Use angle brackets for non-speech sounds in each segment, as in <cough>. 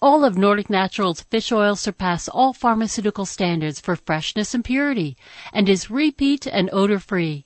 All of Nordic Naturals fish oil surpass all pharmaceutical standards for freshness and purity and is repeat and odor free.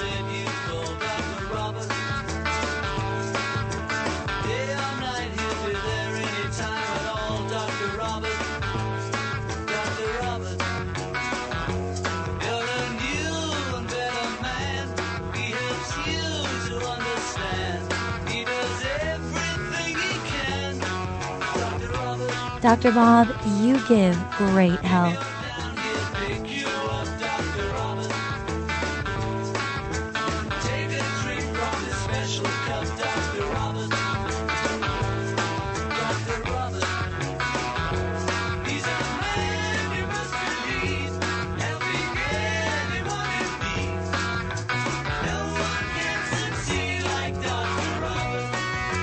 Dr. Bob, you give great help.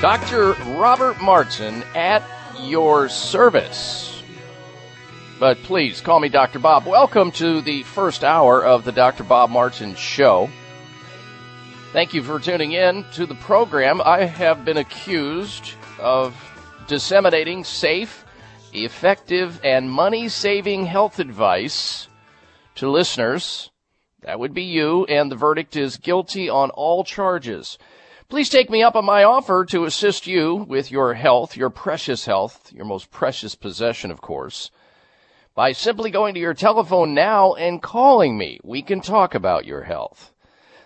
Dr. Robert Martin at your service. But please call me Dr. Bob. Welcome to the first hour of the Dr. Bob Martin Show. Thank you for tuning in to the program. I have been accused of disseminating safe, effective, and money saving health advice to listeners. That would be you, and the verdict is guilty on all charges. Please take me up on my offer to assist you with your health, your precious health, your most precious possession, of course, by simply going to your telephone now and calling me. We can talk about your health.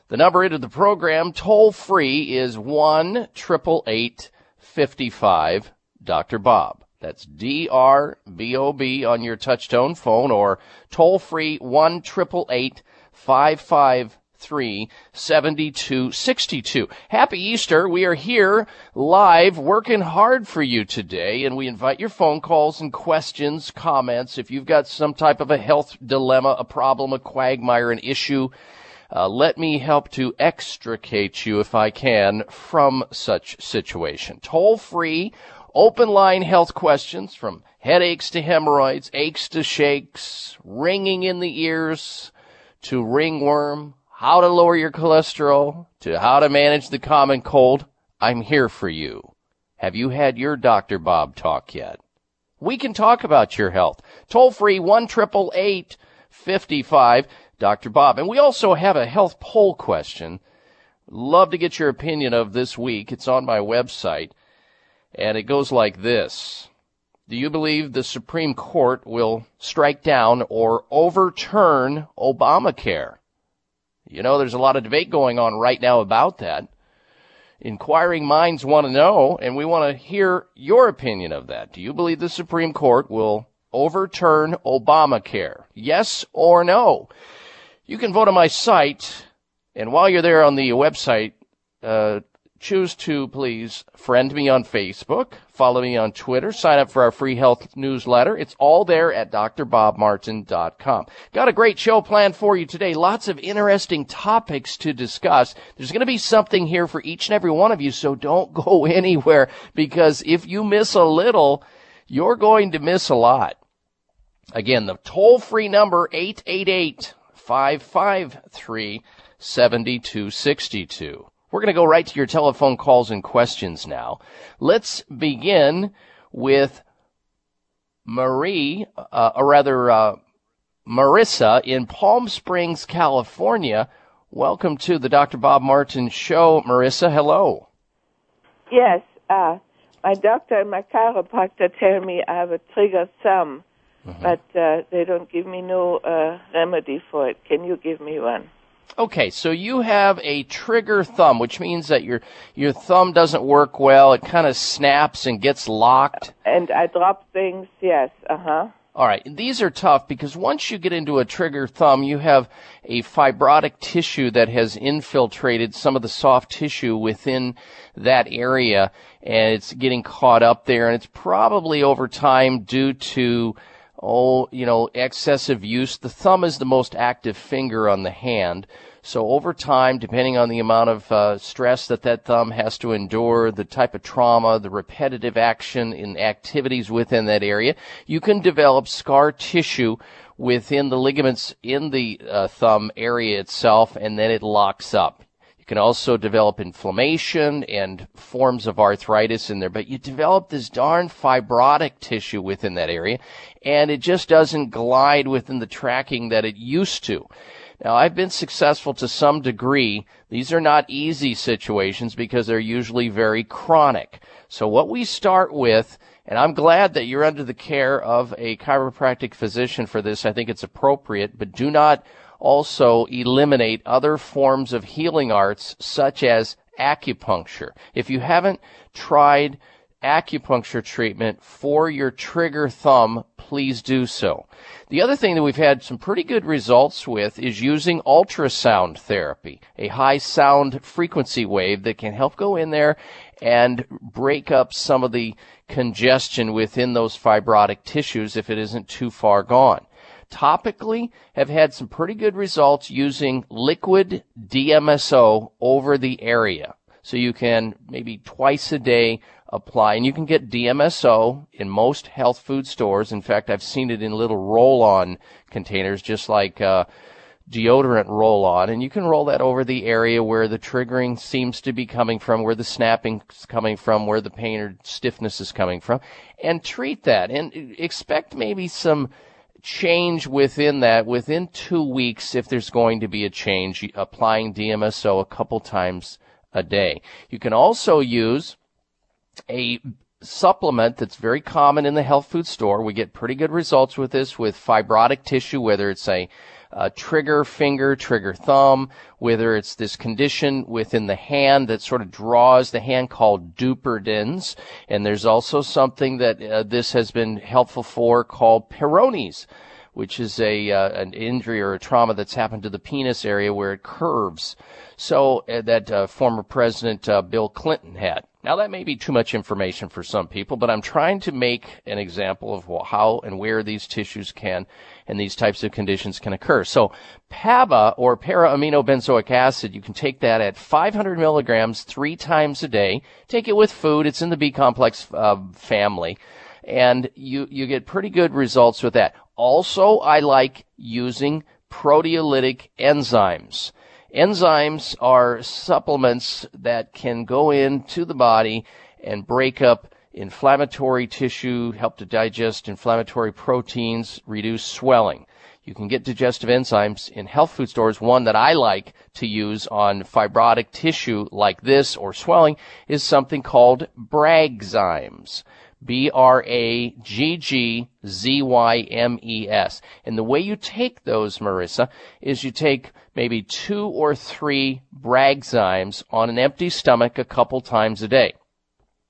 The number into the program toll free is 1 55 Dr. Bob. That's D R B O B on your touchtone phone or toll free 1 55 Three seventy-two sixty-two. Happy Easter. We are here live working hard for you today and we invite your phone calls and questions, comments. If you've got some type of a health dilemma, a problem, a quagmire, an issue, uh, let me help to extricate you if I can from such situation. Toll free, open line health questions from headaches to hemorrhoids, aches to shakes, ringing in the ears to ringworm, how to lower your cholesterol to how to manage the common cold, I'm here for you. Have you had your Dr. Bob talk yet? We can talk about your health. Toll free 1 55 Dr. Bob. And we also have a health poll question. Love to get your opinion of this week. It's on my website. And it goes like this. Do you believe the Supreme Court will strike down or overturn Obamacare? You know, there's a lot of debate going on right now about that. inquiring minds want to know, and we want to hear your opinion of that. Do you believe the Supreme Court will overturn Obamacare? Yes or no? You can vote on my site, and while you're there on the website, uh, choose to please friend me on Facebook, follow me on Twitter, sign up for our free health newsletter. It's all there at drbobmartin.com. Got a great show planned for you today. Lots of interesting topics to discuss. There's going to be something here for each and every one of you, so don't <laughs> go anywhere because if you miss a little, you're going to miss a lot. Again, the toll free number 888 553 7262. We're going to go right to your telephone calls and questions now. Let's begin with Marie, uh, or rather, uh, Marissa in Palm Springs, California. Welcome to the Dr. Bob Martin Show. Marissa, hello. Yes, uh, my doctor and my chiropractor tell me I have a trigger thumb, mm-hmm. but uh, they don't give me no uh, remedy for it. Can you give me one? Okay, so you have a trigger thumb, which means that your your thumb doesn't work well. It kind of snaps and gets locked. And I drop things. Yes. Uh huh. All right, these are tough because once you get into a trigger thumb, you have a fibrotic tissue that has infiltrated some of the soft tissue within that area, and it's getting caught up there, and it's probably over time due to oh, you know, excessive use. The thumb is the most active finger on the hand. So over time, depending on the amount of uh, stress that that thumb has to endure, the type of trauma, the repetitive action in activities within that area, you can develop scar tissue within the ligaments in the uh, thumb area itself, and then it locks up. Can also develop inflammation and forms of arthritis in there, but you develop this darn fibrotic tissue within that area, and it just doesn't glide within the tracking that it used to. Now, I've been successful to some degree. These are not easy situations because they're usually very chronic. So what we start with, and I'm glad that you're under the care of a chiropractic physician for this. I think it's appropriate, but do not also eliminate other forms of healing arts such as acupuncture. If you haven't tried acupuncture treatment for your trigger thumb, please do so. The other thing that we've had some pretty good results with is using ultrasound therapy, a high sound frequency wave that can help go in there and break up some of the congestion within those fibrotic tissues if it isn't too far gone topically have had some pretty good results using liquid DMSO over the area. So you can maybe twice a day apply, and you can get DMSO in most health food stores. In fact, I've seen it in little roll-on containers, just like uh, deodorant roll-on, and you can roll that over the area where the triggering seems to be coming from, where the snapping is coming from, where the pain or stiffness is coming from, and treat that, and expect maybe some change within that within two weeks if there's going to be a change, applying DMSO a couple times a day. You can also use a supplement that's very common in the health food store. We get pretty good results with this with fibrotic tissue, whether it's a uh, trigger finger, trigger thumb, whether it's this condition within the hand that sort of draws the hand called Dupuytren's. And there's also something that uh, this has been helpful for called Peyronie's which is a uh, an injury or a trauma that's happened to the penis area where it curves. So uh, that uh, former President uh, Bill Clinton had. Now that may be too much information for some people, but I'm trying to make an example of how and where these tissues can and these types of conditions can occur. So PABA or para-aminobenzoic acid, you can take that at 500 milligrams three times a day. Take it with food. It's in the B complex uh, family and you, you get pretty good results with that. Also, I like using proteolytic enzymes. Enzymes are supplements that can go into the body and break up inflammatory tissue, help to digest inflammatory proteins, reduce swelling. You can get digestive enzymes in health food stores. One that I like to use on fibrotic tissue like this or swelling is something called Braggzymes. B R A G G Z Y M E S. And the way you take those, Marissa, is you take maybe two or three Braggzymes on an empty stomach a couple times a day.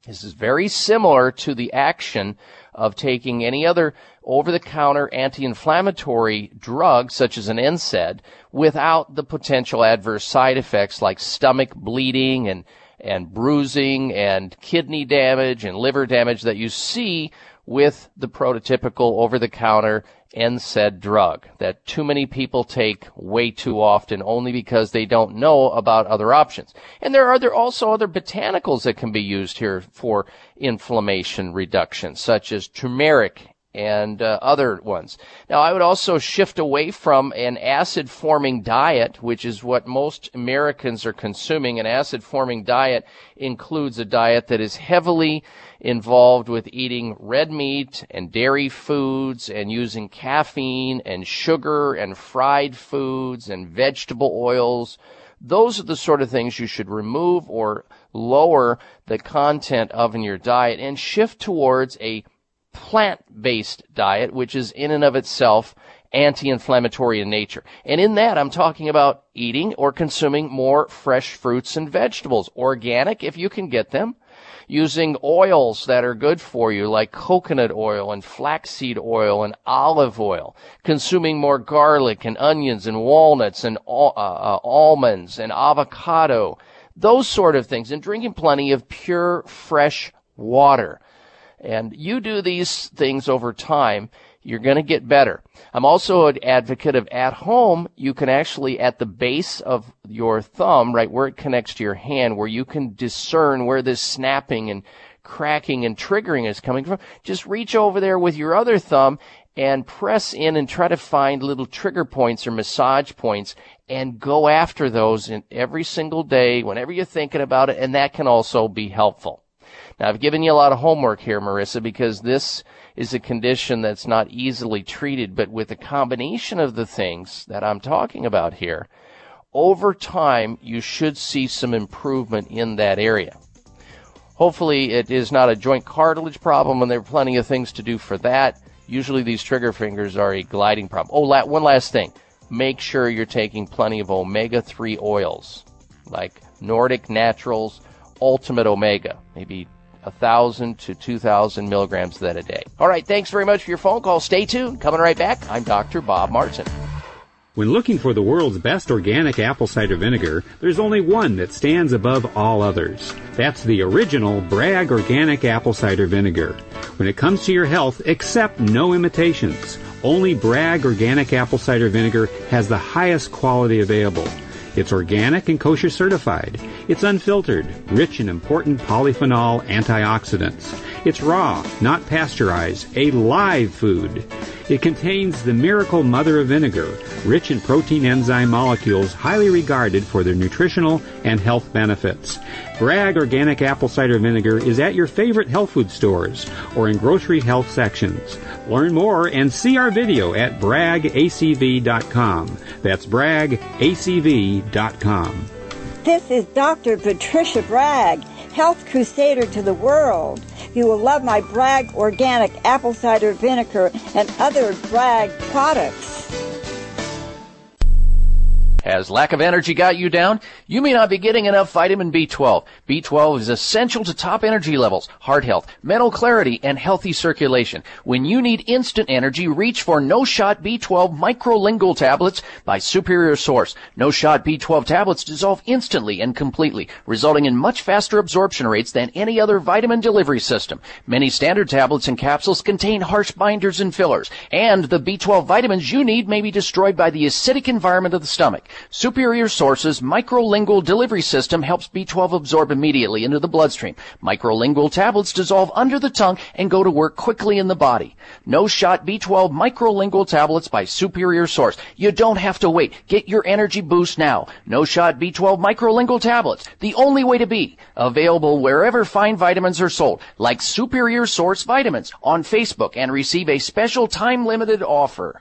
This is very similar to the action of taking any other over-the-counter anti-inflammatory drug such as an NSAID without the potential adverse side effects like stomach bleeding and and bruising and kidney damage and liver damage that you see with the prototypical over-the-counter NSAID drug that too many people take way too often only because they don't know about other options. And there are there also other botanicals that can be used here for inflammation reduction, such as turmeric and uh, other ones. Now, I would also shift away from an acid forming diet, which is what most Americans are consuming. An acid forming diet includes a diet that is heavily involved with eating red meat and dairy foods and using caffeine and sugar and fried foods and vegetable oils. Those are the sort of things you should remove or lower the content of in your diet and shift towards a plant-based diet, which is in and of itself anti-inflammatory in nature. And in that, I'm talking about eating or consuming more fresh fruits and vegetables, organic if you can get them, using oils that are good for you, like coconut oil and flaxseed oil and olive oil, consuming more garlic and onions and walnuts and uh, uh, almonds and avocado, those sort of things, and drinking plenty of pure, fresh water. And you do these things over time, you're going to get better. I'm also an advocate of at home, you can actually at the base of your thumb, right where it connects to your hand, where you can discern where this snapping and cracking and triggering is coming from, just reach over there with your other thumb and press in and try to find little trigger points or massage points and go after those in every single day whenever you're thinking about it and that can also be helpful. Now, I've given you a lot of homework here, Marissa, because this is a condition that's not easily treated, but with a combination of the things that I'm talking about here, over time, you should see some improvement in that area. Hopefully, it is not a joint cartilage problem, and there are plenty of things to do for that. Usually, these trigger fingers are a gliding problem. Oh, one last thing. Make sure you're taking plenty of omega 3 oils, like Nordic Naturals Ultimate Omega, maybe 1,000 to 2,000 milligrams of that a day. All right, thanks very much for your phone call. Stay tuned. Coming right back, I'm Dr. Bob Martin. When looking for the world's best organic apple cider vinegar, there's only one that stands above all others. That's the original Bragg Organic Apple Cider Vinegar. When it comes to your health, accept no imitations. Only Bragg Organic Apple Cider Vinegar has the highest quality available. It's organic and kosher certified. It's unfiltered, rich in important polyphenol antioxidants. It's raw, not pasteurized, a live food. It contains the miracle mother of vinegar, rich in protein enzyme molecules highly regarded for their nutritional and health benefits. Bragg Organic Apple Cider Vinegar is at your favorite health food stores or in grocery health sections. Learn more and see our video at braggacv.com. That's braggacv.com. This is Dr. Patricia Bragg, health crusader to the world. You will love my Bragg organic apple cider vinegar and other Bragg products. Has lack of energy got you down? You may not be getting enough vitamin B12. B12 is essential to top energy levels, heart health, mental clarity, and healthy circulation. When you need instant energy, reach for No Shot B12 microlingual tablets by Superior Source. No Shot B12 tablets dissolve instantly and completely, resulting in much faster absorption rates than any other vitamin delivery system. Many standard tablets and capsules contain harsh binders and fillers, and the B12 vitamins you need may be destroyed by the acidic environment of the stomach. Superior Sources microlingual delivery system helps B12 absorb immediately into the bloodstream. Microlingual tablets dissolve under the tongue and go to work quickly in the body. No shot B12 microlingual tablets by Superior Source. You don't have to wait. Get your energy boost now. No shot B12 microlingual tablets. The only way to be. Available wherever fine vitamins are sold, like Superior Source vitamins on Facebook and receive a special time limited offer.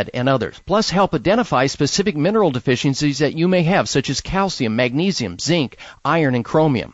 and others. Plus help identify specific mineral deficiencies that you may have, such as calcium, magnesium, zinc, iron, and chromium.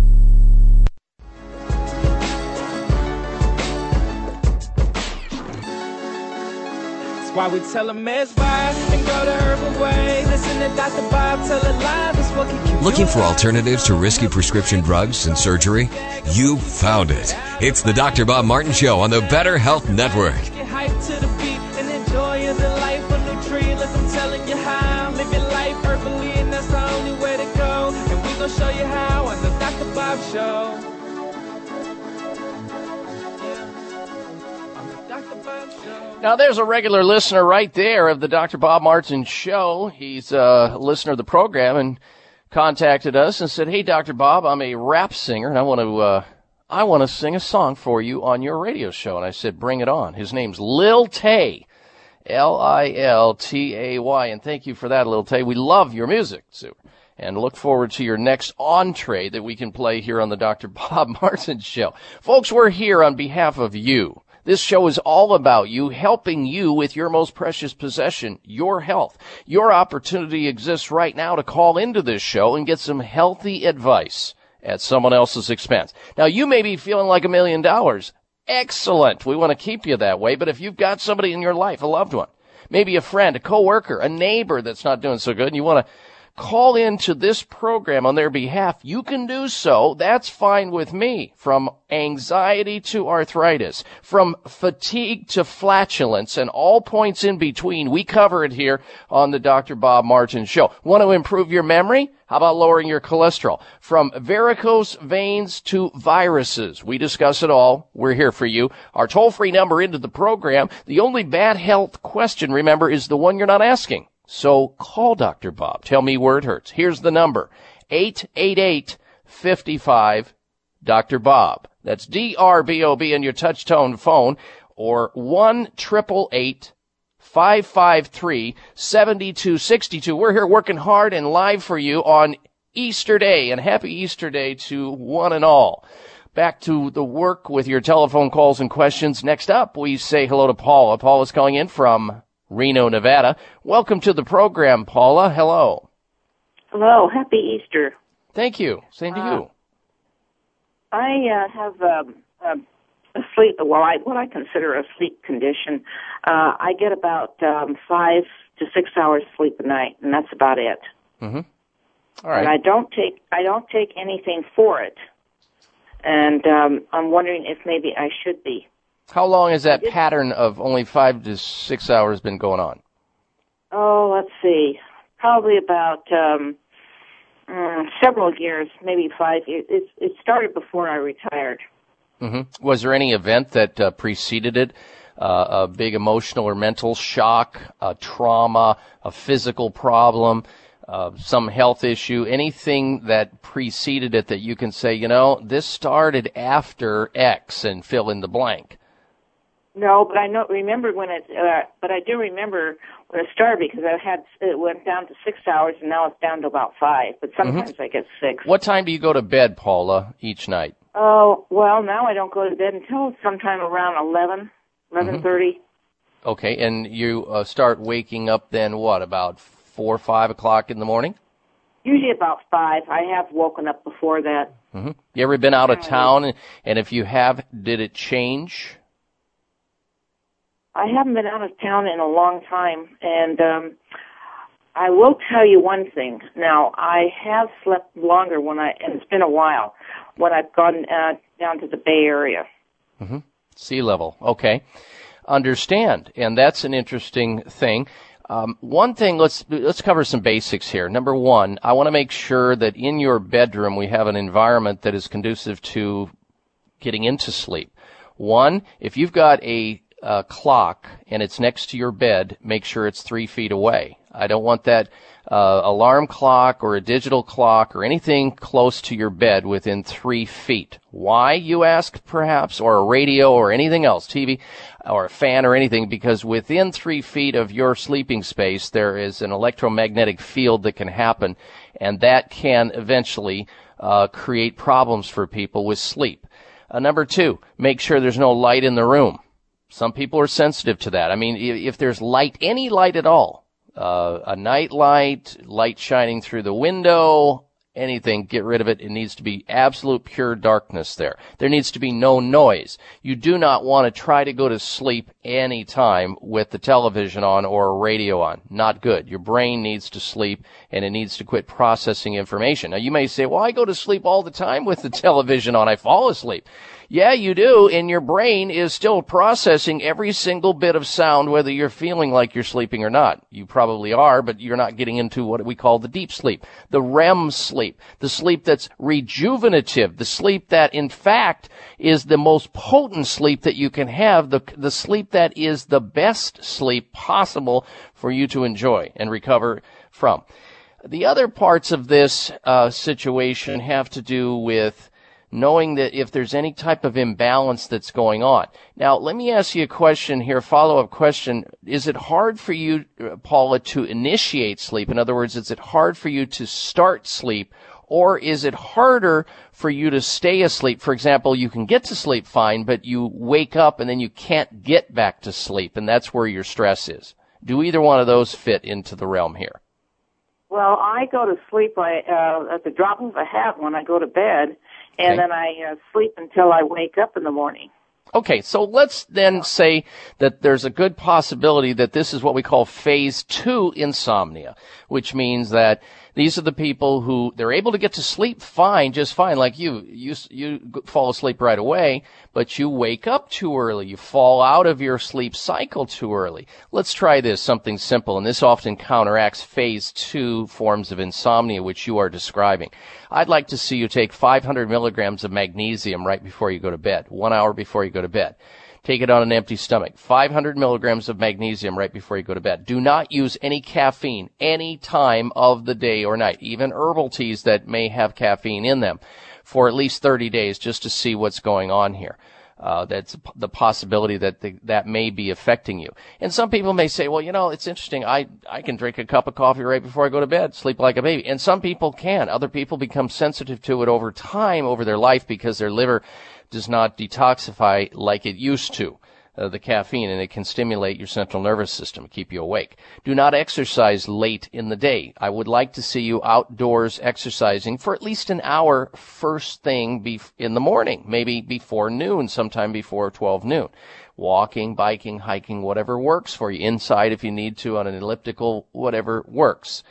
Why we tell them it's fine and go the herbal way. Listen to Dr. Bob tell live. It's what can Looking for alternatives to risky prescription drugs and surgery? You found it. It's the Dr. Bob Martin Show on the Better Health Network. Get Now, there's a regular listener right there of the Dr. Bob Martin show. He's a listener of the program and contacted us and said, Hey, Dr. Bob, I'm a rap singer and I want to, uh, I want to sing a song for you on your radio show. And I said, bring it on. His name's Lil Tay. L-I-L-T-A-Y. And thank you for that, Lil Tay. We love your music, Sue. And look forward to your next entree that we can play here on the Dr. <laughs> Bob Martin show. Folks, we're here on behalf of you. This show is all about you, helping you with your most precious possession, your health. Your opportunity exists right now to call into this show and get some healthy advice at someone else's expense. Now you may be feeling like a million dollars. Excellent. We want to keep you that way, but if you've got somebody in your life, a loved one, maybe a friend, a coworker, a neighbor that's not doing so good, and you want to call into this program on their behalf, you can do so. That's fine with me. From anxiety to arthritis, from fatigue to flatulence, and all points in between, we cover it here on the Dr. Bob Martin Show. Want to improve your memory? How about lowering your cholesterol? From varicose veins to viruses, we discuss it all. We're here for you. Our toll free number into the program. The only bad health question, remember, is the one you're not asking. So call Dr. Bob. Tell me where it hurts. Here's the number. 888-55 Dr. Bob. That's D-R-B-O-B in your touch tone phone or 1 553 7262. We're here working hard and live for you on Easter Day and happy Easter Day to one and all. Back to the work with your telephone calls and questions. Next up, we say hello to Paula. Paula's calling in from Reno, Nevada. Welcome to the program, Paula. Hello. Hello. Happy Easter. Thank you. Same to uh, you. I uh, have um, um, a sleep, well, I, what I consider a sleep condition. Uh, I get about um, five to six hours sleep a night, and that's about it. Mm-hmm. All right. And I don't take I don't take anything for it, and um, I'm wondering if maybe I should be. How long has that pattern of only five to six hours been going on? Oh, let's see. Probably about um, mm, several years, maybe five years. It, it started before I retired. Mm-hmm. Was there any event that uh, preceded it? Uh, a big emotional or mental shock, a trauma, a physical problem, uh, some health issue, anything that preceded it that you can say, you know, this started after X and fill in the blank? No, but I know remember when it. Uh, but I do remember when it started because I had it went down to six hours and now it's down to about five. But mm-hmm. sometimes mm-hmm. I get six. What time do you go to bed, Paula, each night? Oh well, now I don't go to bed until sometime around eleven, eleven thirty. Mm-hmm. Okay, and you uh, start waking up then what about four, or five o'clock in the morning? Usually about five. I have woken up before that. Mm-hmm. You ever been out of town? And if you have, did it change? I haven't been out of town in a long time, and um, I will tell you one thing. Now, I have slept longer when I, and it's been a while, when I've gone uh, down to the Bay Area. Mm-hmm. Sea level. Okay. Understand. And that's an interesting thing. Um, one thing, let's let's cover some basics here. Number one, I want to make sure that in your bedroom we have an environment that is conducive to getting into sleep. One, if you've got a, a clock and it's next to your bed, make sure it's three feet away. I don't want that uh, alarm clock or a digital clock or anything close to your bed within three feet. Why, you ask, perhaps, or a radio or anything else, TV or a fan or anything, because within three feet of your sleeping space, there is an electromagnetic field that can happen, and that can eventually uh, create problems for people with sleep. Uh, number two, make sure there's no light in the room. Some people are sensitive to that. I mean, if there's light, any light at all, uh, a night light, light shining through the window, anything, get rid of it. It needs to be absolute pure darkness there. There needs to be no noise. You do not want to try to go to sleep anytime with the television on or radio on. Not good. Your brain needs to sleep and it needs to quit processing information. Now you may say, well, I go to sleep all the time with the <laughs> television on. I fall asleep. Yeah, you do, and your brain is still processing every single bit of sound, whether you're feeling like you're sleeping or not. You probably are, but you're not getting into what we call the deep sleep, the REM sleep, the sleep that's rejuvenative, the sleep that in fact is the most potent sleep that you can have, the, the sleep that is the best sleep possible for you to enjoy and recover from. The other parts of this uh, situation have to do with knowing that if there's any type of imbalance that's going on. Now, let me ask you a question here, follow up question. Is it hard for you, Paula, to initiate sleep? In other words, is it hard for you to start sleep? Or is it harder for you to stay asleep? For example, you can get to sleep fine, but you wake up and then you can't get back to sleep, and that's where your stress is. Do either one of those fit into the realm here? Well, I go to sleep I, uh, at the drop of a hat when I go to bed, and okay. then I uh, sleep until I wake up in the morning. Okay, so let's then say that there's a good possibility that this is what we call phase two insomnia, which means that these are the people who they're able to get to sleep fine, just fine, like you. You you fall asleep right away, but you wake up too early. You fall out of your sleep cycle too early. Let's try this something simple, and this often counteracts phase two forms of insomnia, which you are describing. I'd like to see you take 500 milligrams of magnesium right before you go to bed, one hour before you go to bed. Take it on an empty stomach. 500 milligrams of magnesium right before you go to bed. Do not use any caffeine any time of the day or night, even herbal teas that may have caffeine in them for at least 30 days just to see what's going on here. Uh, that's the possibility that the, that may be affecting you. And some people may say, well, you know, it's interesting. I, I can drink a cup of coffee right before I go to bed, sleep like a baby. And some people can. Other people become sensitive to it over time, over their life because their liver does not detoxify like it used to. Uh, the caffeine and it can stimulate your central nervous system, keep you awake. Do not exercise late in the day. I would like to see you outdoors exercising for at least an hour first thing in the morning, maybe before noon, sometime before 12 noon. Walking, biking, hiking, whatever works for you. Inside if you need to on an elliptical, whatever works.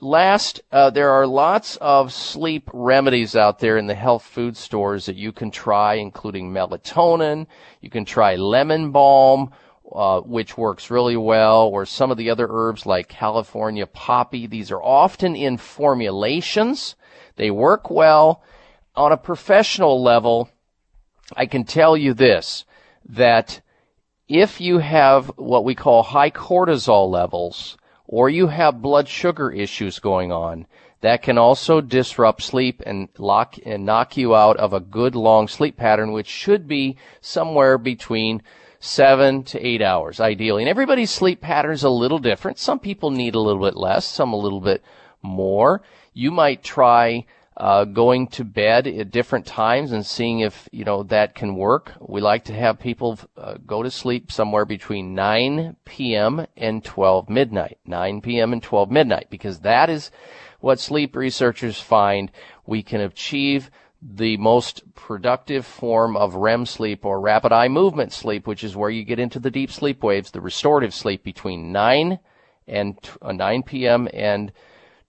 Last, uh, there are lots of sleep remedies out there in the health food stores that you can try, including melatonin. You can try lemon balm, uh, which works really well, or some of the other herbs like California poppy. These are often in formulations. They work well. On a professional level, I can tell you this, that if you have what we call high cortisol levels, or you have blood sugar issues going on, that can also disrupt sleep and lock and knock you out of a good long sleep pattern, which should be somewhere between seven to eight hours, ideally. And everybody's sleep pattern is a little different. Some people need a little bit less, some a little bit more. You might try uh, going to bed at different times and seeing if you know that can work. We like to have people uh, go to sleep somewhere between 9 p.m. and 12 midnight. 9 p.m. and 12 midnight because that is what sleep researchers find we can achieve the most productive form of REM sleep or rapid eye movement sleep, which is where you get into the deep sleep waves, the restorative sleep between 9 and uh, 9 p.m. and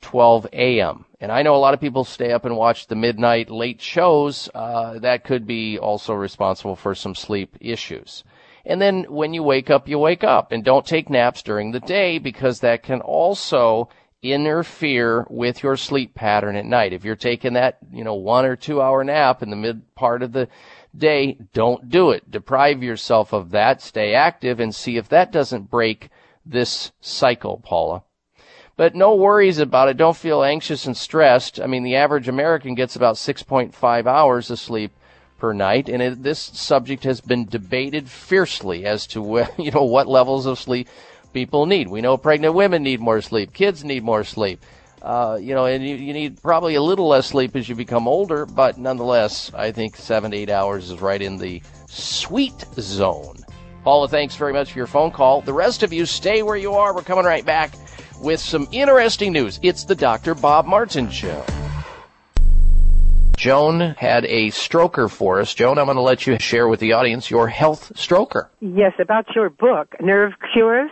12 a.m. And I know a lot of people stay up and watch the midnight late shows. Uh, that could be also responsible for some sleep issues. And then when you wake up, you wake up and don't take naps during the day because that can also interfere with your sleep pattern at night. If you're taking that, you know, one or two hour nap in the mid part of the day, don't do it. Deprive yourself of that. Stay active and see if that doesn't break this cycle, Paula. But no worries about it. Don't feel anxious and stressed. I mean, the average American gets about 6.5 hours of sleep per night, and it, this subject has been debated fiercely as to <laughs> you know what levels of sleep people need. We know pregnant women need more sleep, kids need more sleep. Uh, you know, and you, you need probably a little less sleep as you become older, but nonetheless, I think seven to eight hours is right in the sweet zone. Paula, thanks very much for your phone call. The rest of you, stay where you are. We're coming right back with some interesting news. It's the Dr. Bob Martin Show. Joan had a stroker for us. Joan, I'm going to let you share with the audience your health stroker. Yes, about your book, Nerve Cures.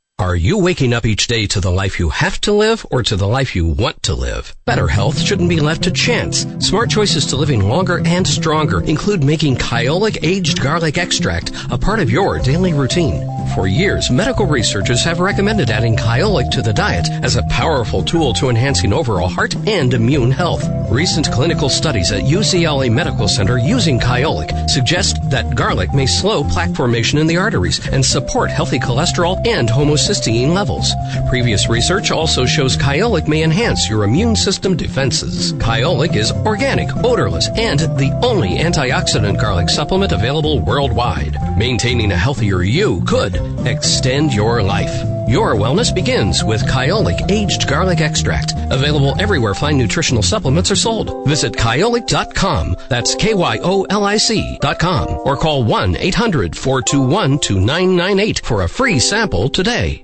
Are you waking up each day to the life you have to live or to the life you want to live? Better health shouldn't be left to chance. Smart choices to living longer and stronger include making Kyolic aged garlic extract a part of your daily routine. For years, medical researchers have recommended adding Kyolic to the diet as a powerful tool to enhancing overall heart and immune health. Recent clinical studies at UCLA Medical Center using Kyolic suggest that garlic may slow plaque formation in the arteries and support healthy cholesterol and homocysteine homocysteine levels. Previous research also shows Kyolic may enhance your immune system defenses. Kyolic is organic, odorless, and the only antioxidant garlic supplement available worldwide. Maintaining a healthier you could extend your life. Your wellness begins with Kyolic Aged Garlic Extract. Available everywhere fine nutritional supplements are sold. Visit kyolic.com. That's K-Y-O-L-I-C.com. Or call 1-800-421-2998 for a free sample today.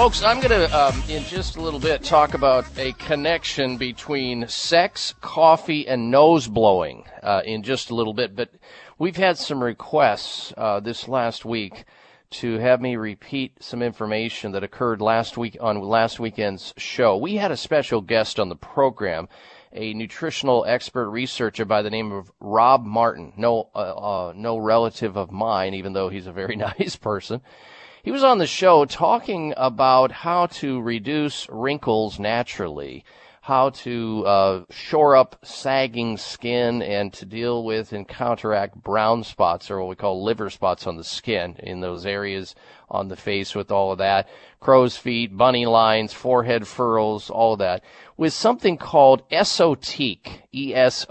Folks, I'm going to, um, in just a little bit, talk about a connection between sex, coffee, and nose blowing uh, in just a little bit. But we've had some requests uh, this last week to have me repeat some information that occurred last week on last weekend's show. We had a special guest on the program, a nutritional expert researcher by the name of Rob Martin. No, uh, uh, no relative of mine, even though he's a very <laughs> nice person. He was on the show talking about how to reduce wrinkles naturally how to uh, shore up sagging skin and to deal with and counteract brown spots or what we call liver spots on the skin in those areas on the face with all of that. Crow's feet, bunny lines, forehead furrows, all of that. With something called Esotique, E-S-O-T-I-Q-U-A,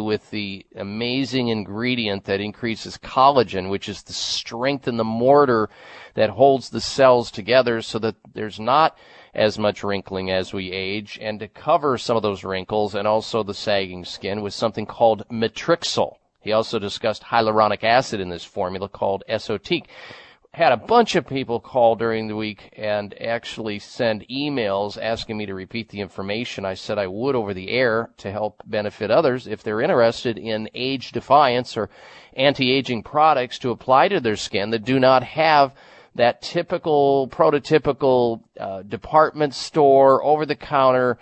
with the amazing ingredient that increases collagen, which is the strength in the mortar that holds the cells together so that there's not as much wrinkling as we age, and to cover some of those wrinkles and also the sagging skin with something called Matrixyl. He also discussed hyaluronic acid in this formula called Esotique. Had a bunch of people call during the week and actually send emails asking me to repeat the information. I said I would over the air to help benefit others if they're interested in age defiance or anti-aging products to apply to their skin that do not have that typical, prototypical uh, department store, over the counter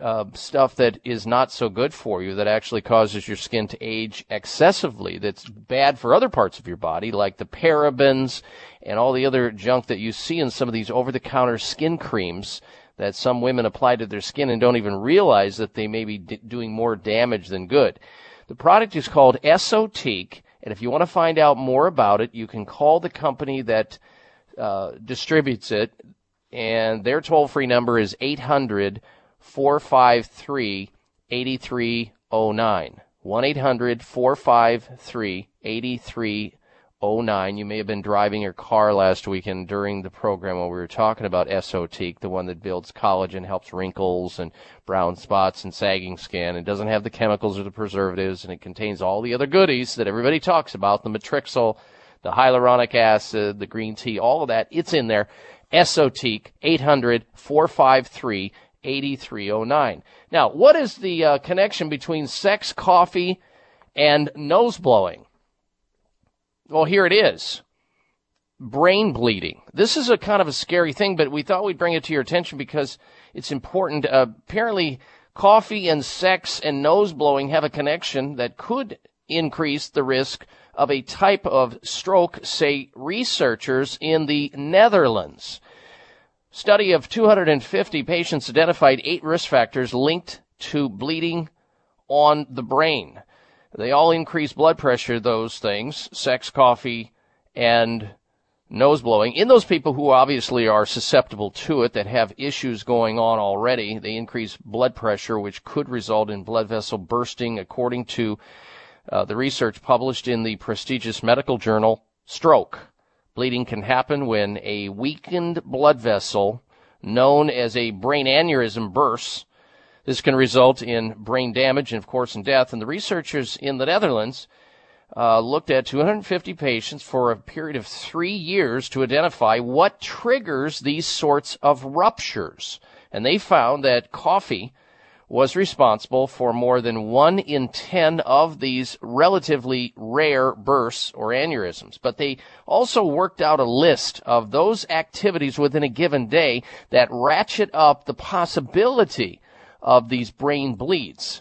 uh, stuff that is not so good for you, that actually causes your skin to age excessively, that's bad for other parts of your body, like the parabens and all the other junk that you see in some of these over the counter skin creams that some women apply to their skin and don't even realize that they may be d- doing more damage than good. The product is called Esotique, and if you want to find out more about it, you can call the company that uh, distributes it, and their toll free number is 800 453 8309. 1 800 453 8309. You may have been driving your car last weekend during the program when we were talking about Esotique, the one that builds collagen, helps wrinkles and brown spots and sagging skin. It doesn't have the chemicals or the preservatives, and it contains all the other goodies that everybody talks about the matrixyl the hyaluronic acid, the green tea, all of that, it's in there. Esotique, 800 453 8309. Now, what is the uh, connection between sex, coffee, and nose blowing? Well, here it is. Brain bleeding. This is a kind of a scary thing, but we thought we'd bring it to your attention because it's important. Uh, apparently, coffee and sex and nose blowing have a connection that could increase the risk of a type of stroke, say researchers in the Netherlands. Study of 250 patients identified eight risk factors linked to bleeding on the brain. They all increase blood pressure, those things, sex, coffee, and nose blowing. In those people who obviously are susceptible to it, that have issues going on already, they increase blood pressure, which could result in blood vessel bursting, according to uh, the research published in the prestigious medical journal Stroke. Bleeding can happen when a weakened blood vessel, known as a brain aneurysm, bursts. This can result in brain damage and, of course, in death. And the researchers in the Netherlands uh, looked at 250 patients for a period of three years to identify what triggers these sorts of ruptures. And they found that coffee was responsible for more than one in ten of these relatively rare bursts or aneurysms. But they also worked out a list of those activities within a given day that ratchet up the possibility of these brain bleeds.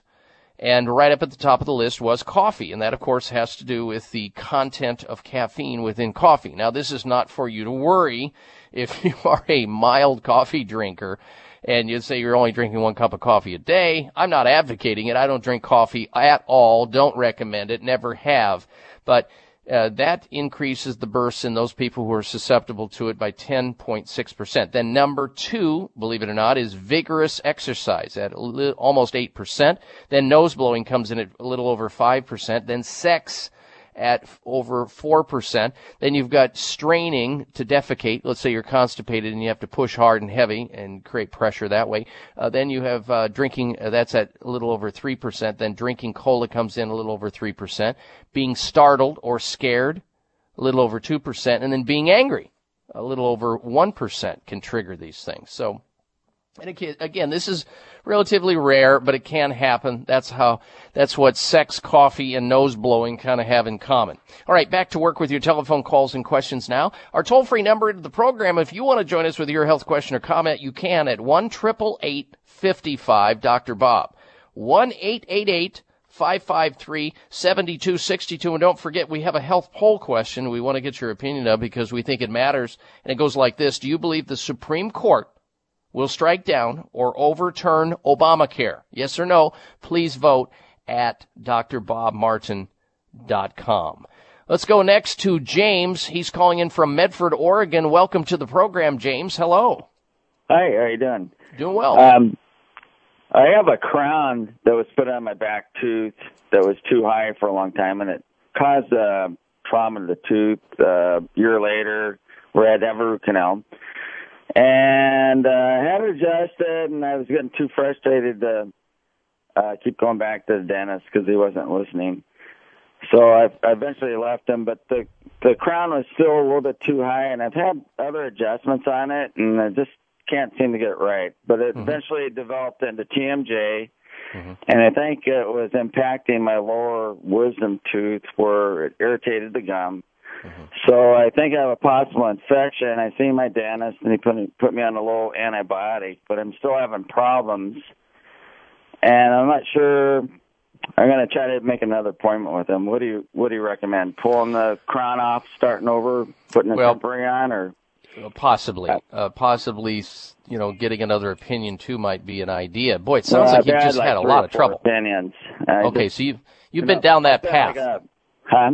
And right up at the top of the list was coffee. And that, of course, has to do with the content of caffeine within coffee. Now, this is not for you to worry if <laughs> you are a mild coffee drinker and you'd say you're only drinking one cup of coffee a day. I'm not advocating it. I don't drink coffee at all. Don't recommend it. Never have. But uh, that increases the bursts in those people who are susceptible to it by 10.6%. Then number two, believe it or not, is vigorous exercise at li- almost 8%. Then nose blowing comes in at a little over 5%. Then sex at over 4%. Then you've got straining to defecate. Let's say you're constipated and you have to push hard and heavy and create pressure that way. Uh, then you have uh, drinking, uh, that's at a little over 3%. Then drinking cola comes in a little over 3%. Being startled or scared, a little over 2%. And then being angry, a little over 1% can trigger these things. So And again, this is relatively rare, but it can happen. That's how, that's what sex, coffee, and nose blowing kind of have in common. All right, back to work with your telephone calls and questions now. Our toll free number to the program, if you want to join us with your health question or comment, you can at 1 55 Dr. Bob. 1 553 7262. And don't forget, we have a health poll question we want to get your opinion of because we think it matters. And it goes like this Do you believe the Supreme Court will strike down or overturn Obamacare? Yes or no? Please vote at drbobmartin.com. Let's go next to James. He's calling in from Medford, Oregon. Welcome to the program, James. Hello. Hi, how you doing? Doing well. Um, I have a crown that was put on my back tooth that was too high for a long time, and it caused a trauma to the tooth. Uh, a year later, I had to have a root canal, and uh, I had it adjusted, and I was getting too frustrated to uh, keep going back to the dentist because he wasn't listening. So I, I eventually left him, but the the crown was still a little bit too high, and I've had other adjustments on it, and I just can't seem to get it right. But it Mm-hmm. eventually developed into TMJ, and I think it was impacting my lower wisdom tooth where it irritated the gum. Mm-hmm. So I think I have a possible infection. I seen my dentist, and he put me, put me on a low antibiotic, but I'm still having problems, and I'm not sure. I'm gonna try to make another appointment with him. What do you What do you recommend? Pulling the crown off, starting over, putting a Well- temporary on, or Uh, Possibly, uh, possibly, you know, getting another opinion too might be an idea. Boy, it sounds Well, like you've just like, had a lot of trouble. Opinions. I Okay, just- so you've you've you been know, down that path. like a- huh?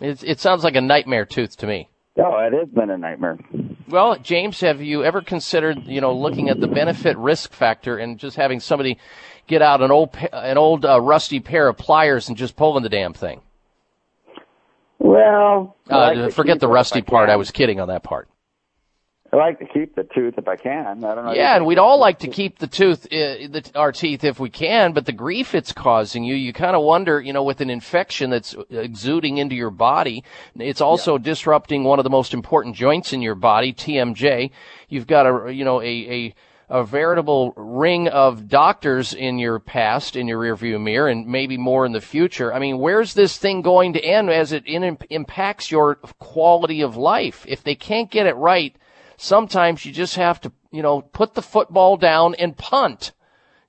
It, it sounds like a nightmare tooth to me. Oh, it has been a nightmare. Well, James, have you ever considered, you know, looking at the benefit risk factor and just having somebody get out an old an old uh, rusty pair of pliers and just pulling the damn thing? Well, I like Uh, forget the rusty part. I was kidding on that part. I like to keep the tooth if I can. I don't know. Yeah, and we'd all like to keep the tooth, uh, the, our teeth if we can, but the grief it's causing you, you kind of wonder, you know, with an infection that's exuding into your body, it's also disrupting one of the most important joints in your body, TMJ. You've got a, you know, a, a, a veritable ring of doctors in your past, in your rearview mirror, and maybe more in the future. I mean, where's this thing going to end as it in, impacts your quality of life? If they can't get it right, sometimes you just have to, you know, put the football down and punt.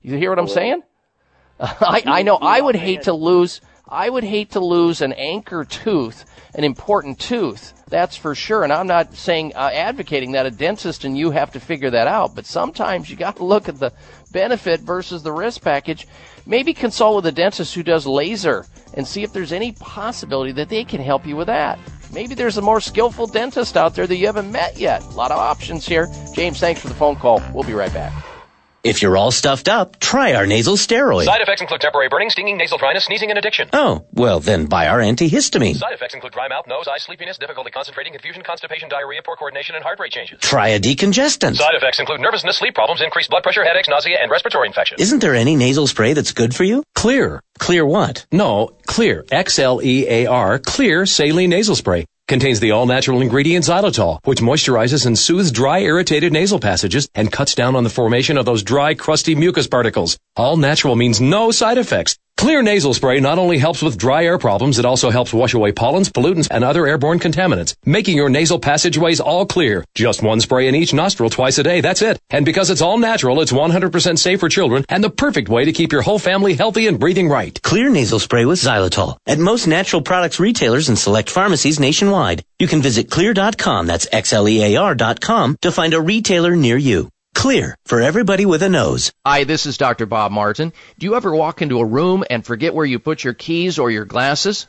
You hear what I'm saying? <laughs> I, I know I would hate to lose, I would hate to lose an anchor tooth, an important tooth. That's for sure. And I'm not saying, uh, advocating that a dentist and you have to figure that out, but sometimes you got to look at the benefit versus the risk package. Maybe consult with a dentist who does laser and see if there's any possibility that they can help you with that. Maybe there's a more skillful dentist out there that you haven't met yet. A lot of options here. James, thanks for the phone call. We'll be right back. If you're all stuffed up, try our nasal steroid. Side effects include temporary burning, stinging, nasal dryness, sneezing, and addiction. Oh, well then buy our antihistamine. Side effects include dry mouth, nose, eyes, sleepiness, difficulty concentrating, confusion, constipation, diarrhea, poor coordination, and heart rate changes. Try a decongestant. Side effects include nervousness, sleep problems, increased blood pressure, headaches, nausea, and respiratory infections. Isn't there any nasal spray that's good for you? Xlear. Clear what? No, Xlear. X-L-E-A-R. Xlear Saline Nasal Spray. Contains the all-natural ingredient xylitol, which moisturizes and soothes dry, irritated nasal passages and cuts down on the formation of those dry, crusty mucus particles. All natural means no side effects. Xlear nasal spray not only helps with dry air problems, it also helps wash away pollens, pollutants, and other airborne contaminants, making your nasal passageways all clear. Just one spray in each nostril twice a day, that's it. And because it's all natural, it's 100% safe for children and the perfect way to keep your whole family healthy and breathing right. Xlear nasal spray with xylitol at most natural products retailers and select pharmacies nationwide. You can visit xlear.com, that's X-L-E-A-R.com, to find a retailer near you. Xlear for everybody with a nose. Hi, this is Dr. Bob Martin. Do you ever walk into a room and forget where you put your keys or your glasses?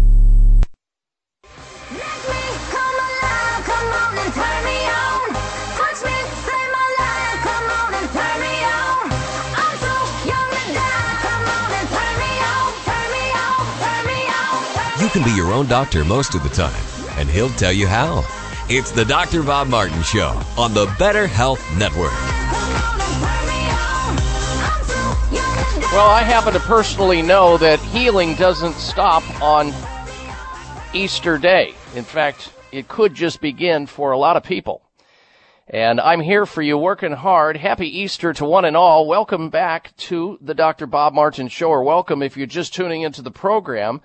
Can be your own doctor most of the time, and he'll tell you how. It's the Dr. Bob Martin Show on the Better Health Network. Well, I happen to personally know that healing doesn't stop on Easter Day. In fact, it could just begin for a lot of people. And I'm here for you working hard. Happy Easter to one and all. Welcome back to the Dr. Bob Martin Show, or welcome if you're just tuning into the program.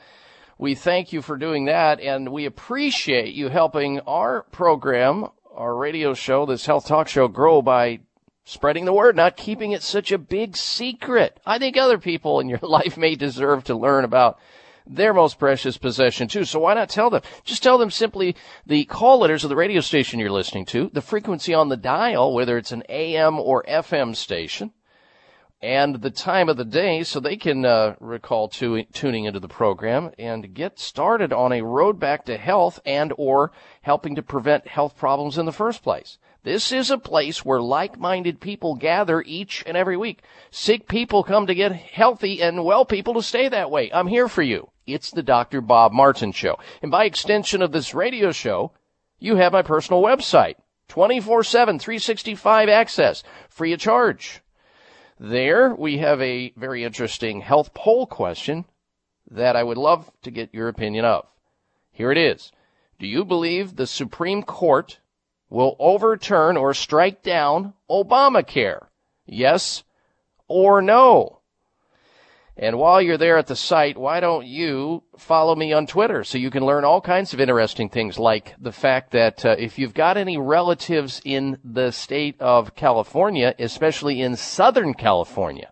We thank you for doing that, and we appreciate you helping our program, our radio show, this health talk show, grow by spreading the word, not keeping it such a big secret. I think other people in your <laughs> life may deserve to learn about their most precious possession too. So why not tell them? Just tell them simply the call letters of the radio station you're listening to, the frequency on the dial, whether it's an AM or FM station, and the time of the day so they can uh, recall tu- tuning into the program and get started on a road back to health and or helping to prevent health problems in the first place. This is a place where like-minded people gather each and every week. Sick people come to get healthy and well people to stay that way. I'm here for you. It's the Dr. Bob Martin Show. And by extension of this radio show, you have my personal website. 24-7, 365 access, free of charge. There we have a very interesting health poll question that I would love to get your opinion of. Here it is. Do you believe the Supreme Court will overturn or strike down Obamacare? Yes or no? And while you're there at the site, why don't you follow me on Twitter so you can learn all kinds of interesting things like the fact that uh, if you've got any relatives in the state of California, especially in Southern California,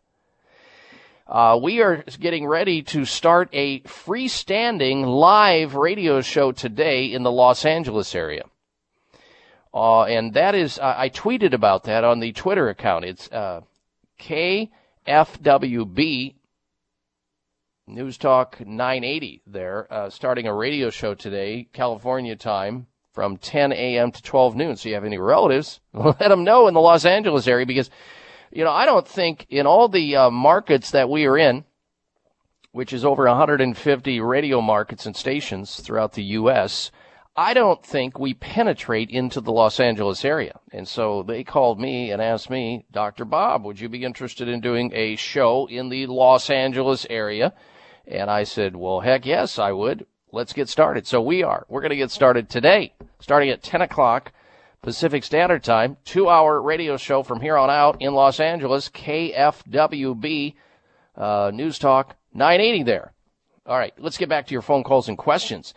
uh, we are getting ready to start a freestanding live radio show today in the Los Angeles area. Uh, and that is, I tweeted about that on the Twitter account. It's uh, KFWB News Talk 980 there, uh, starting a radio show today, California time, from 10 a.m. to 12 noon. So you have any relatives, <laughs> let them know in the Los Angeles area because, you know, I don't think in all the uh, markets that we are in, which is over 150 radio markets and stations throughout the U.S., I don't think we penetrate into the Los Angeles area. And so they called me and asked me, Dr. Bob, would you be interested in doing a show in the Los Angeles area? And I said, well, heck yes, I would. Let's get started. So we are. We're going to get started today, starting at 10 o'clock Pacific Standard Time, two hour radio show from here on out in Los Angeles, KFWB, uh, News Talk 980 there. All right, let's get back to your phone calls and questions.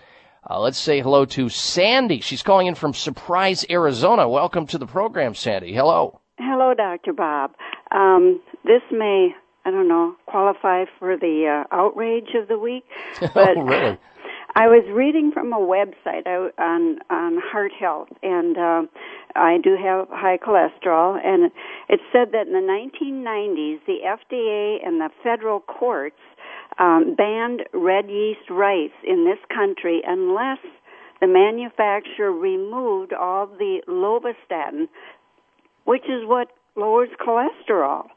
Uh, let's say hello to Sandy. She's calling in from Surprise, Arizona. Welcome to the program, Sandy. Hello. Hello, Dr. Bob. Um, this may I don't know, qualify for the uh, outrage of the week. <laughs> But oh, really? <laughs> I was reading from a website on on heart health, and uh, I do have high cholesterol, and it said that in the 1990s, the FDA and the federal courts um, banned red yeast rice in this country unless the manufacturer removed all the lovastatin, which is what lowers cholesterol.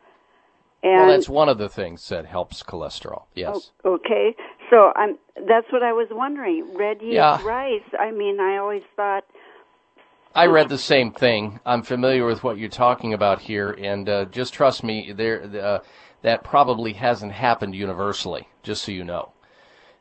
And well, that's one of the things that helps cholesterol. Yes. Okay. So I'm. That's what I was wondering. Red yeast yeah. rice. I mean, I always thought. I read the same thing. I'm familiar with what you're talking about here, and uh, just trust me, there uh, that probably hasn't happened universally. Just so you know.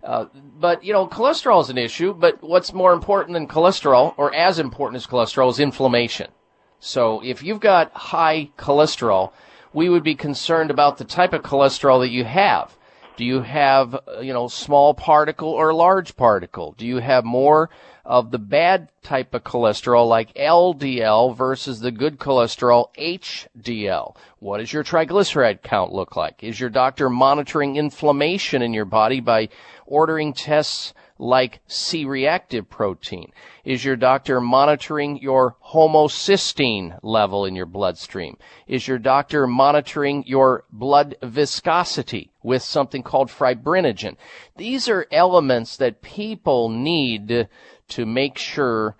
Uh, but you know, cholesterol is an issue. But what's more important than cholesterol, or as important as cholesterol, is inflammation. So if you've got high cholesterol, we would be concerned about the type of cholesterol that you have. Do you have, uh, you know, small particle or large particle? Do you have more of the bad type of cholesterol like LDL versus the good cholesterol HDL? What does your triglyceride count look like? Is your doctor monitoring inflammation in your body by ordering tests like C-reactive protein? Is your doctor monitoring your homocysteine level in your bloodstream? Is your doctor monitoring your blood viscosity with something called fibrinogen? These are elements that people need to make sure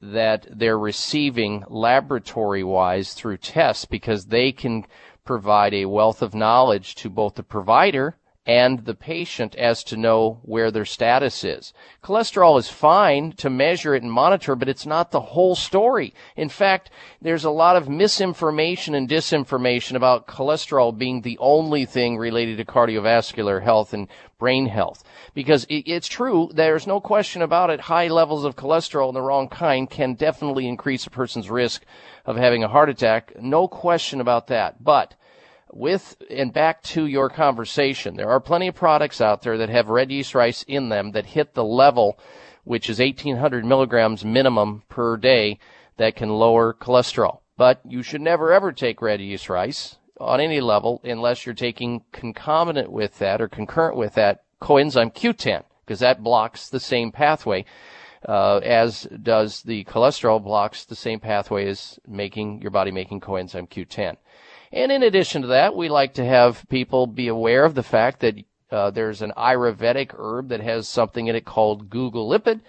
that they're receiving laboratory wise through tests because they can provide a wealth of knowledge to both the provider and the patient as to know where their status is. Cholesterol is fine to measure it and monitor, but it's not the whole story. In fact, there's a lot of misinformation and disinformation about cholesterol being the only thing related to cardiovascular health and brain health. Because it's true, there's no question about it, high levels of cholesterol in the wrong kind can definitely increase a person's risk of having a heart attack. No question about that. But with and back to your conversation, there are plenty of products out there that have red yeast rice in them that hit the level, which is 1800 milligrams minimum per day, that can lower cholesterol. But you should never ever take red yeast rice on any level unless you're taking concomitant with that or concurrent with that coenzyme Q10, because that blocks the same pathway. Uh, as does the cholesterol blocks the same pathway as making your body making coenzyme Q10. And in addition to that, we like to have people be aware of the fact that uh, there's an Ayurvedic herb that has something in it called guggulipid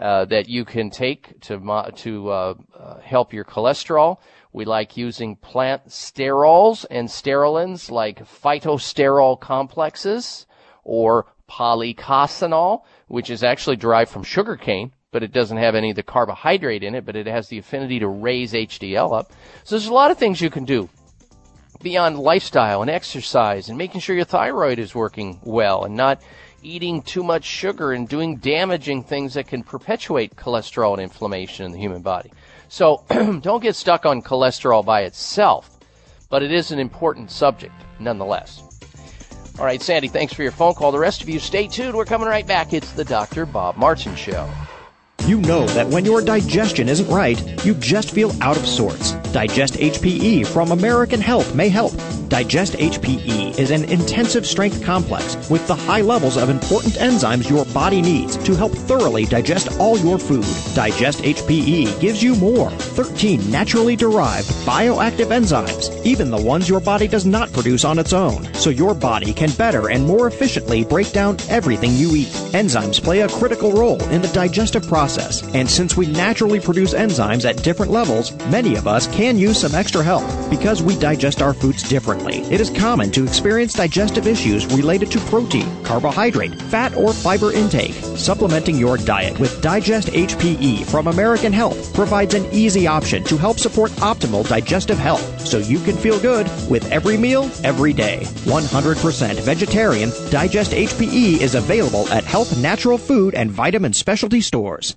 uh, that you can take to to uh, uh, help your cholesterol. We like using plant sterols and sterolins like phytosterol complexes or policosanol, which is actually derived from sugarcane, but it doesn't have any of the carbohydrate in it, but it has the affinity to raise HDL up. So there's a lot of things you can do beyond lifestyle and exercise and making sure your thyroid is working well and not eating too much sugar and doing damaging things that can perpetuate cholesterol and inflammation in the human body. So <clears throat> don't get stuck on cholesterol by itself, but it is an important subject nonetheless. All right, Sandy, thanks for your phone call. The rest of you, stay tuned. We're coming right back. It's the Dr. Bob Martin Show. You know that when your digestion isn't right, you just feel out of sorts. Digest HPE from American Health may help. Digest HPE is an intensive strength complex with the high levels of important enzymes your body needs to help thoroughly digest all your food. Digest HPE gives you more 13 naturally derived bioactive enzymes, even the ones your body does not produce on its own, so your body can better and more efficiently break down everything you eat. Enzymes play a critical role in the digestive process, and since we naturally produce enzymes at different levels, many of us can use some extra help because we digest our foods differently it is common to experience digestive issues related to protein, carbohydrate, fat, or fiber intake. Supplementing your diet with Digest HPE from American Health provides an easy option to help support optimal digestive health so you can feel good with every meal, every day. 100% vegetarian, Digest HPE is available at Health Natural Food and Vitamin Specialty stores.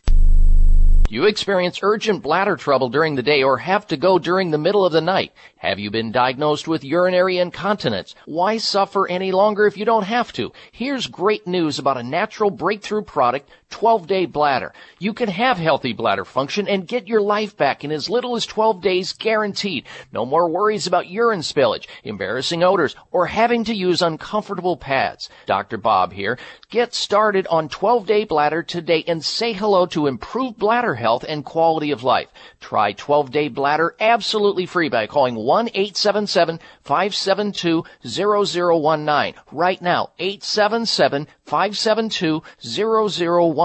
You experience urgent bladder trouble during the day or have to go during the middle of the night. Have you been diagnosed with urinary incontinence? Why suffer any longer if you don't have to? Here's great news about a natural breakthrough product, 12 Day Bladder. You can have healthy bladder function and get your life back in as little as 12 days guaranteed. No more worries about urine spillage, embarrassing odors, or having to use uncomfortable pads. Dr. Bob here. Get started on 12 Day Bladder today and say hello to improved bladder health and quality of life. Try 12 Day Bladder absolutely free by calling 1-877-572-0019. Right now, 877-572-0019.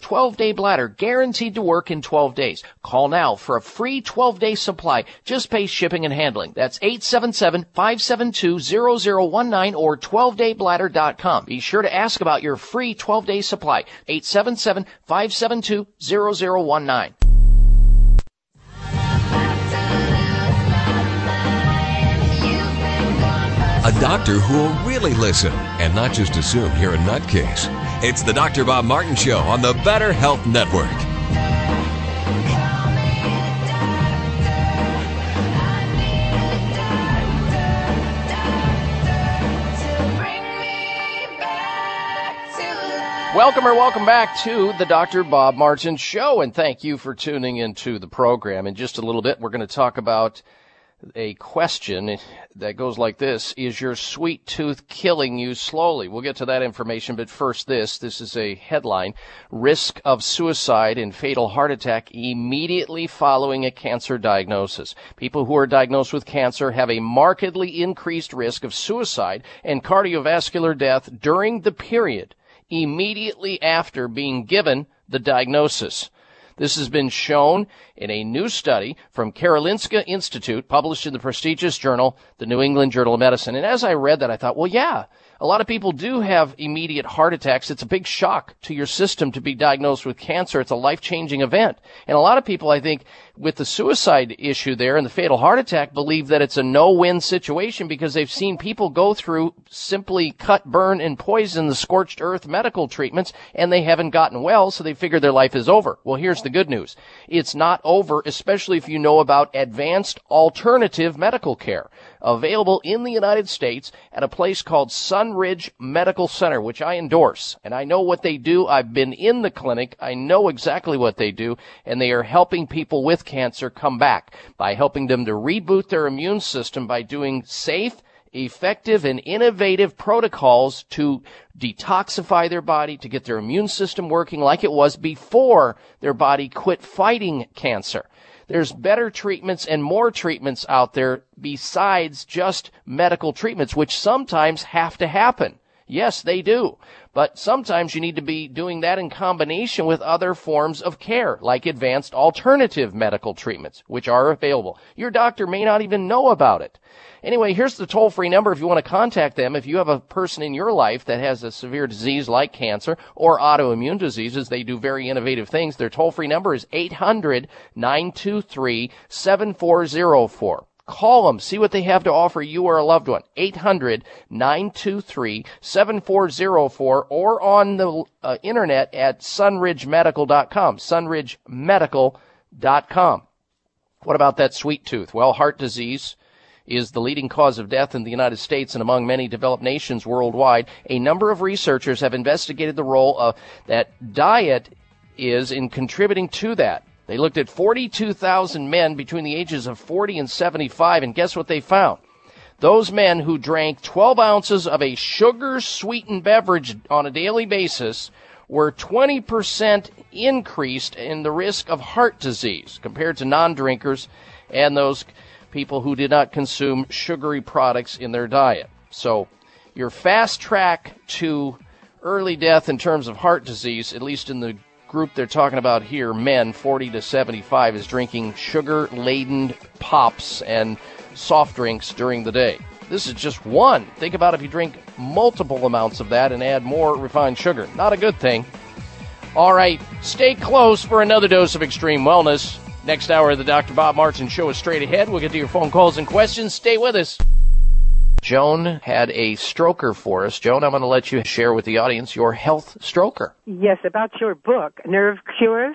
12 Day Bladder guaranteed to work in 12 days. Call now for a free 12 day supply. Just pay shipping and handling. That's 877-572-0019 or 12daybladder.com. Be sure to ask about your free 12 day supply. 877-572-0019. A doctor who will really listen and not just assume you're a nutcase. It's the Dr. Bob Martin Show on the Better Health Network. Welcome or welcome back to the Dr. Bob Martin Show, and thank you for tuning into the program. In just a little bit, we're going to talk about a question that goes like this Is your sweet tooth killing you slowly? We'll get to that information, but first, this. This is a headline Risk of suicide and fatal heart attack immediately following a cancer diagnosis. People who are diagnosed with cancer have a markedly increased risk of suicide and cardiovascular death during the period immediately after being given the diagnosis. This has been shown in a new study from Karolinska Institute published in the prestigious journal, the New England Journal of Medicine. And as I read that, I thought, well, yeah, a lot of people do have immediate heart attacks. It's a big shock to your system to be diagnosed with cancer. It's a life-changing event. And a lot of people, I think, with the suicide issue there and the fatal heart attack believe that it's a no-win situation because they've seen people go through simply cut, burn, and poison the scorched earth medical treatments and they haven't gotten well, so they figure their life is over. Well, here's the good news. It's not over, especially if you know about advanced alternative medical care available in the United States at a place called Sunridge Medical Center, which I endorse. And I know what they do. I've been in the clinic. I know exactly what they do. And they are helping people with cancer come back by helping them to reboot their immune system by doing safe, effective and innovative protocols to detoxify their body, to get their immune system working like it was before their body quit fighting cancer. There's better treatments and more treatments out there besides just medical treatments, which sometimes have to happen. Yes, they do. But sometimes you need to be doing that in combination with other forms of care, like advanced alternative medical treatments, which are available. Your doctor may not even know about it. Anyway, here's the toll free number if you want to contact them. If you have a person in your life that has a severe disease like cancer or autoimmune diseases, they do very innovative things. Their toll free number is 800 923 7404. Call them, see what they have to offer you or a loved one. 800 923 7404 or on the uh, internet at sunridgemedical.com. Sunridgemedical.com. What about that sweet tooth? Well, heart disease is the leading cause of death in the United States and among many developed nations worldwide. A number of researchers have investigated the role of that diet is in contributing to that. They looked at 42,000 men between the ages of 40 and 75, and guess what they found? Those men who drank 12 ounces of a sugar sweetened beverage on a daily basis were 20% increased in the risk of heart disease compared to non drinkers and those people who did not consume sugary products in their diet. So, your fast track to early death in terms of heart disease, at least in the group they're talking about here, men 40 to 75, is drinking sugar laden pops and soft drinks during the day. This is just one. Think about if you drink multiple amounts of that and add more refined sugar. Not a good thing. All right, stay close for another dose of extreme wellness. Next hour of the Dr. Bob Martin Show is straight ahead. We'll get to your phone calls and questions. Stay with us. Joan had a stroker for us. Joan, I'm going to let you share with the audience your health stroker. Yes, about your book, Nerve Cures.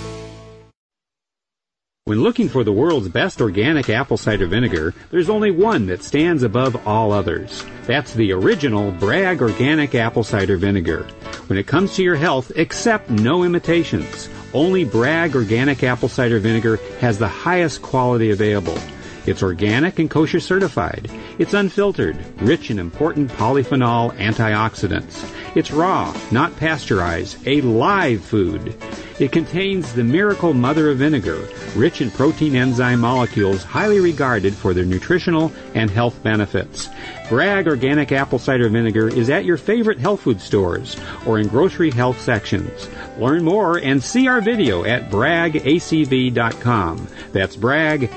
When looking for the world's best organic apple cider vinegar, there's only one that stands above all others. That's the original Bragg Organic Apple Cider Vinegar. When it comes to your health, accept no imitations. Only Bragg Organic Apple Cider Vinegar has the highest quality available. It's organic and kosher certified. It's unfiltered, rich in important polyphenol antioxidants. It's raw, not pasteurized, a live food. It contains the miracle mother of vinegar, rich in protein enzyme molecules highly regarded for their nutritional and health benefits. Bragg Organic Apple Cider Vinegar is at your favorite health food stores or in grocery health sections. Learn more and see our video at braggacv.com. That's braggacv.com.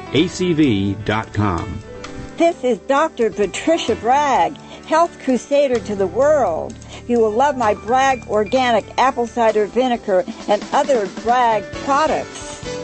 This is Dr. Patricia Bragg, health crusader to the world. You will love my Bragg organic apple cider vinegar and other Bragg products.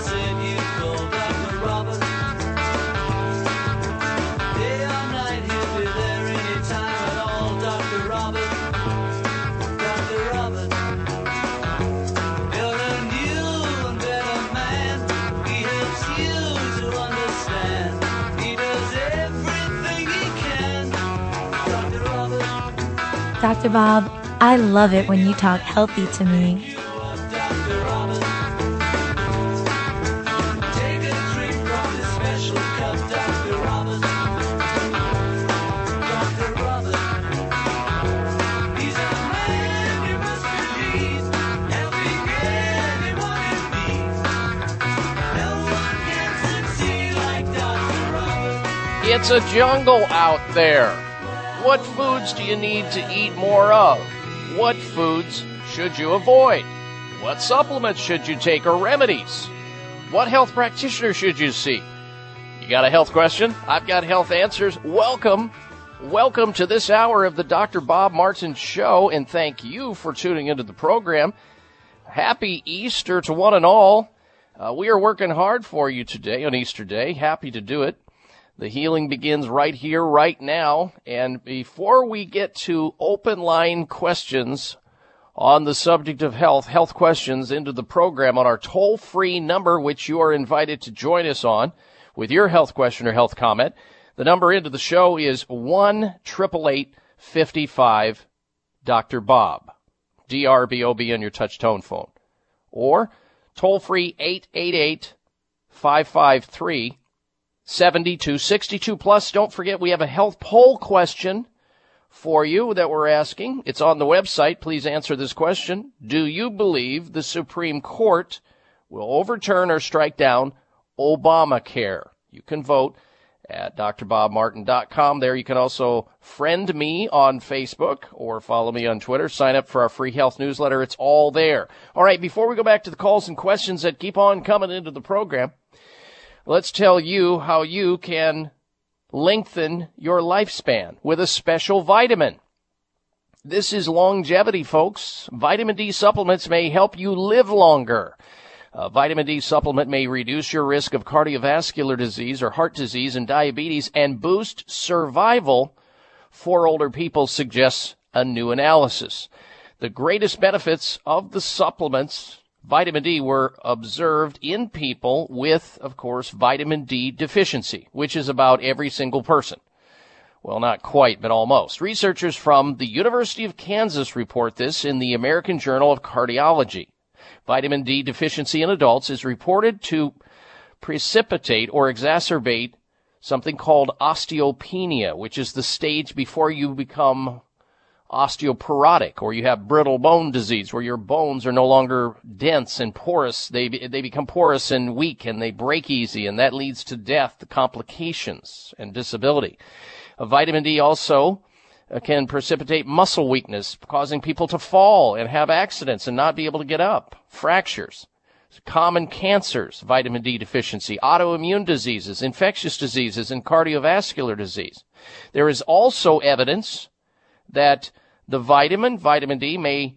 Dr. Bob, I love it when you talk healthy to me. It's a jungle out there. What foods do you need to eat more of? What foods should you avoid? What supplements should you take or remedies? What health practitioner should you see? You got a health question? I've got health answers. Welcome. Welcome to this hour of the Dr. Bob Martin Show, and thank you for tuning into the program. Happy Easter to one and all. Uh, we are working hard for you today on Easter Day. Happy to do it. The healing begins right here, right now. And before we get to open line questions on the subject of health, health questions into the program on our toll free number, which you are invited to join us on with your health question or health comment. The number into the show is 1 55 Dr. Bob. D-R-B-O-B on your touch tone phone. Or Toll free 888 553 7262. Plus, don't forget we have a health poll question for you that we're asking. It's on the website. Please answer this question. Do you believe the Supreme Court will overturn or strike down Obamacare? You can vote at drbobmartin.com. There you can also friend me on Facebook or follow me on Twitter. Sign up for our free health newsletter. It's all there. All right, before we go back to the calls and questions that keep on coming into the program, let's tell you how you can lengthen your lifespan with a special vitamin. This is longevity, folks. Vitamin D supplements may help you live longer. A vitamin D supplement may reduce your risk of cardiovascular disease or heart disease and diabetes and boost survival for older people, suggests a new analysis. The greatest benefits of the supplements, vitamin D, were observed in people with, of course, vitamin D deficiency, which is about every single person. Well, not quite, but almost. Researchers from the University of Kansas report this in the American Journal of Cardiology. Vitamin D deficiency in adults is reported to precipitate or exacerbate something called osteopenia, which is the stage before you become osteoporotic or you have brittle bone disease where your bones are no longer dense and porous. They, they become porous and weak and they break easy and that leads to death, complications and disability. Uh, vitamin D also uh, can precipitate muscle weakness, causing people to fall and have accidents and not be able to get up, fractures, common cancers, vitamin D deficiency, autoimmune diseases, infectious diseases, and cardiovascular disease. There is also evidence that the vitamin, vitamin D, may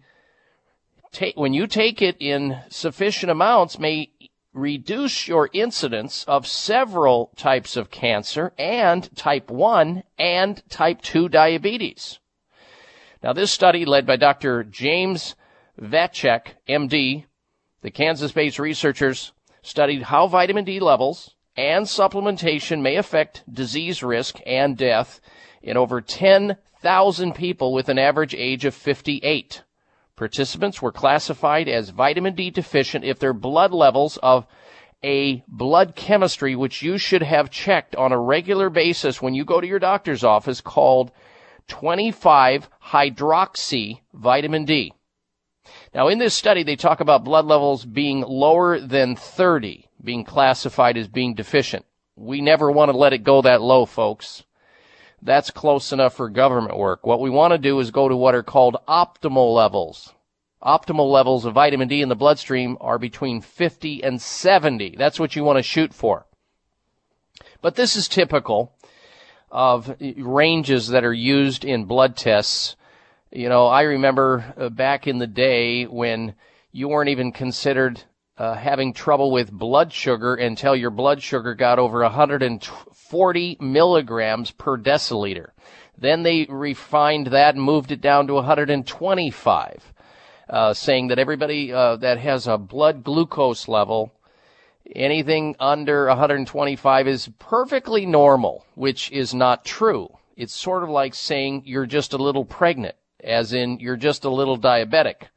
take, when you take it in sufficient amounts, may reduce your incidence of several types of cancer and type 1 and type 2 diabetes. Now, this study led by Dr. James Vacek, MD, the Kansas based researchers studied how vitamin D levels and supplementation may affect disease risk and death in over 10,000 people with an average age of 58. Participants were classified as vitamin D deficient if their blood levels of a blood chemistry, which you should have checked on a regular basis when you go to your doctor's office, called 25 hydroxy vitamin D. Now, in this study, they talk about blood levels being lower than 30, being classified as being deficient. We never want to let it go that low, folks. That's close enough for government work. What we want to do is go to what are called optimal levels. Optimal levels of vitamin D in the bloodstream are between 50 and 70. That's what you want to shoot for. But this is typical of ranges that are used in blood tests. You know, I remember uh, back in the day when you weren't even considered uh, having trouble with blood sugar until your blood sugar got over 140 milligrams per deciliter. Then they refined that and moved it down to 125, uh, saying that everybody uh, that has a blood glucose level, anything under 125 is perfectly normal, which is not true. It's sort of like saying you're just a little pregnant, as in you're just a little diabetic.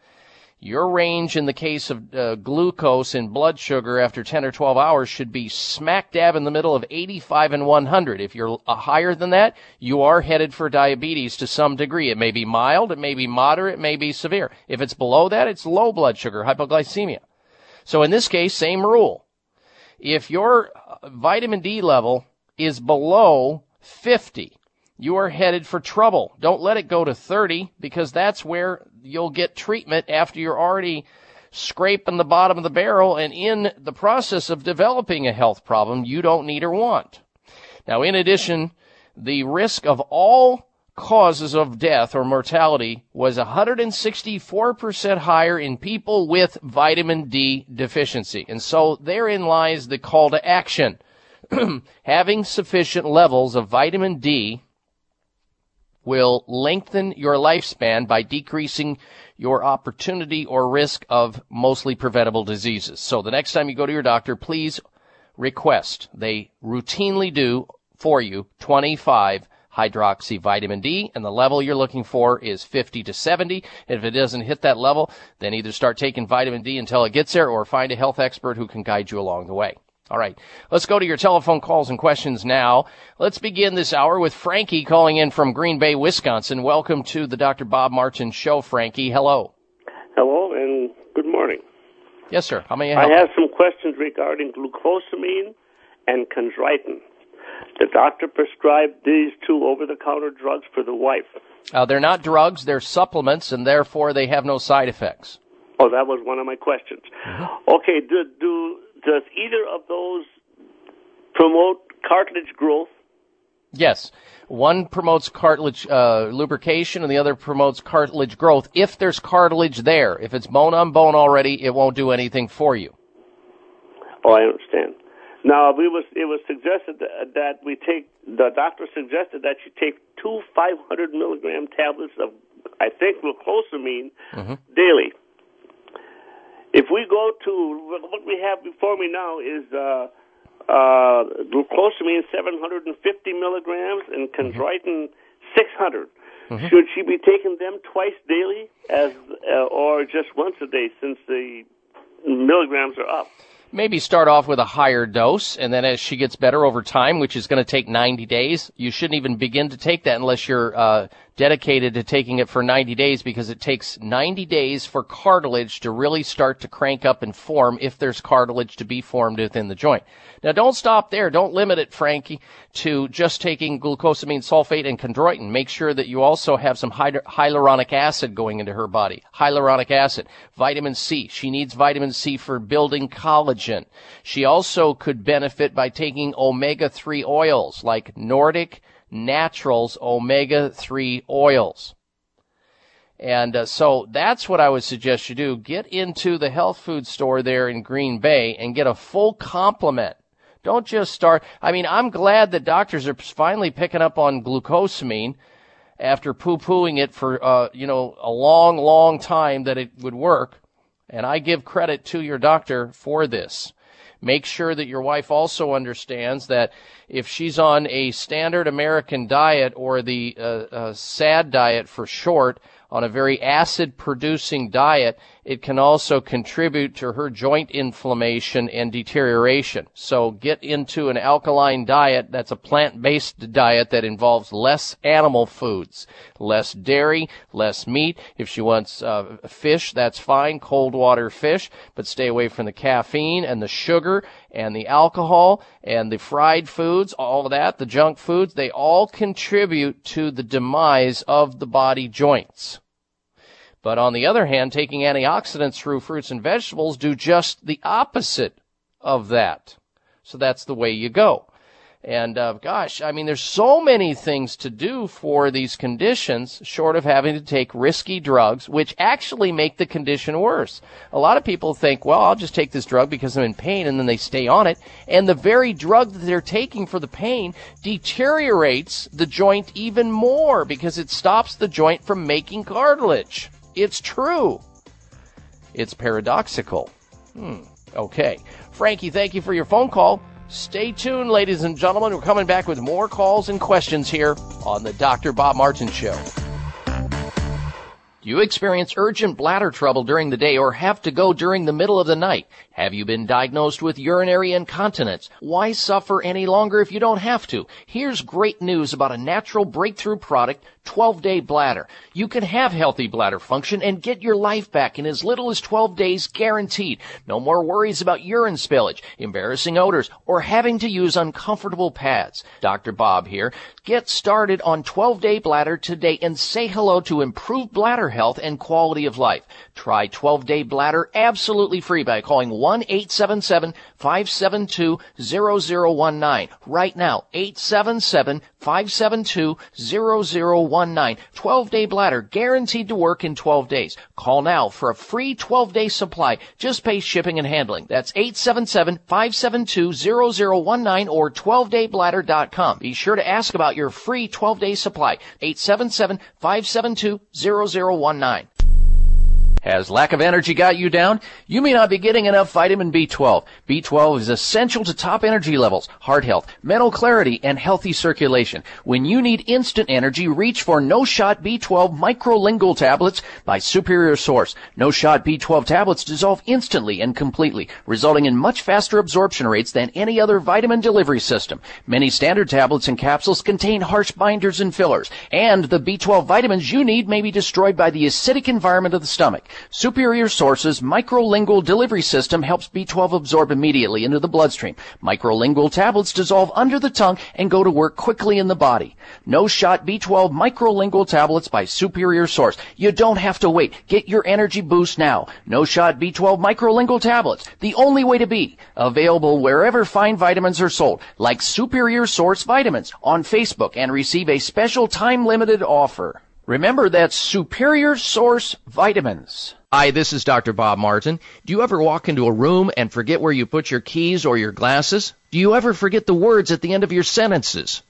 Your range in the case of uh, glucose in blood sugar after 10 or 12 hours should be smack dab in the middle of 85 and 100. If you're uh, higher than that, you are headed for diabetes to some degree. It may be mild, it may be moderate, it may be severe. If it's below that, it's low blood sugar, hypoglycemia. So in this case, same rule. If your uh, vitamin D level is below 50, you are headed for trouble. Don't let it go to 30 because that's where you'll get treatment after you're already scraping the bottom of the barrel and in the process of developing a health problem you don't need or want. Now, in addition, the risk of all causes of death or mortality was 164% higher in people with vitamin D deficiency. And so therein lies the call to action. <clears throat> Having sufficient levels of vitamin D will lengthen your lifespan by decreasing your opportunity or risk of mostly preventable diseases. So the next time you go to your doctor, please request. They routinely do for you 25 hydroxy vitamin D, and the level you're looking for is 50 to 70. If it doesn't hit that level, then either start taking vitamin D until it gets there or find a health expert who can guide you along the way. All right. Let's go to your telephone calls and questions now. Let's begin this hour with Frankie calling in from Green Bay, Wisconsin. Welcome to the Dr. Bob Martin Show, Frankie. Hello. Hello and good morning. Yes, sir. How may I help? I have some questions regarding glucosamine and chondroitin. The doctor prescribed these two over-the-counter drugs for the wife. Uh, they're not drugs, they're supplements, and therefore they have no side effects. Oh, that was one of my questions. Okay, do, do does either of those promote cartilage growth? Yes. One promotes cartilage uh, lubrication and the other promotes cartilage growth. If there's cartilage there, if it's bone on bone already, it won't do anything for you. Oh, I understand. Now, we was it was suggested that, that we take the doctor suggested that you take two 500 milligram tablets of I think glucosamine daily. If we go to what we have before me now is uh, uh, glucosamine 750 milligrams and chondroitin 600. Should she be taking them twice daily, as uh, or just once a day, since the milligrams are up? Maybe start off with a higher dose, and then as she gets better over time, which is going to take 90 days, you shouldn't even begin to take that unless you're uh, dedicated to taking it for 90 days because it takes 90 days for cartilage to really start to crank up and form if there's cartilage to be formed within the joint. Now don't stop there. Don't limit it, Frankie, to just taking glucosamine sulfate and chondroitin. Make sure that you also have some hy- hyaluronic acid going into her body. Hyaluronic acid, vitamin C. She needs vitamin C for building collagen. She also could benefit by taking omega-3 oils like Nordic Naturals omega-3 oils. And uh, so that's what I would suggest you do. Get into the health food store there in Green Bay and get a full complement. Don't just start. I mean, I'm glad that doctors are finally picking up on glucosamine after poo-pooing it for, uh, you know, a long, long time that it would work. And I give credit to your doctor for this. Make sure that your wife also understands that if she's on a standard American diet or the uh, uh, SAD diet for short, on a very acid producing diet, it can also contribute to her joint inflammation and deterioration. So get into an alkaline diet that's a plant based diet that involves less animal foods, less dairy, less meat. If she wants uh, fish, that's fine, cold water fish, but stay away from the caffeine and the sugar and the alcohol and the fried foods, all of that, the junk foods, they all contribute to the demise of the body joints. But on the other hand, taking antioxidants through fruits and vegetables do just the opposite of that. So that's the way you go. And uh, gosh, I mean, there's so many things to do for these conditions, short of having to take risky drugs, which actually make the condition worse. A lot of people think, well, I'll just take this drug because I'm in pain, and then they stay on it. And the very drug that they're taking for the pain deteriorates the joint even more because it stops the joint from making cartilage. It's true. It's paradoxical. Hmm. Okay. Frankie, thank you for your phone call. Stay tuned, ladies and gentlemen. We're coming back with more calls and questions here on the Dr. Bob Martin Show. Do you experience urgent bladder trouble during the day or have to go during the middle of the night? Have you been diagnosed with urinary incontinence? Why suffer any longer if you don't have to? Here's great news about a natural breakthrough product, 12 Day Bladder. You can have healthy bladder function and get your life back in as little as 12 days guaranteed. No more worries about urine spillage, embarrassing odors, or having to use uncomfortable pads. Dr. Bob here. Get started on 12 Day Bladder today and say hello to improved bladder health and quality of life. Try 12 Day Bladder absolutely free by calling 1-877-572-0019. Right now, 877-572-0019. 12 Day Bladder guaranteed to work in 12 days. Call now for a free 12 day supply. Just pay shipping and handling. That's 877-572-0019 or 12daybladder.com. Be sure to ask about your free 12 day supply. 877-572-0019. Has lack of energy got you down? You may not be getting enough vitamin B12. B12 is essential to top energy levels, heart health, mental clarity, and healthy circulation. When you need instant energy, reach for No Shot B12 microlingual tablets by Superior Source. No Shot B12 tablets dissolve instantly and completely, resulting in much faster absorption rates than any other vitamin delivery system. Many standard tablets and capsules contain harsh binders and fillers, and the B12 vitamins you need may be destroyed by the acidic environment of the stomach. Superior Source's microlingual delivery system helps B12 absorb immediately into the bloodstream. Microlingual tablets dissolve under the tongue and go to work quickly in the body. No shot B12 microlingual tablets by Superior Source. You don't have to wait. Get your energy boost now. No shot B12 microlingual tablets. The only way to be. Available wherever fine vitamins are sold, like Superior Source Vitamins on Facebook and receive a special time limited offer. Remember that's Superior Source Vitamins. Hi, this is Dr. Bob Martin. Do you ever walk into a room and forget where you put your keys or your glasses? Do you ever forget the words at the end of your sentences?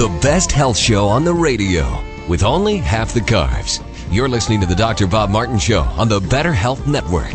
The best health show on the radio with only half the carbs. You're listening to the Dr. Bob Martin Show on the Better Health Network.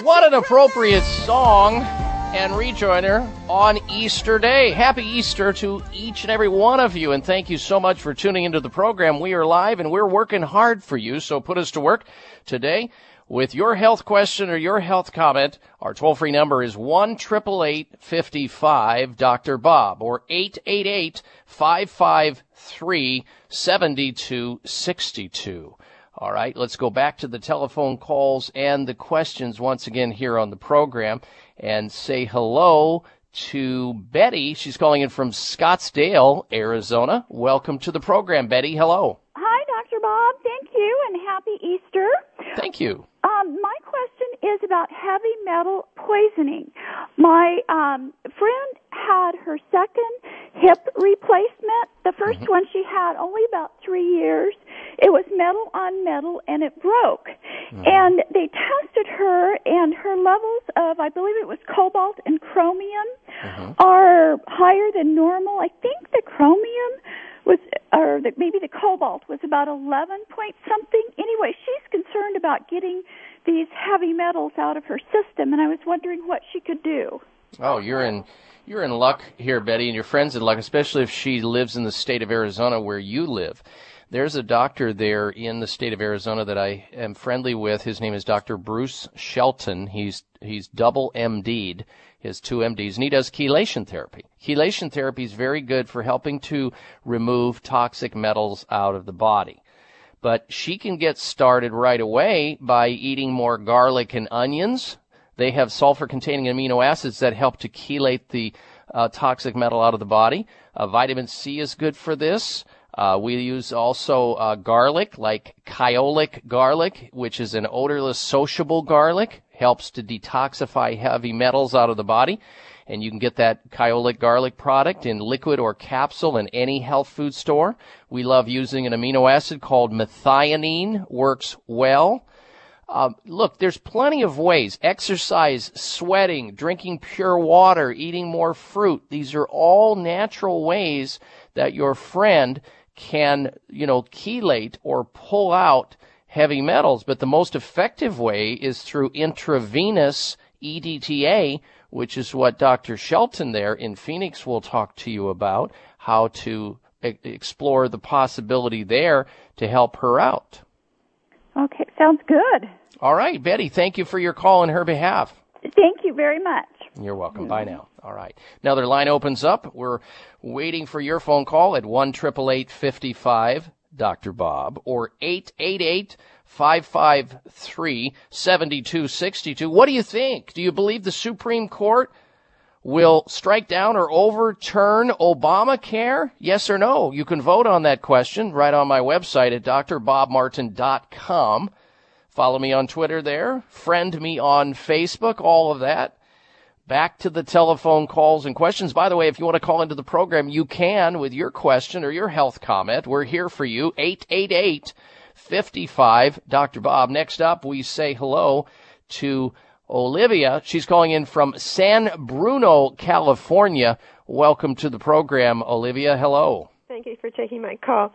What an appropriate song and rejoiner on Easter Day. Happy Easter to each and every one of you, and thank you so much for tuning into the program. We are live and we're working hard for you, so put us to work today with your health question or your health comment. Our toll free number is 1 55 Dr. Bob or 888 553 7262. All right, let's go back to the telephone calls and the questions once again here on the program and say hello to Betty. She's calling in from Scottsdale, Arizona. Welcome to the program, Betty. Hello. Hi, Dr. Bob. Thank you and happy Easter. Thank you. Um, my question is about heavy metal poisoning. My um, friend had her second hip replacement. The 1st Mm-hmm. one she had only about three years. It was metal on metal and it broke. Mm-hmm. And they tested her and her levels of, I believe it was cobalt and chromium Mm-hmm. are higher than normal. I think the chromium was, or the, maybe the cobalt was about 11 point something. Anyway, she's concerned about getting these heavy metals out of her system, and I was wondering what she could do. Oh, you're in you're in luck here, Betty, and your friends in luck, especially if she lives in the state of Arizona where you live. There's a doctor there in the state of Arizona that I am friendly with. His name is Dr. Bruce Shelton. He's he's double MD'd, his two MDs, and he does chelation therapy. Chelation therapy is very good for helping to remove toxic metals out of the body. But she can get started right away by eating more garlic and onions. They have sulfur containing amino acids that help to chelate the uh, toxic metal out of the body. Uh, vitamin C is good for this. Uh, we use also uh, garlic, like kyolic garlic, which is an odorless, sociable garlic, helps to detoxify heavy metals out of the body. And you can get that kyolic garlic product in liquid or capsule in any health food store. We love using an amino acid called methionine, works well. Um, look, there's plenty of ways. Exercise, sweating, drinking pure water, eating more fruit. These are all natural ways that your friend can, you know, chelate or pull out heavy metals, but the most effective way is through intravenous EDTA, which is what Dr. Shelton there in Phoenix will talk to you about, how to e- explore the possibility there to help her out. Okay, sounds good. All right, Betty, thank you for your call on her behalf. Thank you very much. You're welcome. Bye mm-hmm. now. All right. Another line opens up. We're waiting for your phone call at 1 55 Dr. Bob or 888 553 7262. What do you think? Do you believe the Supreme Court will strike down or overturn Obamacare? Yes or no? You can vote on that question right on my website at drbobmartin.com. Follow me on Twitter there. Friend me on Facebook, all of that. Back to the telephone calls and questions. By the way, if you want to call into the program, you can with your question or your health comment. We're here for you. 888 55 Dr. Bob. Next up, we say hello to Olivia. She's calling in from San Bruno, California. Welcome to the program, Olivia. Hello. Thank you for taking my call.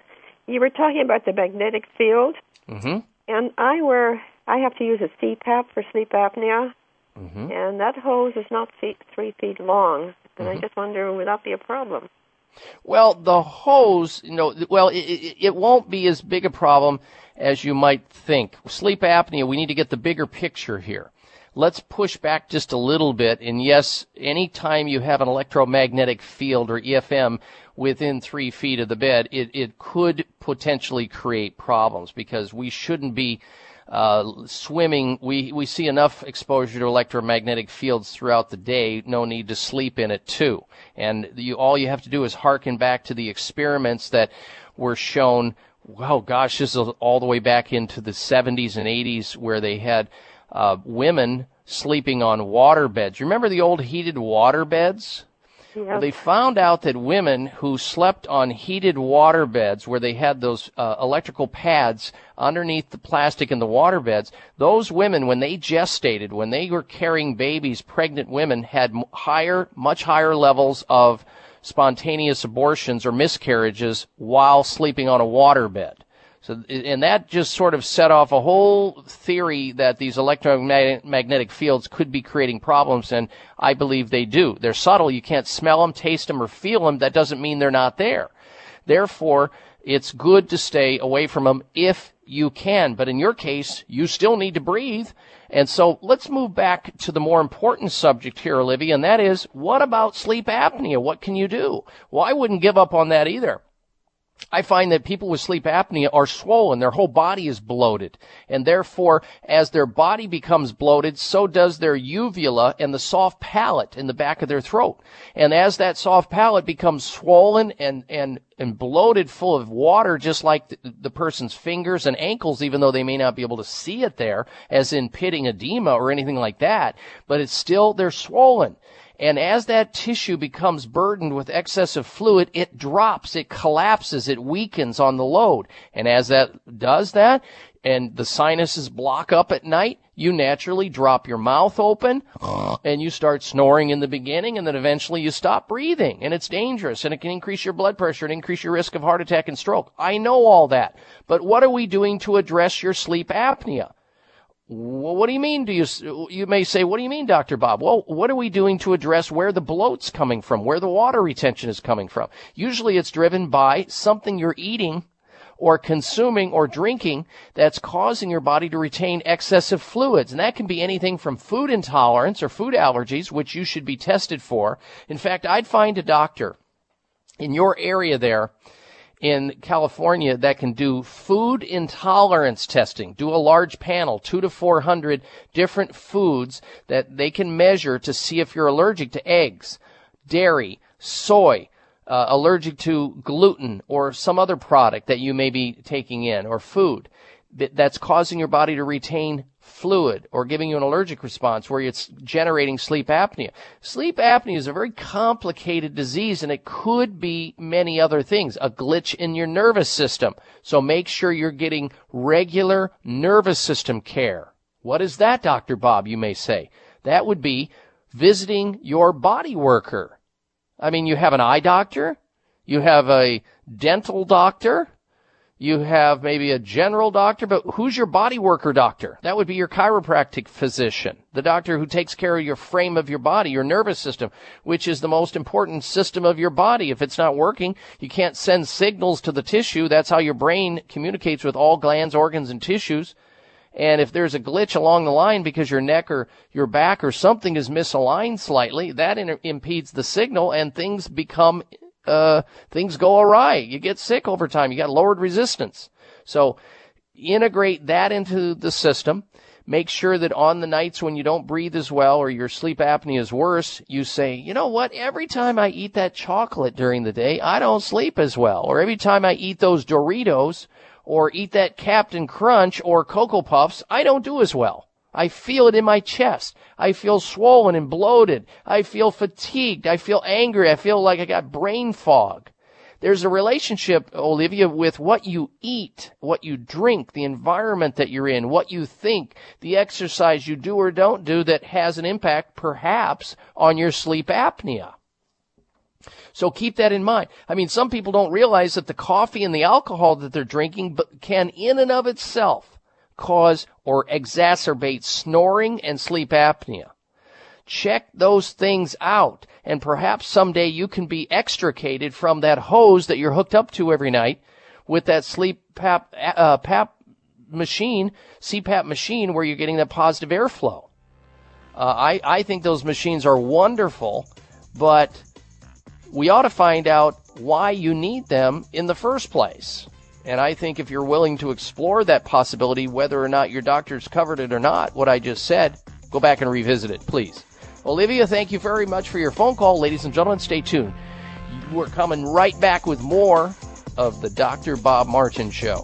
You were talking about the magnetic field, Mm-hmm. and I wear I have to use a CPAP for sleep apnea, Mm-hmm. and that hose is not feet, three feet long, and I Mhm. just wonder would that be a problem? Well, the hose, you know, well, it, it, it won't be as big a problem as you might think. Sleep apnea, we need to get the bigger picture here. Let's push back just a little bit. And yes, anytime you have an electromagnetic field or EFM within three feet of the bed, it, it could potentially create problems because we shouldn't be uh, swimming. We, we see enough exposure to electromagnetic fields throughout the day. No need to sleep in it too. And you, all you have to do is hearken back to the experiments that were shown. Oh gosh, this is all the way back into the 70s and 80s where they had uh, women sleeping on water beds. Remember the old heated water beds? Well, they found out that women who slept on heated water beds where they had those uh, electrical pads underneath the plastic in the water beds, those women, when they gestated, when they were carrying babies, pregnant women had higher, much higher levels of spontaneous abortions or miscarriages while sleeping on a water bed. So, and that just sort of set off a whole theory that these electromagnetic fields could be creating problems, and I believe they do. They're subtle. You can't smell them, taste them, or feel them. That doesn't mean they're not there. Therefore, it's good to stay away from them if you can. But in your case, you still need to breathe. And so let's move back to the more important subject here, Olivia, and that is, what about sleep apnea? What can you do? Well, I wouldn't give up on that either. I find that people with sleep apnea are swollen. Their whole body is bloated. And therefore, as their body becomes bloated, so does their uvula and the soft palate in the back of their throat. And as that soft palate becomes swollen and, and, and bloated full of water, just like the, the person's fingers and ankles, even though they may not be able to see it there, as in pitting edema or anything like that, but it's still, they're swollen. And as that tissue becomes burdened with excessive fluid, it drops, it collapses, it weakens on the load. And as that does that, and the sinuses block up at night, you naturally drop your mouth open <gasps> and you start snoring in the beginning and then eventually you stop breathing and it's dangerous and it can increase your blood pressure and increase your risk of heart attack and stroke. I know all that. But what are we doing to address your sleep apnea? Well, what do you mean? Do you you may say, what do you mean, Doctor Bob? Well, what are we doing to address where the bloat's coming from, where the water retention is coming from? Usually, it's driven by something you're eating, or consuming, or drinking that's causing your body to retain excessive fluids, and that can be anything from food intolerance or food allergies, which you should be tested for. In fact, I'd find a doctor in your area there in California that can do food intolerance testing, do a large panel, two to four hundred different foods that they can measure to see if you're allergic to eggs, dairy, soy, uh, allergic to gluten or some other product that you may be taking in or food that's causing your body to retain fluid or giving you an allergic response where it's generating sleep apnea. Sleep apnea is a very complicated disease and it could be many other things, a glitch in your nervous system. So make sure you're getting regular nervous system care. What is that, Dr. Bob, you may say? That would be visiting your body worker. I mean, you have an eye doctor, you have a dental doctor, You have maybe a general doctor, but who's your body worker doctor? That would be your chiropractic physician, the doctor who takes care of your frame of your body, your nervous system, which is the most important system of your body. If it's not working, you can't send signals to the tissue. That's how your brain communicates with all glands, organs, and tissues. And if there's a glitch along the line because your neck or your back or something is misaligned slightly, that impedes the signal and things become uh, things go awry. You get sick over time. You got lowered resistance. So integrate that into the system. Make sure that on the nights when you don't breathe as well or your sleep apnea is worse, you say, you know what? Every time I eat that chocolate during the day, I don't sleep as well. Or every time I eat those Doritos or eat that Captain Crunch or Cocoa Puffs, I don't do as well. I feel it in my chest. I feel swollen and bloated. I feel fatigued. I feel angry. I feel like I got brain fog. There's a relationship, Olivia, with what you eat, what you drink, the environment that you're in, what you think, the exercise you do or don't do that has an impact perhaps on your sleep apnea. So keep that in mind. I mean, some people don't realize that the coffee and the alcohol that they're drinking can in and of itself cause or exacerbate snoring and sleep apnea. Check those things out and perhaps someday you can be extricated from that hose that you're hooked up to every night with that sleep pap, uh, pap machine, CPAP machine where you're getting that positive airflow. Uh, I, I think those machines are wonderful, but we ought to find out why you need them in the first place. And I think if you're willing to explore that possibility, whether or not your doctor's covered it or not, what I just said, go back and revisit it, please. Olivia, thank you very much for your phone call. Ladies and gentlemen, stay tuned. We're coming right back with more of the Dr. Bob Martin Show.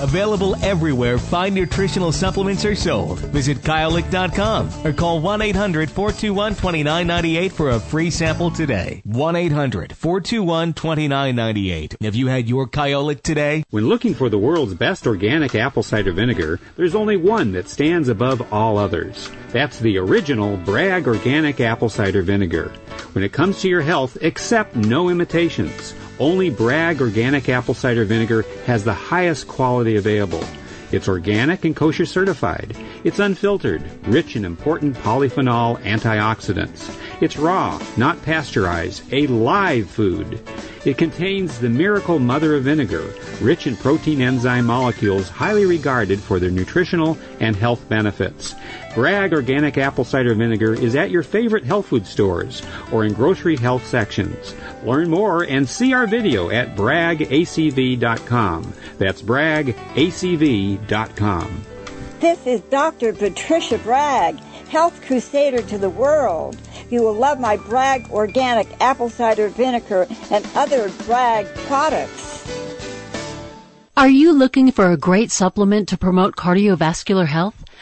Available everywhere fine nutritional supplements are sold. Visit Kyolic.com or call 1 800 421 2998 for a free sample today. 1 800 421 2998. Have you had your Kyolic today? When looking for the world's best organic apple cider vinegar, there's only one that stands above all others. That's the original Bragg Organic Apple Cider Vinegar. When it comes to your health, accept no imitations. Only Bragg Organic Apple Cider Vinegar has the highest quality available. It's organic and kosher certified. It's unfiltered, rich in important polyphenol antioxidants. It's raw, not pasteurized, a live food. It contains the miracle mother of vinegar, rich in protein enzyme molecules highly regarded for their nutritional and health benefits. Bragg Organic Apple Cider Vinegar is at your favorite health food stores or in grocery health sections. Learn more and see our video at braggacv.com. That's braggacv.com. This is Dr. Patricia Bragg, health crusader to the world. You will love my Bragg organic apple cider vinegar and other Bragg products. Are you looking for a great supplement to promote cardiovascular health?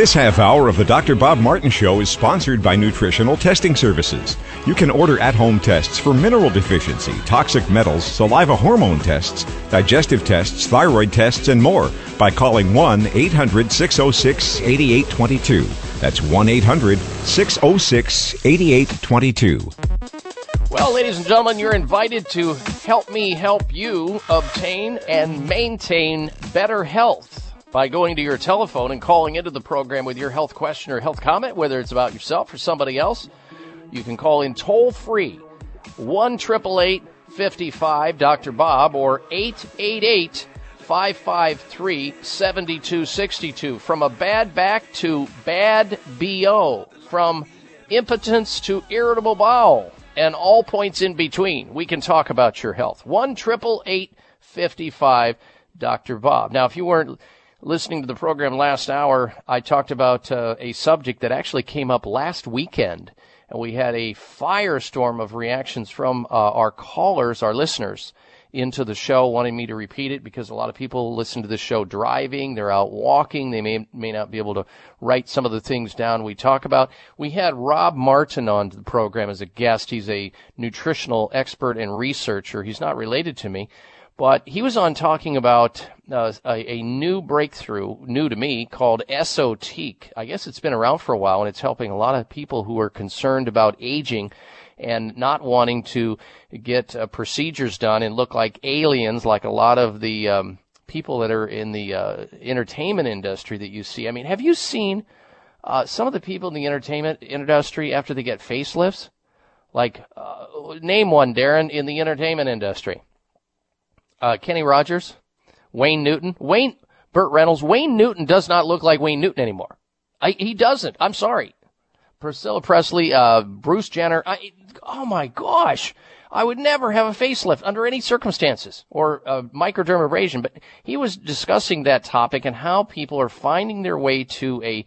This half hour of the Dr. Bob Martin Show is sponsored by Nutritional Testing Services. You can order at home tests for mineral deficiency, toxic metals, saliva hormone tests, digestive tests, thyroid tests, and more by calling 1 800 606 8822. That's 1 800 606 8822. Well, ladies and gentlemen, you're invited to help me help you obtain and maintain better health by going to your telephone and calling into the program with your health question or health comment, whether it's about yourself or somebody else. You can call in toll free 1 55 Dr. Bob or 888 553 7262. From a bad back to bad BO. From impotence to irritable bowel and all points in between. We can talk about your health. 1 55 Dr. Bob. Now, if you weren't listening to the program last hour, I talked about uh, a subject that actually came up last weekend. And we had a firestorm of reactions from uh, our callers, our listeners, into the show, wanting me to repeat it because a lot of people listen to the show driving, they're out walking, they may may not be able to write some of the things down we talk about. We had Rob Martin on the program as a guest. He's a nutritional expert and researcher. He's not related to me, but he was on talking about uh, a, a, new breakthrough, new to me, called Esotique. I guess it's been around for a while, and it's helping a lot of people who are concerned about aging and not wanting to get uh, procedures done and look like aliens, like a lot of the um, people that are in the uh, entertainment industry that you see. I mean, have you seen uh, some of the people in the entertainment industry after they get facelifts? Like, uh, name one, Darren, in the entertainment industry uh, Kenny Rogers, Wayne Newton, Wayne, Burt Reynolds. Wayne Newton does not look like Wayne Newton anymore. I, he doesn't. I'm sorry. Priscilla Presley, uh, Bruce Jenner. I, oh my gosh. I would never have a facelift under any circumstances or a microdermabrasion, but he was discussing that topic and how people are finding their way to a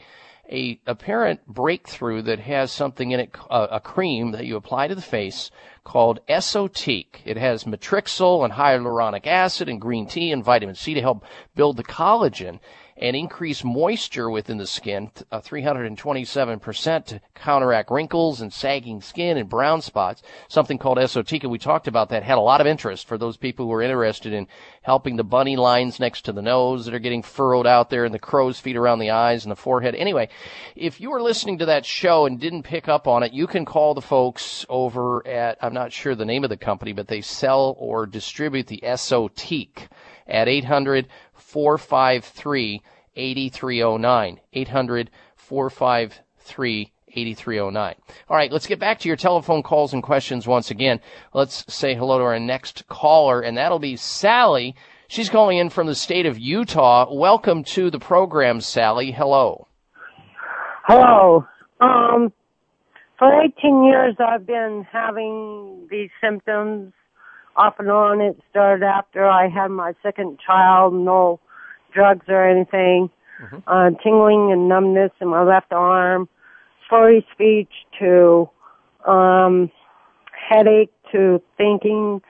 a apparent breakthrough that has something in it, uh, a cream that you apply to the face called Esotique. It has matrixyl and hyaluronic acid and green tea and vitamin C to help build the collagen and increase moisture within the skin, uh, 327% to counteract wrinkles and sagging skin and brown spots. Something called Esotica, we talked about that, had a lot of interest for those people who are interested in helping the bunny lines next to the nose that are getting furrowed out there and the crow's feet around the eyes and the forehead. Anyway, if you were listening to that show and didn't pick up on it, you can call the folks over at, I'm not sure the name of the company, but they sell or distribute the Esotique at 800 453 8309. 800 453 8309. All right, let's get back to your telephone calls and questions once again. Let's say hello to our next caller, and that'll be Sally. She's calling in from the state of Utah. Welcome to the program, Sally. Hello. Hello. Um, for 18 years, I've been having these symptoms off and on. It started after I had my second child, no drugs or anything. Mm-hmm. Uh, tingling and numbness in my left arm, slurry speech to um, headache to thinking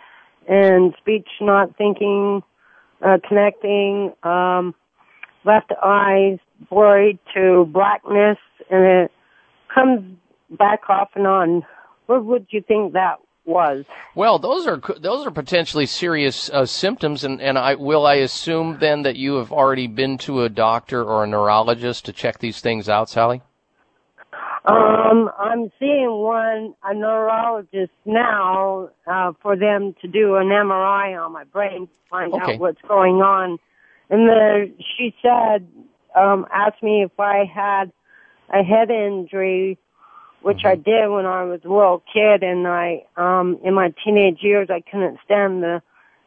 and speech not thinking, uh, connecting, um, left eyes blurry to blackness, and it comes back off and on. What would you think that was. Well, those are those are potentially serious uh, symptoms, and and I will I assume then that you have already been to a doctor or a neurologist to check these things out, Sally. Um, I'm seeing one a neurologist now uh, for them to do an MRI on my brain to find okay. out what's going on. And the, she said um, asked me if I had a head injury, which mm-hmm. I did when I was a little kid, and I, um, in my teenage years, I couldn't stand the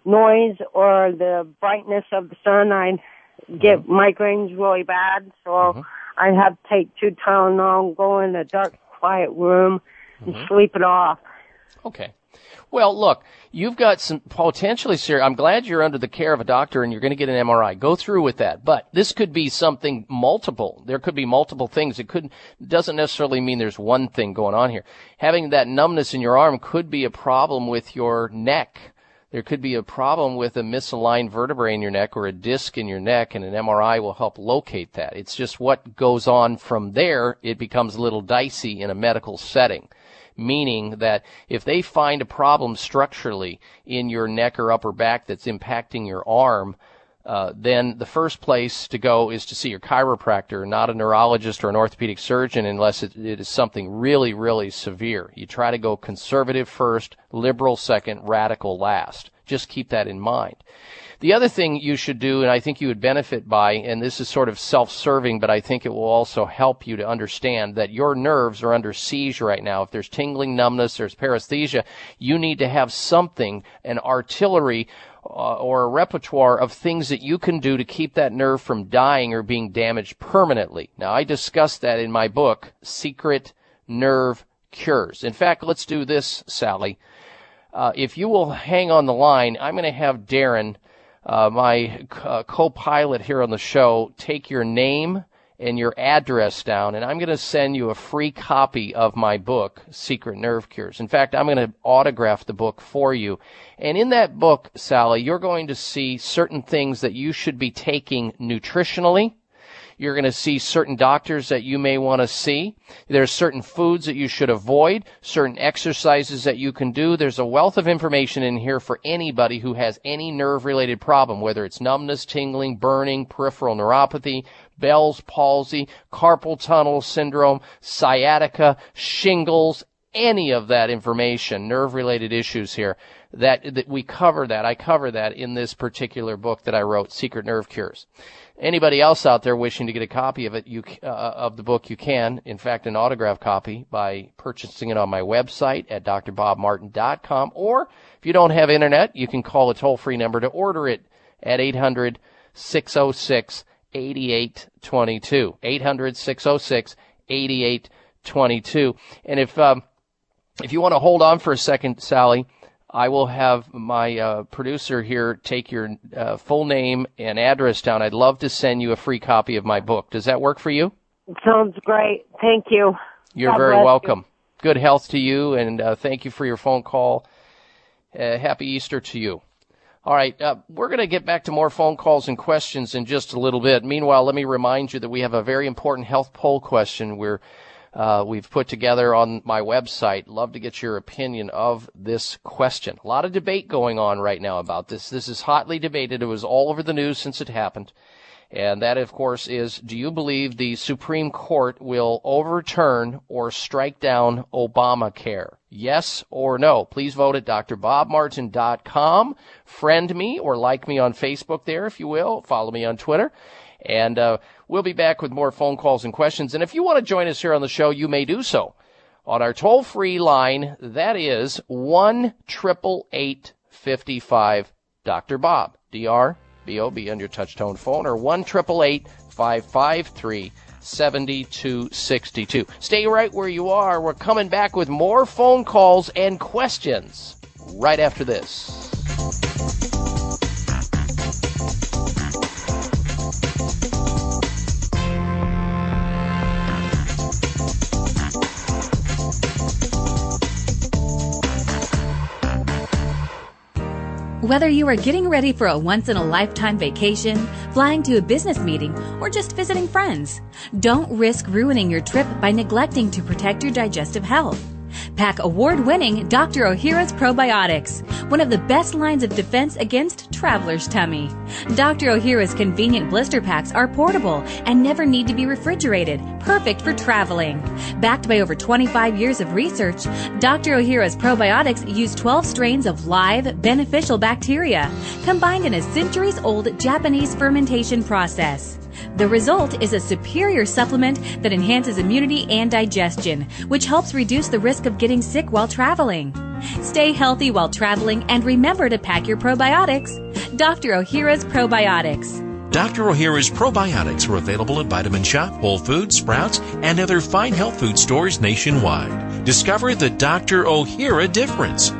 noise or the brightness of the sun. I'd get mm-hmm. migraines really bad, so mm-hmm. I'd have to take two Tylenol, go in a dark, quiet room, and sleep it off. Okay. Well, look, you've got some potentially serious. I'm glad you're under the care of a doctor and you're going to get an MRI. Go through with that. But this could be something multiple. There could be multiple things. It could doesn't necessarily mean there's one thing going on here. Having that numbness in your arm could be a problem with your neck. There could be a problem with a misaligned vertebrae in your neck or a disc in your neck, and an MRI will help locate that. It's just what goes on from there. It becomes a little dicey in a medical setting meaning that if they find a problem structurally in your neck or upper back that's impacting your arm, uh, then the first place to go is to see your chiropractor, not a neurologist or an orthopedic surgeon, unless it, it is something really, really severe. You try to go conservative first, liberal second, radical last. Just keep that in mind. The other thing you should do, and I think you would benefit by, and this is sort of self-serving, but I think it will also help you to understand that your nerves are under siege right now. If there's tingling, numbness, there's paresthesia, you need to have something, an artillery, uh, or a repertoire of things that you can do to keep that nerve from dying or being damaged permanently. Now, I discussed that in my book, Secret Nerve Cures. In fact, let's do this, Sally. Uh, if you will hang on the line, I'm going to have Darren, uh, my uh, co-pilot here on the show, take your name and your address down, and I'm going to send you a free copy of my book, Secret Nerve Cures. In fact, I'm going to autograph the book for you. And in that book, Sally, you're going to see certain things that you should be taking nutritionally, you're going to see certain doctors that you may want to see. There's certain foods that you should avoid, certain exercises that you can do. There's a wealth of information in here for anybody who has any nerve related problem, whether it's numbness, tingling, burning, peripheral neuropathy, Bell's palsy, carpal tunnel syndrome, sciatica, shingles, any of that information, nerve related issues here, that, that we cover that. I cover that in this particular book that I wrote, Secret Nerve Cures. Anybody else out there wishing to get a copy of it, you uh, of the book, you can. In fact, an autograph copy by purchasing it on my website at drbobmartin.com. Or if you don't have internet, you can call a toll free number to order it at 800 606 8822. 800 606 8822. And if um, if you want to hold on for a second, Sally, I will have my uh, producer here take your uh, full name and address down. I'd love to send you a free copy of my book. Does that work for you? Sounds great. Thank you. You're God very bless you. welcome. Good health to you, and uh, thank you for your phone call. Uh, happy Easter to you. All right, uh, we're going to get back to more phone calls and questions in just a little bit. Meanwhile, let me remind you that we have a very important health poll question we're uh, we've put together on my website. Love to get your opinion of this question. A lot of debate going on right now about this. This is hotly debated. It was all over the news since it happened. And that, of course, is do you believe the Supreme Court will overturn or strike down Obamacare? Yes or no? Please vote at drbobmartin.com. Friend me or like me on Facebook there, if you will. Follow me on Twitter. And uh, we'll be back with more phone calls and questions. And if you want to join us here on the show, you may do so on our toll free line. That is 1 55 Dr. Bob. D R B O B on your touchtone phone or 1 553 7262. Stay right where you are. We're coming back with more phone calls and questions right after this. Whether you are getting ready for a once in a lifetime vacation, flying to a business meeting, or just visiting friends, don't risk ruining your trip by neglecting to protect your digestive health. Pack award winning Dr. Ohhira's probiotics one of the best lines of defense against traveler's tummy. Dr. Ohhira's convenient blister packs are portable and never need to be refrigerated, perfect for traveling. Backed by over 25 years of research, Dr. Ohhira's probiotics use 12 strains of live, beneficial bacteria, combined in a centuries old Japanese fermentation process. The result is a superior supplement that enhances immunity and digestion, which helps reduce the risk of getting sick while traveling. Stay healthy while traveling and remember to pack your probiotics. Dr. Ohhira's Probiotics. Dr. Ohhira's probiotics are available at Vitamin Shoppe, Whole Foods, Sprouts, and other fine health food stores nationwide. Discover the Dr. Ohhira difference.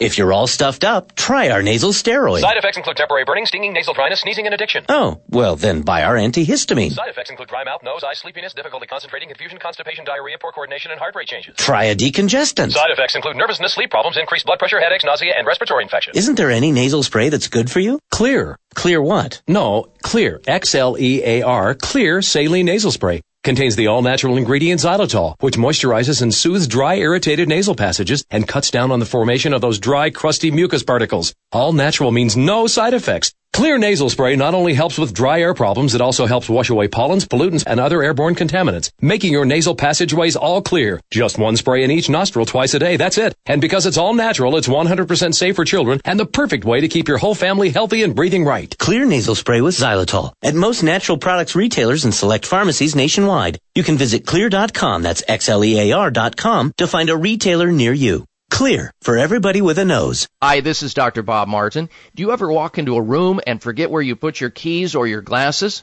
If you're all stuffed up, try our nasal steroid. Side effects include temporary burning, stinging, nasal dryness, sneezing, and addiction. Oh, well then buy our antihistamine. Side effects include dry mouth, nose, eye, sleepiness, difficulty concentrating, confusion, constipation, diarrhea, poor coordination, and heart rate changes. Try a decongestant. Side effects include nervousness, sleep problems, increased blood pressure, headaches, nausea, and respiratory infections. Isn't there any nasal spray that's good for you? Xlear. Clear what? No, Xlear. X-L-E-A-R. Xlear Saline Nasal Spray. Contains the all-natural ingredient xylitol, which moisturizes and soothes dry, irritated nasal passages and cuts down on the formation of those dry, crusty mucus particles. All natural means no side effects. Xlear nasal spray not only helps with dry air problems, it also helps wash away pollens, pollutants, and other airborne contaminants, making your nasal passageways all clear. Just one spray in each nostril twice a day, that's it. And because it's all natural, it's 100% safe for children and the perfect way to keep your whole family healthy and breathing right. Xlear nasal spray with xylitol at most natural products retailers and select pharmacies nationwide. You can visit xlear.com, that's X-L-E-A-R.com, to find a retailer near you. Xlear for everybody with a nose. Hi, this is Dr. Bob Martin. Do you ever walk into a room and forget where you put your keys or your glasses?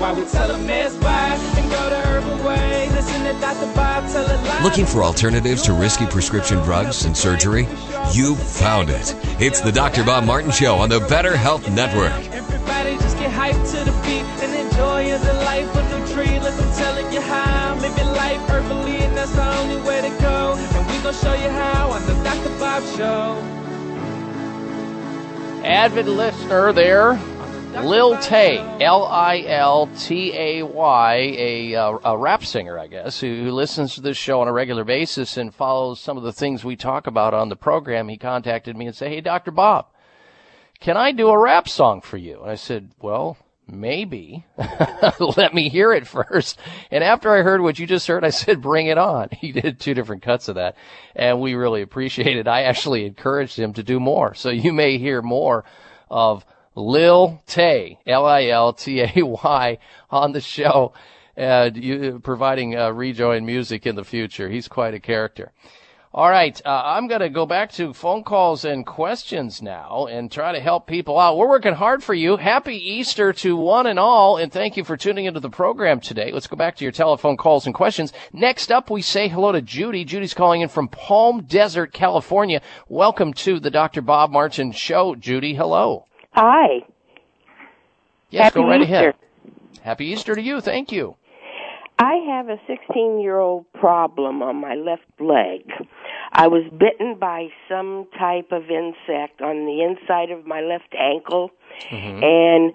Why we tell 'em meds bye and go the herbal way. Listen to Dr. Bob tell a lie. Looking for alternatives to risky prescription drugs and surgery? You found it. It's the Dr. Bob Martin Show on the Better Health Network. Everybody just get hyped to the beat and enjoy the life of the tree. Look, I'm telling you how. Live your life herbally, and that's the only way to go. And we gon' show you how on the Dr. Bob Show. Avid listener there, Lil Tay, L-I-L-T-A-Y, a, uh, a rap singer, I guess, who, who listens to this show on a regular basis and follows some of the things we talk about on the program. He contacted me and said, "Hey, Dr. Bob, can I do a rap song for you?" And I said, "Well." Maybe. <laughs> Let me hear it first. And after I heard what you just heard, I said, bring it on. <laughs> He did two different cuts of that and we really appreciate it. I actually encouraged him to do more. So you may hear more of Lil Tay, L-I-L-T-A-Y on the show, uh, you, providing uh, rejoin music in the future. He's quite a character. All right, uh, I'm going to go back to phone calls and questions now and try to help people out. We're working hard for you. Happy Easter to one and all, and thank you for tuning into the program today. Let's go back to your telephone calls and questions. Next up, we say hello to Judy. Judy's calling in from Palm Desert, California. Welcome to the Dr. Bob Martin Show, Judy. Hello. Hi. Yes, Happy go right Easter. ahead. Happy Easter to you. Thank you. I have a 16 year old problem on my left leg. I was bitten by some type of insect on the inside of my left ankle, Mm-hmm. and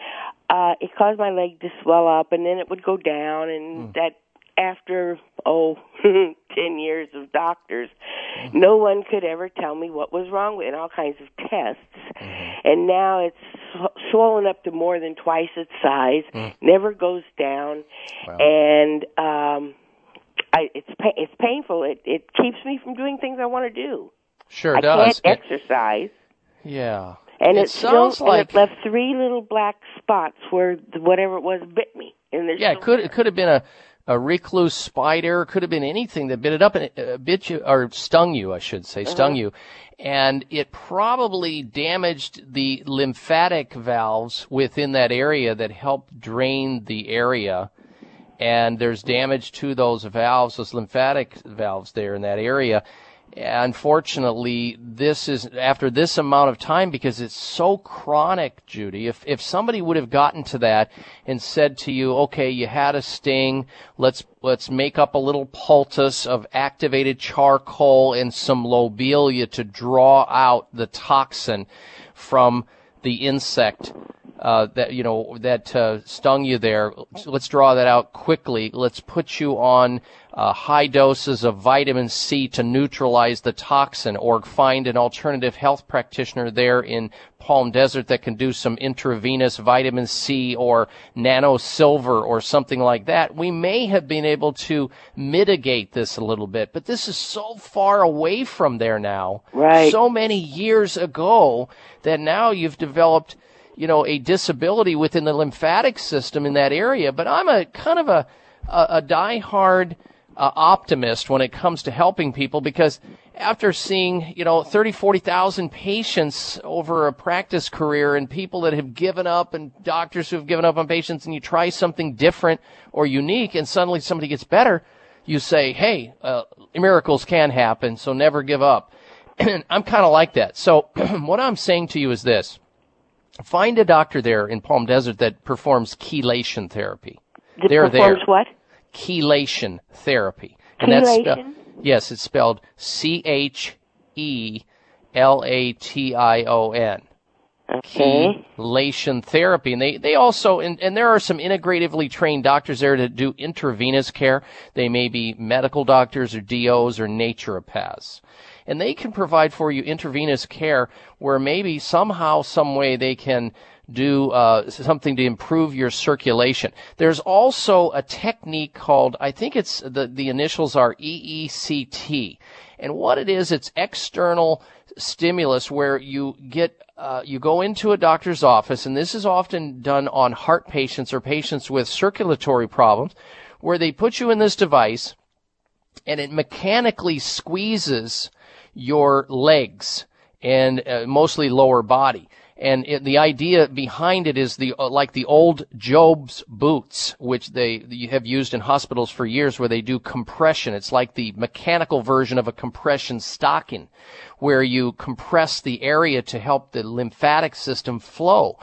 uh, it caused my leg to swell up, and then it would go down, and that after oh <laughs> ten years of doctors no one could ever tell me what was wrong with it and all kinds of tests and now it's sw- swollen up to more than twice its size. Mm. Never goes down, and um, I, it's pa- it's painful. It it keeps me from doing things I want to do. Sure I does. can't It- exercise. yeah. And it it, sounds still, like it left three little black spots where whatever it was bit me. And Yeah, it could it could have been a a recluse spider, could have been anything that bit it up and uh, bit you or stung you, I should say, stung Uh-huh. you, and it probably damaged the lymphatic valves within that area that help drain the area. And there's damage to those valves, those lymphatic valves there in that area. Unfortunately, this is after this amount of time because it's so chronic, Judy. If if somebody would have gotten to that and said to you, "Okay, you had a sting. Let's let's make up a little poultice of activated charcoal and some lobelia to draw out the toxin from the insect uh, that you know that uh, stung you there. Let's draw that out quickly. Let's put you on uh, high doses of vitamin C to neutralize the toxin, or find an alternative health practitioner there in Palm Desert that can do some intravenous vitamin C or nano silver or something like that. We may have been able to mitigate this a little bit, but this is so far away from there now. Right. So many years ago that now you've developed you know, a disability within the lymphatic system in that area. But I'm a kind of a, a, a diehard uh, optimist when it comes to helping people because after seeing, you know, 30, 40,000 patients over a practice career and people that have given up and doctors who have given up on patients and you try something different or unique and suddenly somebody gets better, you say, hey, uh, miracles can happen, so never give up. <clears throat> I'm kind of like that. So <clears throat> what I'm saying to you is this find a doctor there in Palm Desert that performs chelation therapy. That They're performs there. what? Chelation therapy. And that's Chelation? yes, it's spelled C H E L A T I O N. Okay. Chelation therapy. And they, they also, and, and there are some integratively trained doctors there to do intravenous care. They may be medical doctors or DOs or naturopaths and they can provide for you intravenous care where maybe somehow, some way they can do uh, something to improve your circulation. There's also a technique called, I think it's the the initials are EECT, and what it is, it's external stimulus where you get uh, you go into a doctor's office, and this is often done on heart patients or patients with circulatory problems, where they put you in this device, and it mechanically squeezes your legs and uh, mostly lower body. And it, the idea behind it is the uh, like the old Jobst boots, which they you have used in hospitals for years, where they do compression. It's like the mechanical version of a compression stocking, where you compress the area to help the lymphatic system flow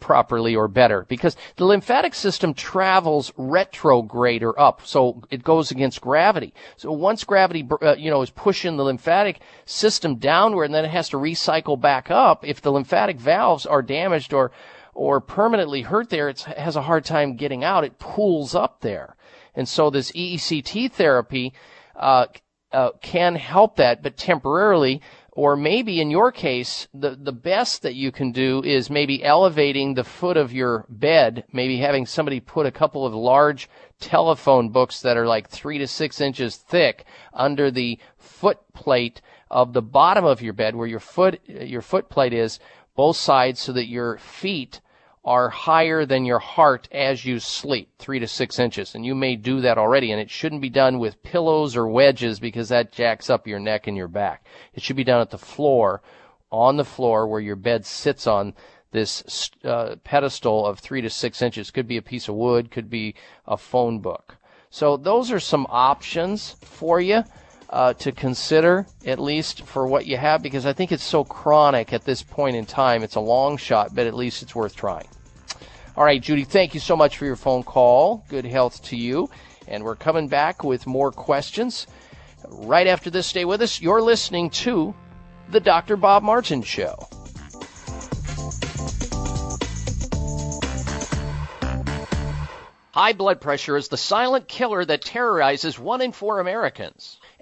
properly or better. Because the lymphatic system travels retrograde or up, so it goes against gravity. So once gravity, uh, you know, is pushing the lymphatic system downward, and then it has to recycle back up. If the lymphatic valves are damaged or or permanently hurt there, it has a hard time getting out. It pools up there, and so this EECT therapy uh, uh, can help that, but temporarily. Or maybe in your case, the, the best that you can do is maybe elevating the foot of your bed, maybe having somebody put a couple of large telephone books that are like three to six inches thick under the foot plate of the bottom of your bed where your foot, your foot plate is, both sides so that your feet are higher than your heart as you sleep, three to six inches. And you may do that already, and it shouldn't be done with pillows or wedges because that jacks up your neck and your back. It should be done at the floor, on the floor where your bed sits on this uh, pedestal of three to six inches. Could be a piece of wood, could be a phone book. So those are some options for you. Uh, to consider, at least for what you have, because I think it's so chronic at this point in time. It's a long shot, but at least it's worth trying. All right, Judy, thank you so much for your phone call. Good health to you. And we're coming back with more questions right after this. Stay with us. You're listening to The Dr. Bob Martin Show. High blood pressure is the silent killer that terrorizes one in four Americans.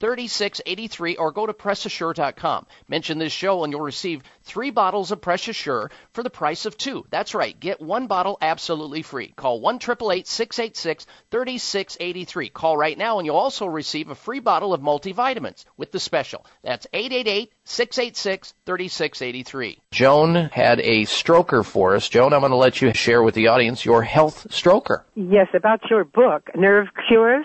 3683 or go to PressAssure.com. Mention this show and you'll receive three bottles of Press Assure for the price of two. That's right. Get one bottle absolutely free. Call 1 686 3683. Call right now and you'll also receive a free bottle of multivitamins with the special. That's 888 686 3683. Joan had a stroker for us. Joan, I'm going to let you share with the audience your health stroker. Yes, about your book, Nerve Cures.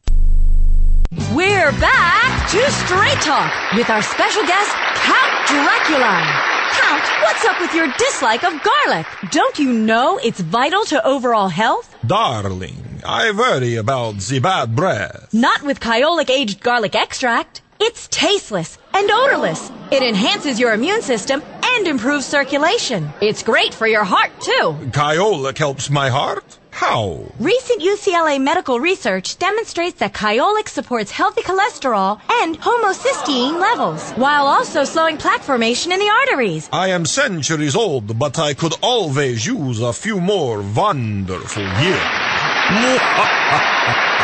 We're back to Straight Talk with our special guest, Count Dracula. Count, what's up with your dislike of garlic? Don't you know it's vital to overall health? Darling, I worry about the bad breath. Not with Kyolic aged garlic extract. It's tasteless and odorless. It enhances your immune system and improves circulation. It's great for your heart, too. Kyolic helps my heart? How? Recent UCLA medical research demonstrates that Kyolic supports healthy cholesterol and homocysteine levels, while also slowing plaque formation in the arteries. I am centuries old, but I could always use a few more wonderful years.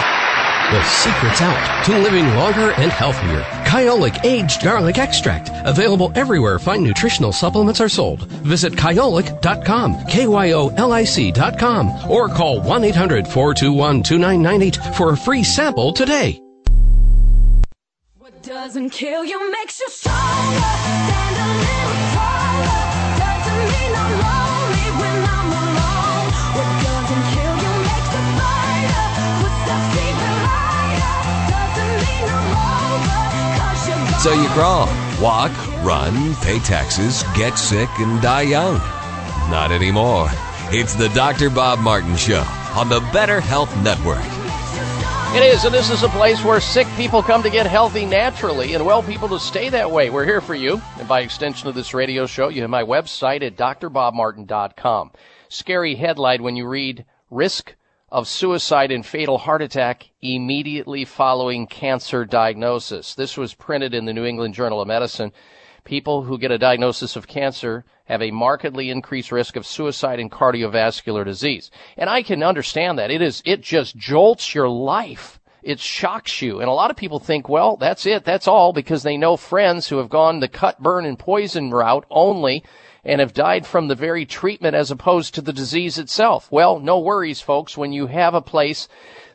<laughs> The secret's out to living longer and healthier. Kyolic Aged Garlic Extract. Available everywhere fine nutritional supplements are sold. Visit kyolic.com, K-Y-O-L-I-C.com, or call 1-800-421-2998 for a free sample today. What doesn't kill you makes you stronger. So you crawl, walk, run, pay taxes, get sick, and die young. Not anymore. It's the Dr. Bob Martin Show on the Better Health Network. It is, and this is a place where sick people come to get healthy naturally and well people to stay that way. We're here for you. And by extension of this radio show, you have my website at drbobmartin.com. Scary headline when you read risk of suicide and fatal heart attack immediately following cancer diagnosis. This was printed in the New England Journal of Medicine. People who get a diagnosis of cancer have a markedly increased risk of suicide and cardiovascular disease. And I can understand that. It is, it just jolts your life. It shocks you. And a lot of people think, well, that's it. That's all because they know friends who have gone the cut, burn, and poison route only and have died from the very treatment as opposed to the disease itself. Well, no worries, folks. When you have a place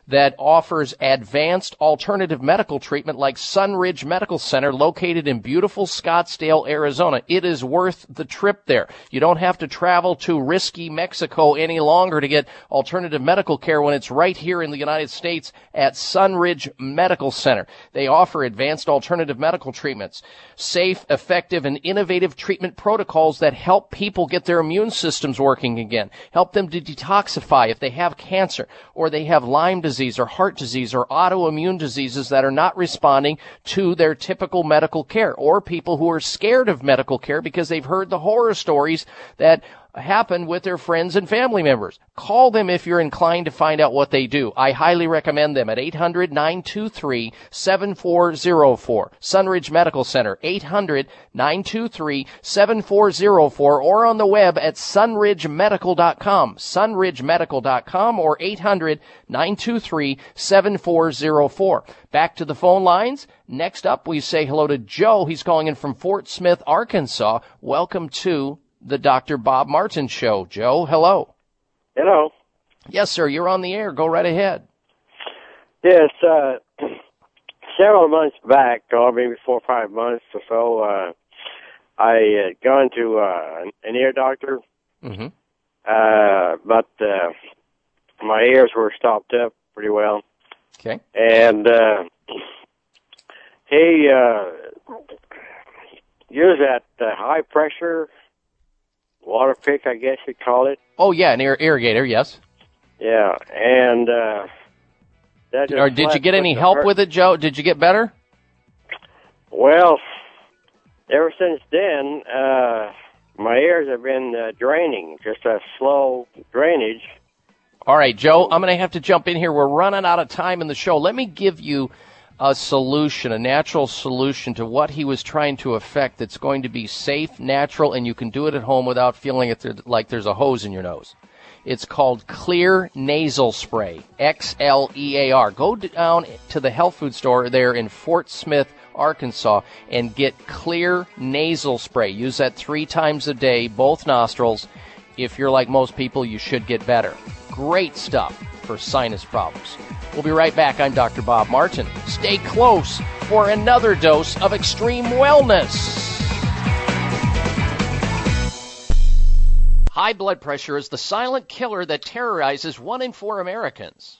that offers advanced alternative medical treatment like Sunridge Medical Center located in beautiful Scottsdale, Arizona. It is worth the trip there. You don't have to travel to risky Mexico any longer to get alternative medical care when it's right here in the United States at Sunridge Medical Center. They offer advanced alternative medical treatments, safe, effective, and innovative treatment protocols that help people get their immune systems working again, help them to detoxify if they have cancer or they have Lyme disease disease or heart disease or autoimmune diseases that are not responding to their typical medical care or people who are scared of medical care because they've heard the horror stories that happen with their friends and family members. Call them if you're inclined to find out what they do. I highly recommend them at 800-923-7404. Sunridge Medical Center, 800-923-7404 or on the web at sunridgemedical.com, sunridgemedical.com or 800-923-7404. Back to the phone lines. Next up, we say hello to Joe. He's calling in from Fort Smith, Arkansas. Welcome to the Dr. Bob Martin Show. Joe, hello. Hello. Yes, sir. You're on the air. Go right ahead. Yes, uh, <clears throat> several months back, or maybe four or five months or so, uh, I had gone to uh, an ear doctor, Mm-hmm. uh, but uh, my ears were stopped up pretty well. Okay. And uh, he uh, used that uh, high pressure water pick, I guess you'd call it. Oh, yeah, an ir- irrigator, yes. Yeah, and uh, that Or did you get any help hurt- with it, Joe? Did you get better? Well, ever since then, uh, my ears have been uh, draining, just a slow drainage. All right, Joe, I'm going to have to jump in here. We're running out of time in the show. Let me give you a solution, a natural solution to what he was trying to affect that's going to be safe, natural, and you can do it at home without feeling it like there's a hose in your nose. It's called Xlear Nasal Spray, X L E A R. Go down to the health food store there in Fort Smith, Arkansas, and get Xlear Nasal Spray. Use that three times a day, both nostrils. If you're like most people, you should get better. Great stuff for sinus problems. We'll be right back. I'm Dr. Bob Martin. Stay close for another dose of extreme wellness. High blood pressure is the silent killer that terrorizes one in four Americans.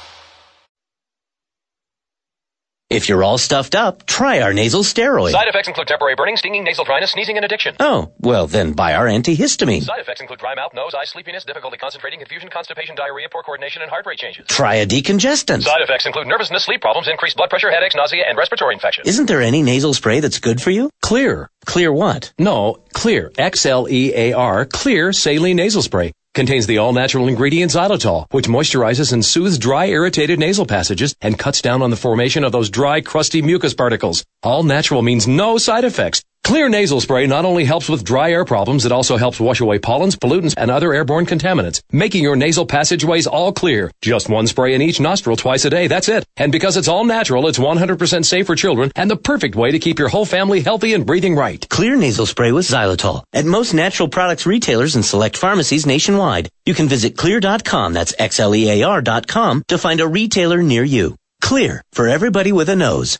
If you're all stuffed up, try our nasal steroid. Side effects include temporary burning, stinging, nasal dryness, sneezing, and addiction. Oh, well then buy our antihistamine. Side effects include dry mouth, nose, eyes, sleepiness, difficulty concentrating, confusion, constipation, diarrhea, poor coordination, and heart rate changes. Try a decongestant. Side effects include nervousness, sleep problems, increased blood pressure, headaches, nausea, and respiratory infections. Isn't there any nasal spray that's good for you? Xlear. Clear what? No, Xlear. X-L-E-A-R. Xlear Saline Nasal Spray. Contains the all-natural ingredient xylitol, which moisturizes and soothes dry, irritated nasal passages and cuts down on the formation of those dry, crusty mucus particles. All natural means no side effects. Xlear nasal spray not only helps with dry air problems, it also helps wash away pollens, pollutants, and other airborne contaminants, making your nasal passageways all clear. Just one spray in each nostril twice a day, that's it. And because it's all natural, it's 100% safe for children and the perfect way to keep your whole family healthy and breathing right. Xlear nasal spray with xylitol. At most natural products retailers and select pharmacies nationwide. You can visit xlear.com, that's X-L-E-A-R dot com, to find a retailer near you. Xlear, for everybody with a nose.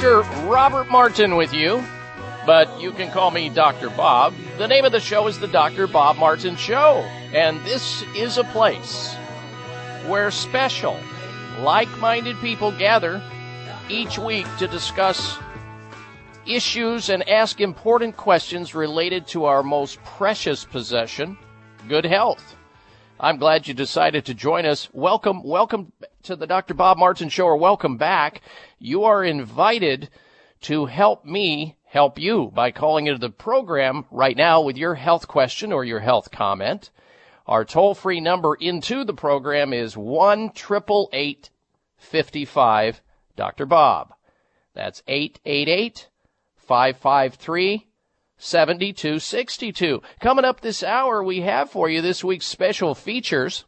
Dr. Robert Martin with you, but you can call me Dr. Bob. The name of the show is the Dr. Bob Martin Show, and this is a place where special, like minded people gather each week to discuss issues and ask important questions related to our most precious possession, good health. I'm glad you decided to join us. Welcome, welcome to the Dr. Bob Martin Show, or welcome back. You are invited to help me help you by calling into the program right now with your health question or your health comment. Our toll free number into the program is 1 55 Dr. Bob. That's 888 553 7262. Coming up this hour, we have for you this week's special features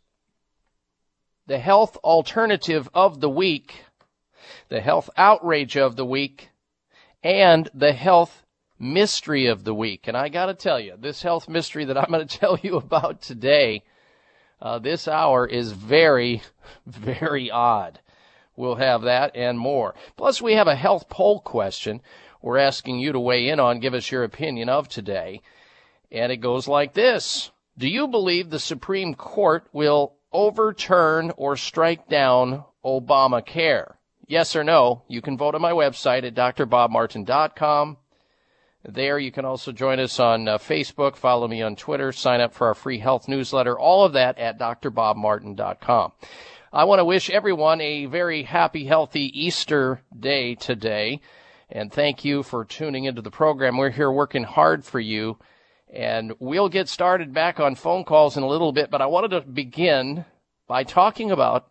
the health alternative of the week, the health outrage of the week, and the health mystery of the week. And I got to tell you, this health mystery that I'm going <laughs> to tell you about today, uh, this hour is very, <laughs> very odd. We'll have that and more. Plus, we have a health poll question we're asking you to weigh in on, give us your opinion of today. And it goes like this. Do you believe the Supreme Court will overturn or strike down Obamacare? Yes or no? You can vote on my website at drbobmartin.com. There, you can also join us on uh, Facebook, follow me on Twitter, sign up for our free health newsletter, all of that at drbobmartin.com. I want to wish everyone a very happy, healthy Easter day today. And thank you for tuning into the program. We're here working hard for you. And we'll get started back on phone calls in a little bit, but I wanted to begin by talking about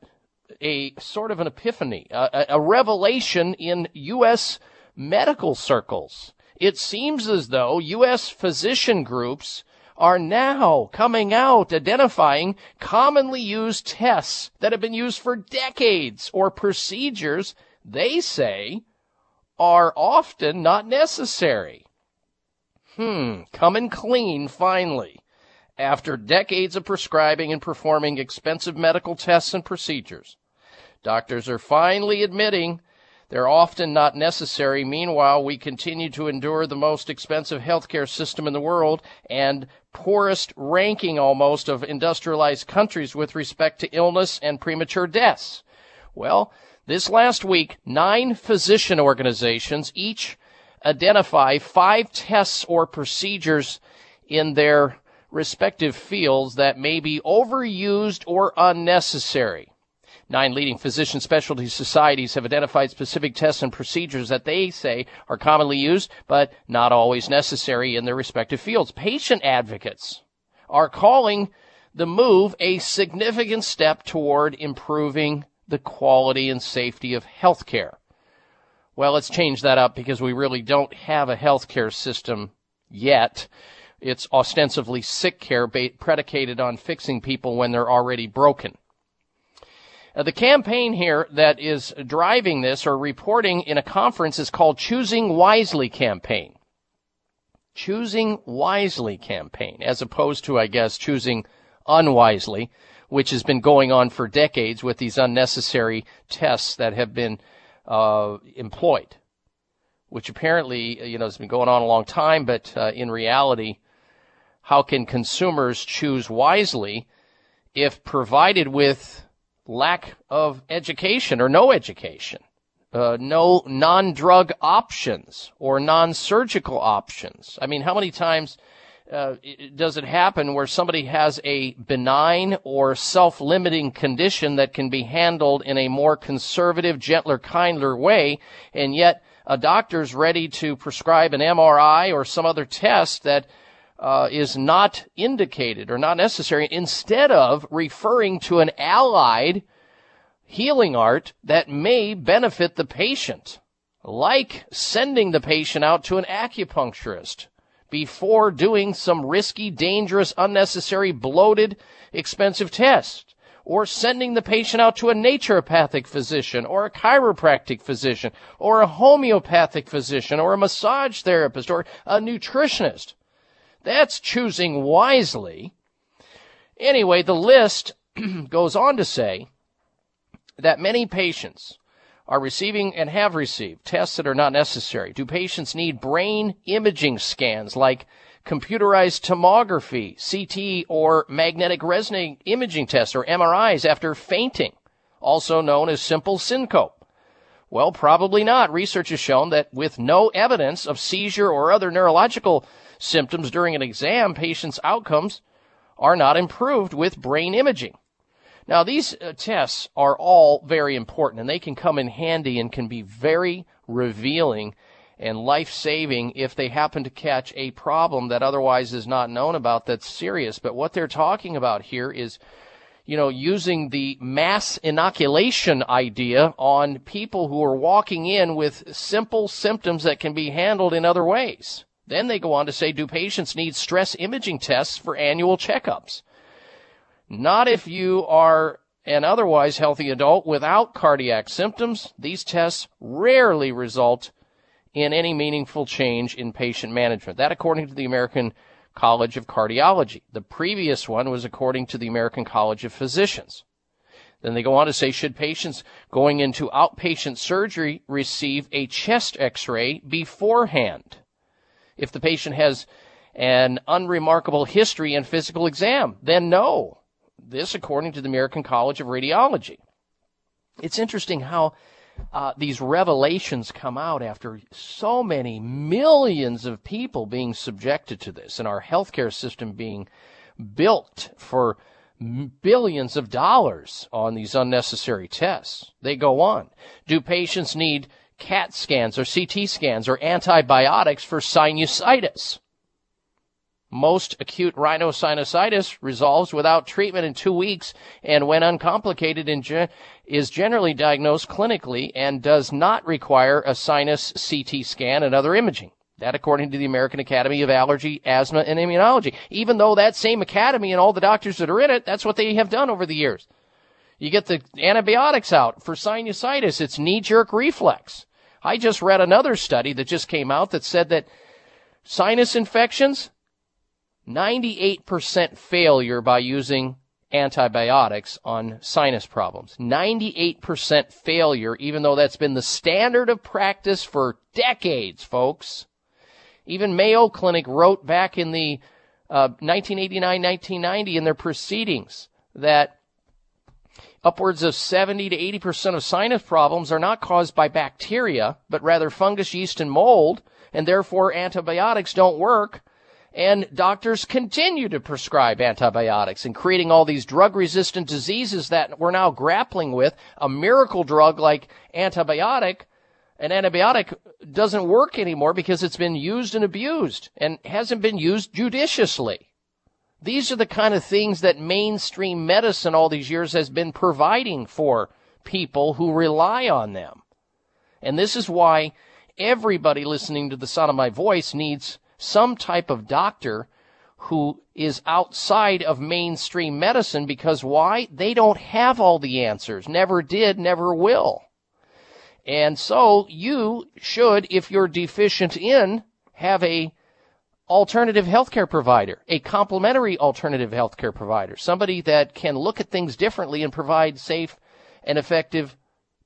a sort of an epiphany, a, a revelation in U.S. medical circles. It seems as though U.S. physician groups are now coming out identifying commonly used tests that have been used for decades or procedures they say are often not necessary. Hmm, coming clean finally. After decades of prescribing and performing expensive medical tests and procedures, doctors are finally admitting they're often not necessary. Meanwhile, we continue to endure the most expensive healthcare system in the world and poorest ranking almost of industrialized countries with respect to illness and premature deaths. Well, this last week, nine physician organizations each identify five tests or procedures in their respective fields that may be overused or unnecessary. Nine leading physician specialty societies have identified specific tests and procedures that they say are commonly used, but not always necessary in their respective fields. Patient advocates are calling the move a significant step toward improving the quality and safety of healthcare. Well, let's change that up because we really don't have a healthcare system yet. It's ostensibly sick care predicated on fixing people when they're already broken. Uh, the campaign here that is driving this or reporting in a conference is called Choosing Wisely Campaign. Choosing Wisely Campaign, as opposed to, I guess, choosing unwisely which has been going on for decades with these unnecessary tests that have been uh, employed, which apparently you know has been going on a long time, but uh, in reality, how can consumers choose wisely if provided with lack of education or no education? Uh, no non-drug options or non-surgical options. I mean, how many times uh, does it happen where somebody has a benign or self-limiting condition that can be handled in a more conservative, gentler, kinder way, and yet a doctor's ready to prescribe an MRI or some other test that uh, is not indicated or not necessary instead of referring to an allied healing art that may benefit the patient, like sending the patient out to an acupuncturist before doing some risky, dangerous, unnecessary, bloated, expensive test, or sending the patient out to a naturopathic physician, or a chiropractic physician, or a homeopathic physician, or a massage therapist, or a nutritionist. That's choosing wisely. Anyway, the list <clears throat> goes on to say that many patients are receiving and have received tests that are not necessary. Do patients need brain imaging scans like computerized tomography, CT, or magnetic resonance imaging tests or MRIs after fainting, also known as simple syncope? Well, probably not. Research has shown that with no evidence of seizure or other neurological symptoms during an exam, patients' outcomes are not improved with brain imaging. Now, these uh, tests are all very important and they can come in handy and can be very revealing and life saving if they happen to catch a problem that otherwise is not known about that's serious. But what they're talking about here is, you know, using the mass inoculation idea on people who are walking in with simple symptoms that can be handled in other ways. Then they go on to say, do patients need stress imaging tests for annual checkups? Not if you are an otherwise healthy adult without cardiac symptoms. These tests rarely result in any meaningful change in patient management. That according to the American College of Cardiology. The previous one was according to the American College of Physicians. Then they go on to say, should patients going into outpatient surgery receive a chest x-ray beforehand? If the patient has an unremarkable history and physical exam, then no. This according to the American College of Radiology. It's interesting how uh, these revelations come out after so many millions of people being subjected to this and our healthcare system being built for billions of dollars on these unnecessary tests. They go on. Do patients need CAT scans or CT scans or antibiotics for sinusitis? Most acute rhinosinusitis resolves without treatment in two weeks and when uncomplicated ge- is generally diagnosed clinically and does not require a sinus CT scan and other imaging. That according to the American Academy of Allergy, Asthma, and Immunology. Even though that same academy and all the doctors that are in it, that's what they have done over the years. You get the antibiotics out for sinusitis. It's knee-jerk reflex. I just read another study that just came out that said that sinus infections, 98% failure by using antibiotics on sinus problems. 98% failure, even though that's been the standard of practice for decades, folks. Even Mayo Clinic wrote back in the uh, 1989 1990 in their proceedings that upwards of 70 to 80% of sinus problems are not caused by bacteria, but rather fungus, yeast, and mold, and therefore antibiotics don't work and doctors continue to prescribe antibiotics and creating all these drug resistant diseases that we're now grappling with. A miracle drug like antibiotic, an antibiotic doesn't work anymore because it's been used and abused and hasn't been used judiciously. These are the kind of things that mainstream medicine all these years has been providing for people who rely on them. And this is why everybody listening to the sound of my voice needs some type of doctor who is outside of mainstream medicine because why? They don't have all the answers. Never did, never will. And so you should, if you're deficient in, have a alternative healthcare provider, a complementary alternative healthcare provider, somebody that can look at things differently and provide safe and effective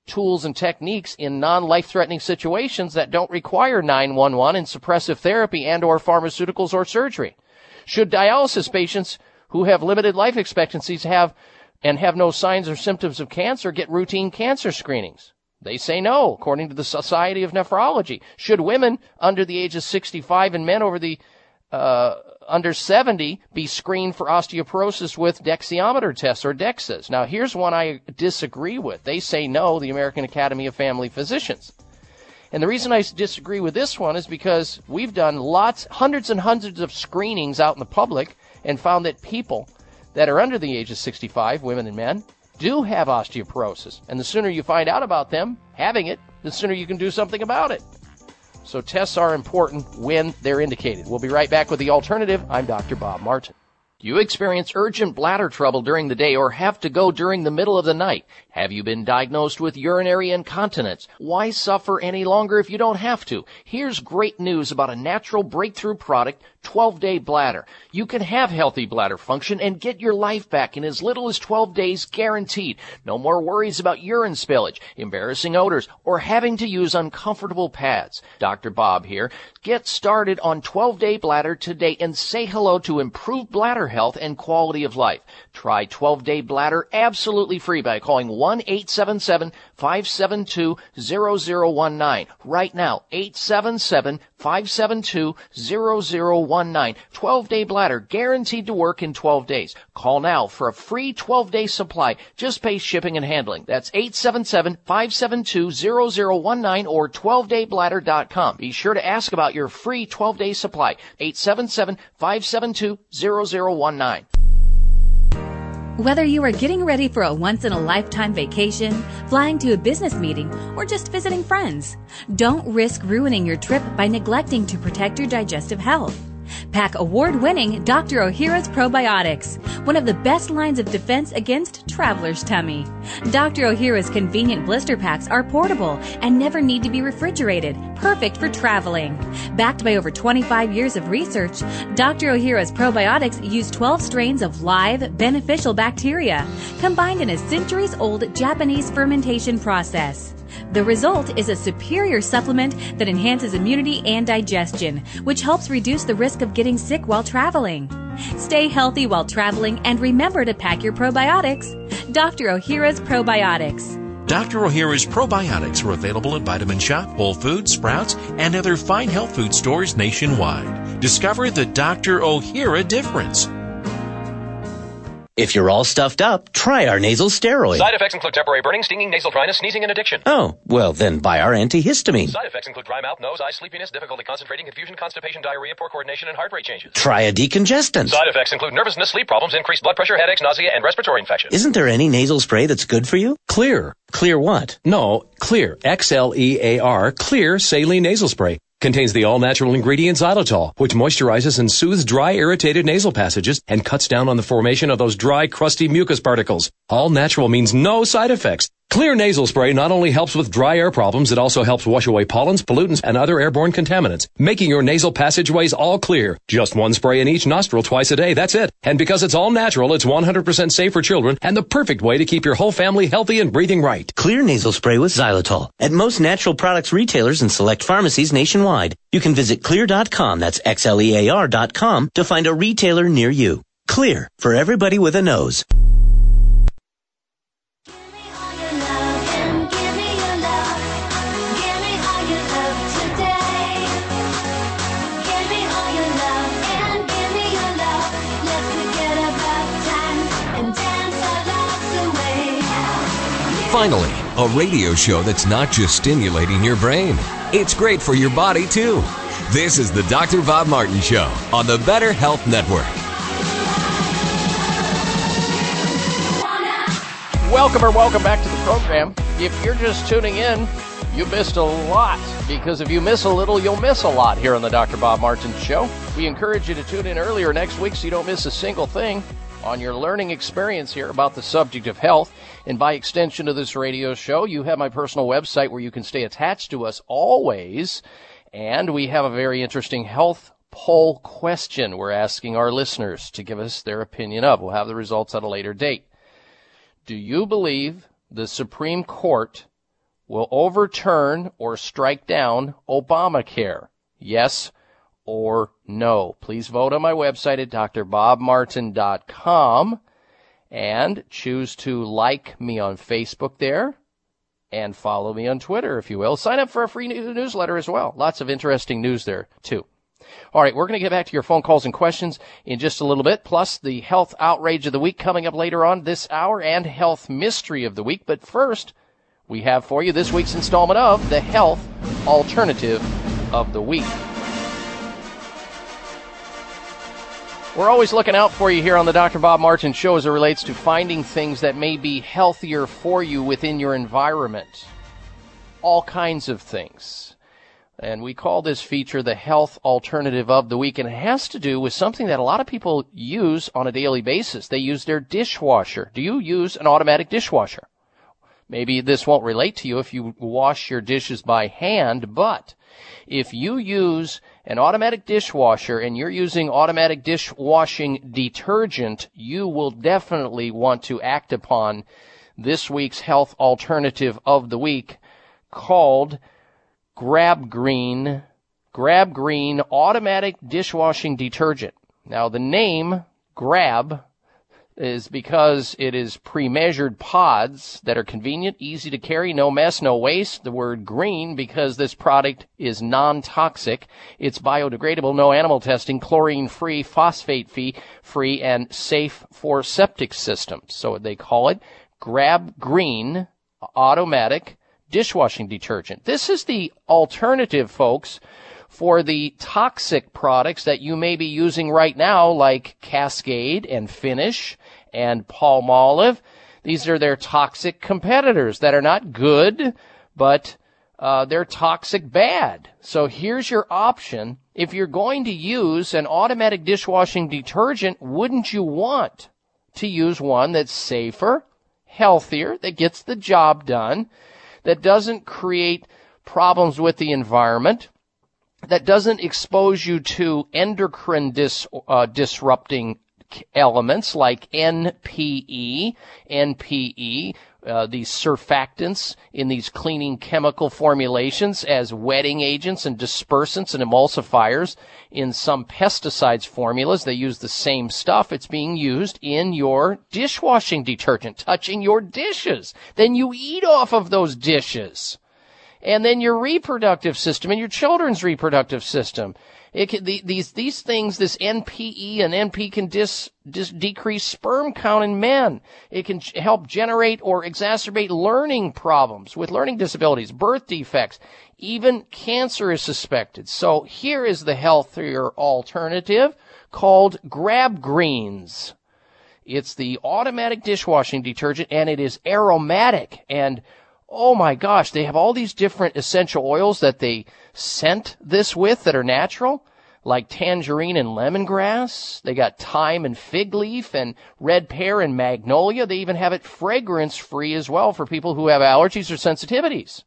tools and techniques in non-life threatening situations that don't require 911 and suppressive therapy and or pharmaceuticals or surgery. Should dialysis patients who have limited life expectancies have and have no signs or symptoms of cancer get routine cancer screenings? They say no, according to the Society of Nephrology. Should women under the age of 65 and men over the uh, under 70 be screened for osteoporosis with dexiometer tests or DEXAs. Now, here's one I disagree with. They say no, the American Academy of Family Physicians. And the reason I disagree with this one is because we've done lots, hundreds and hundreds of screenings out in the public and found that people that are under the age of 65, women and men, do have osteoporosis. And the sooner you find out about them having it, the sooner you can do something about it. So tests are important when they're indicated. We'll be right back with the alternative. I'm Dr. Bob Martin. Do you experience urgent bladder trouble during the day or have to go during the middle of the night? Have you been diagnosed with urinary incontinence? Why suffer any longer if you don't have to? Here's great news about a natural breakthrough product, 12 Day Bladder. You can have healthy bladder function and get your life back in as little as 12 days guaranteed. No more worries about urine spillage, embarrassing odors, or having to use uncomfortable pads. Dr. Bob here. Get started on 12 Day Bladder today and say hello to improved bladder health and quality of life. Try 12 Day Bladder absolutely free by calling 1-877-572-0019. Right now, 877-572-0019. 12 day bladder guaranteed to work in 12 days. Call now for a free 12 day supply. Just pay shipping and handling. That's 877-572-0019 or 12daybladder.com. Be sure to ask about your free 12 day supply. 877-572-0019. Whether you are getting ready for a once in a lifetime vacation, flying to a business meeting, or just visiting friends, don't risk ruining your trip by neglecting to protect your digestive health. Pack award winning Dr. Ohhira's Probiotics, one of the best lines of defense against traveler's tummy. Dr. Ohhira's convenient blister packs are portable and never need to be refrigerated, perfect for traveling. Backed by over 25 years of research, Dr. Ohhira's Probiotics use 12 strains of live, beneficial bacteria, combined in a centuries old Japanese fermentation process. The result is a superior supplement that enhances immunity and digestion, which helps reduce the risk of getting sick while traveling. Stay healthy while traveling and remember to pack your probiotics. Dr. Ohhira's Probiotics. Dr. Ohhira's probiotics are available at Vitamin Shoppe, Whole Foods, Sprouts, and other fine health food stores nationwide. Discover the Dr. Ohhira difference. If you're all stuffed up, try our nasal steroid. Side effects include temporary burning, stinging, nasal dryness, sneezing, and addiction. Oh, well then buy our antihistamine. Side effects include dry mouth, nose, eyes, sleepiness, difficulty concentrating, confusion, constipation, diarrhea, poor coordination, and heart rate changes. Try a decongestant. Side effects include nervousness, sleep problems, increased blood pressure, headaches, nausea, and respiratory infections. Isn't there any nasal spray that's good for you? Xlear. Xlear what? No, Xlear. X-L-E-A-R. Xlear Saline Nasal Spray. Contains the all-natural ingredient xylitol, which moisturizes and soothes dry, irritated nasal passages and cuts down on the formation of those dry, crusty mucus particles. All natural means no side effects. Xlear nasal spray not only helps with dry air problems, it also helps wash away pollens, pollutants, and other airborne contaminants, making your nasal passageways all clear. Just one spray in each nostril twice a day, that's it. And because it's all natural, it's 100% safe for children and the perfect way to keep your whole family healthy and breathing right. Xlear nasal spray with xylitol. At most natural products retailers and select pharmacies nationwide. You can visit xlear.com, that's X-L-E-A-R dot com, to find a retailer near you. Xlear, for everybody with a nose. Finally, a radio show that's not just stimulating your brain, it's great for your body too. This is the Dr. Bob Martin Show on the Better Health Network. Welcome or welcome back to the program. If you're just tuning in, you missed a lot because if you miss a little, you'll miss a lot here on the Dr. Bob Martin Show. We encourage you to tune in earlier next week so you don't miss a single thing on your learning experience here about the subject of health. And by extension of this radio show, you have my personal website where you can stay attached to us always. And we have a very interesting health poll question we're asking our listeners to give us their opinion of. We'll have the results at a later date. Do you believe the Supreme Court will overturn or strike down Obamacare? Yes or no. Please vote on my website at drbobmartin.com and choose to like me on Facebook there and follow me on Twitter, if you will. Sign up for a free newsletter as well. Lots of interesting news there, too. All right, we're going to get back to your phone calls and questions in just a little bit, plus the health outrage of the week coming up later on this hour and health mystery of the week. But first, we have for you this week's installment of the Health Alternative of the Week. We're always looking out for you here on the Dr. Bob Martin Show as it relates to finding things that may be healthier for you within your environment. All kinds of things. And we call this feature the Health Alternative of the Week, and it has to do with something that a lot of people use on a daily basis. They use their dishwasher. Do you use an automatic dishwasher? Maybe this won't relate to you if you wash your dishes by hand, but if you use an automatic dishwasher and you're using automatic dishwashing detergent, you will definitely want to act upon this week's health alternative of the week called Grab Green, Grab Green automatic dishwashing detergent. Now the name Grab is because it is pre-measured pods that are convenient, easy to carry, no mess, no waste. The word green because this product is non-toxic. It's biodegradable, no animal testing, chlorine free, phosphate free, and safe for septic systems. So they call it Grab Green Automatic Dishwashing Detergent. This is the alternative, folks, for the toxic products that you may be using right now, like Cascade and Finish and Palmolive. These are their toxic competitors that are not good, but uh, they're toxic bad. So here's your option. If you're going to use an automatic dishwashing detergent, wouldn't you want to use one that's safer, healthier, that gets the job done, that doesn't create problems with the environment, that doesn't expose you to endocrine dis, uh, disrupting elements like NPE, NPE, uh, these surfactants in these cleaning chemical formulations as wetting agents and dispersants and emulsifiers in some pesticides formulas. They use the same stuff. It's being used in your dishwashing detergent, touching your dishes. Then you eat off of those dishes. And then your reproductive system and your children's reproductive system it the, these these things, this NPE and NP can dis, dis, decrease sperm count in men. It can help generate or exacerbate learning problems with learning disabilities, birth defects, even cancer is suspected. So here is the healthier alternative called Grab Greens. It's the automatic dishwashing detergent and it is aromatic and oh my gosh, they have all these different essential oils that they scent this with that are natural, like tangerine and lemongrass. They got thyme and fig leaf and red pear and magnolia. They even have it fragrance free as well for people who have allergies or sensitivities.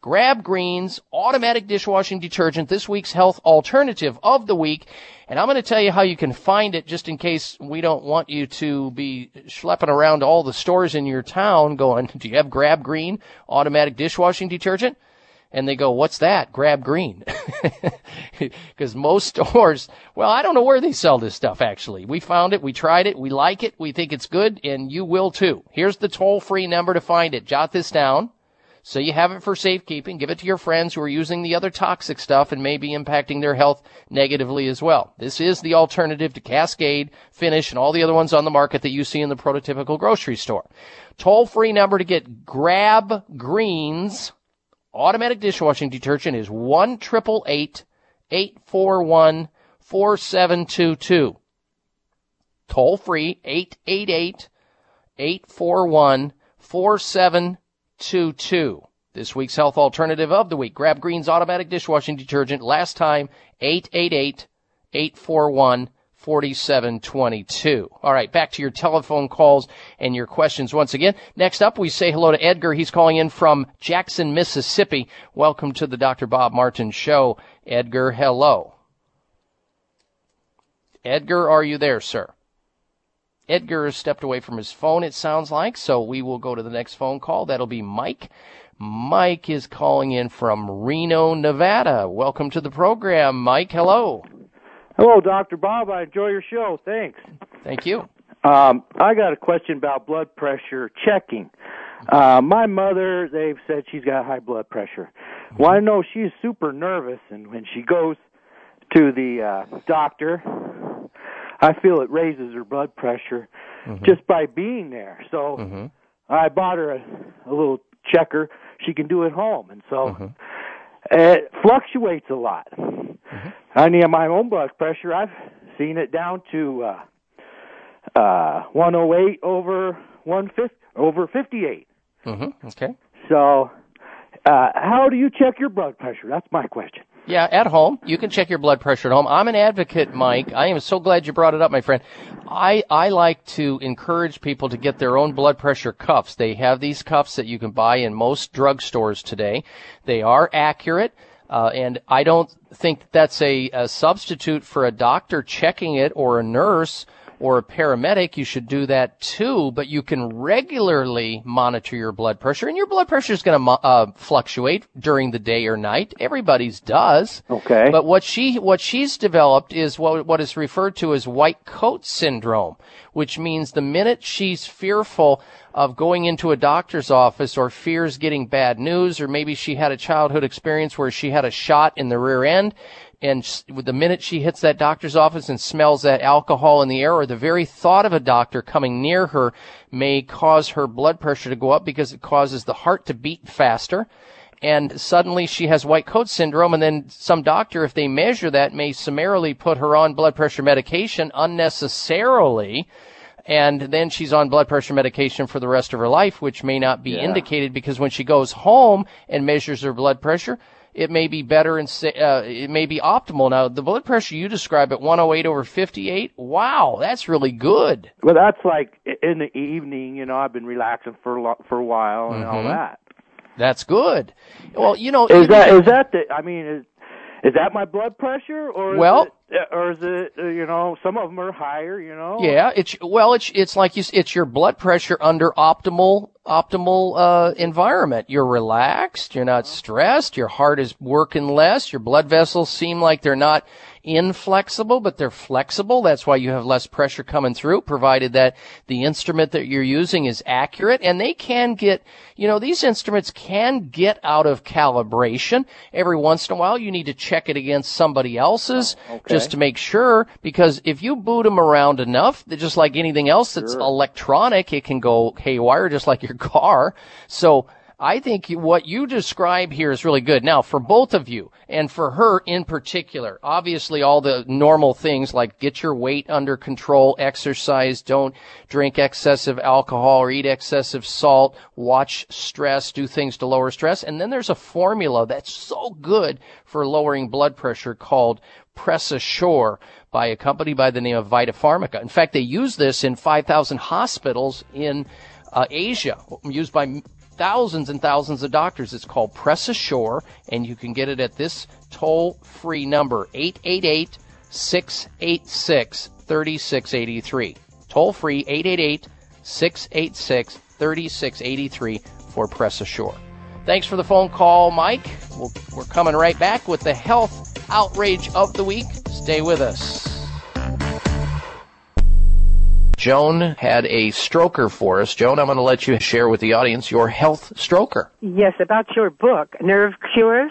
Grab Greens automatic dishwashing detergent, this week's health alternative of the week. And I'm going to tell you how you can find it just in case we don't want you to be schlepping around all the stores in your town going, <laughs> do you have Grab Green automatic dishwashing detergent? And they go, what's that? Grab Green. <laughs> Because most stores, well, I don't know where they sell this stuff actually. We found it, we tried it, we like it, we think it's good, and you will too. Here's the toll free number to find it. Jot this down. So you have it for safekeeping. Give it to your friends who are using the other toxic stuff and may be impacting their health negatively as well. This is the alternative to Cascade, Finish, and all the other ones on the market that you see in the prototypical grocery store. Toll free number to get Grab Greens automatic dishwashing detergent is 1 841 4722. Toll free 888 841 4722. 822. This week's health alternative of the week. Grab Green's automatic dishwashing detergent. Last time, 888-841 4722. All right, back to your telephone calls and your questions once again. Next up, we say hello to Edgar. He's calling in from Jackson, Mississippi. Welcome to the Dr. Bob Martin Show. Edgar, hello. Edgar, are you there, sir? Edgar has stepped away from his phone, it sounds like, so we will go to the next phone call. That'll be Mike. Mike is calling in from Reno, Nevada. Welcome to the program, Mike. Hello. Hello, Dr. Bob. I enjoy your show. Thanks. Thank you. Um, I got a question about blood pressure checking. Uh, my mother, they've said she's got high blood pressure. Well, I know she's super nervous, and when she goes to the uh, doctor, I feel it raises her blood pressure mm-hmm. just by being there. So mm-hmm. I bought her a, a little checker she can do at home, and so Mm-hmm. it fluctuates a lot. I mean, my own blood pressure, I've seen it down to uh, uh, 108 over 150 over 58. Mm-hmm. Okay. So, uh, how do you check your blood pressure? That's my question. Yeah, at home. You can check your blood pressure at home. I'm an advocate, Mike. I am so glad you brought it up, my friend. I, I like to encourage people to get their own blood pressure cuffs. They have these cuffs that you can buy in most drugstores today. They are accurate. Uh, and I don't think that's a, a substitute for a doctor checking it or a nurse or a paramedic. You should do that too, but you can regularly monitor your blood pressure and your blood pressure is going to uh, fluctuate during the day or night. Everybody's does. Okay. But what she, what she's developed is what, what is referred to as white coat syndrome, which means the minute she's fearful of going into a doctor's office or fears getting bad news, or maybe she had a childhood experience where she had a shot in the rear end, and with the minute she hits that doctor's office and smells that alcohol in the air, or the very thought of a doctor coming near her may cause her blood pressure to go up because it causes the heart to beat faster. And suddenly she has white coat syndrome, and then some doctor, if they measure that, may summarily put her on blood pressure medication unnecessarily and then she's on blood pressure medication for the rest of her life, which may not be Yeah. indicated because when she goes home and measures her blood pressure, it may be better and uh, it may be optimal. Now, the blood pressure you describe at 108 over 58, wow, that's really good. Well, that's like in the evening. You know, I've been relaxing for a lo- for a while and all Mhm. that. That's good. Well, you know, Is that is that the? I mean, is is that my blood pressure or is Well- it, or is it uh, you know some of them are higher? You know. Yeah, it's well, it's it's like you, it's your blood pressure under optimal optimal uh, environment. You're relaxed, you're not stressed, your heart is working less, your blood vessels seem like they're not inflexible, but they're flexible. That's why you have less pressure coming through, provided that the instrument that you're using is accurate. And they can get, you know, these instruments can get out of calibration every once in a while. You need to check it against somebody else's just to make sure, because if you boot them around enough, just like anything else that's electronic, it can go haywire just like your car. So I think what you describe here is really good. Now, for both of you, and for her in particular, obviously all the normal things like get your weight under control, exercise, don't drink excessive alcohol or eat excessive salt, watch stress, do things to lower stress. And then there's a formula that's so good for lowering blood pressure called Press Assure by a company by the name of Vita Pharmaca. In fact, they use this in 5,000 hospitals in uh, Asia, used by thousands and thousands of doctors. It's called Press Assure, and you can get it at this toll free number, 888 686 3683. Toll free, 888 686 3683 for Press Assure. Thanks for the phone call, Mike. We'll, we're coming right back with the health outrage of the week. Stay with us. Joan had a stroker for us. Joan, I'm going to let you share with the audience your health stroker. Yes, about your book, Nerve Cures.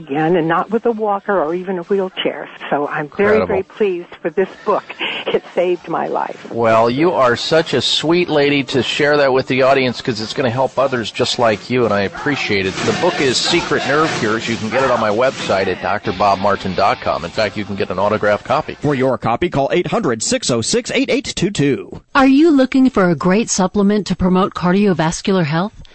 again and not with a walker or even a wheelchair. So I'm very, Incredible. very pleased for this book. It saved my life. Well, you are such a sweet lady to share that with the audience because it's going to help others just like you, and I appreciate it. The book is Secret Nerve Cures. You can get it on my website at drbobmartin.com. In fact, you can get an autographed copy. For your copy, call 800 606 8822. Are you looking for a great supplement to promote cardiovascular health?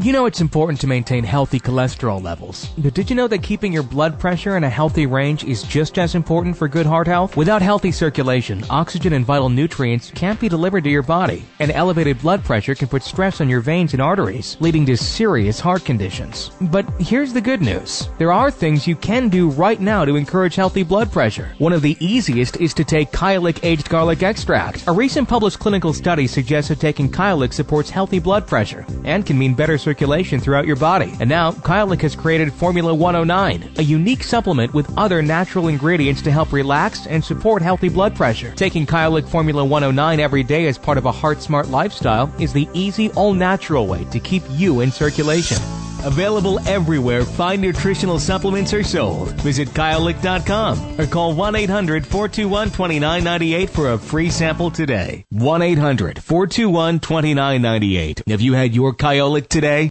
You know it's important to maintain healthy cholesterol levels. But did you know that keeping your blood pressure in a healthy range is just as important for good heart health? Without healthy circulation, oxygen and vital nutrients can't be delivered to your body. And elevated blood pressure can put stress on your veins and arteries, leading to serious heart conditions. But here's the good news. There are things you can do right now to encourage healthy blood pressure. One of the easiest is to take Kyolic aged garlic extract. A recent published clinical study suggests that taking Kyolic supports healthy blood pressure and can mean better circulation throughout your body. And now, Kyolic has created Formula 109, a unique supplement with other natural ingredients to help relax and support healthy blood pressure. Taking Kyolic Formula 109 every day as part of a heart smart lifestyle is the easy, all natural way to keep you in circulation. Available everywhere fine nutritional supplements are sold. Visit Kyolic.com or call 1-800-421-2998 for a free sample today. 1-800-421-2998. Have you had your Kyolic today?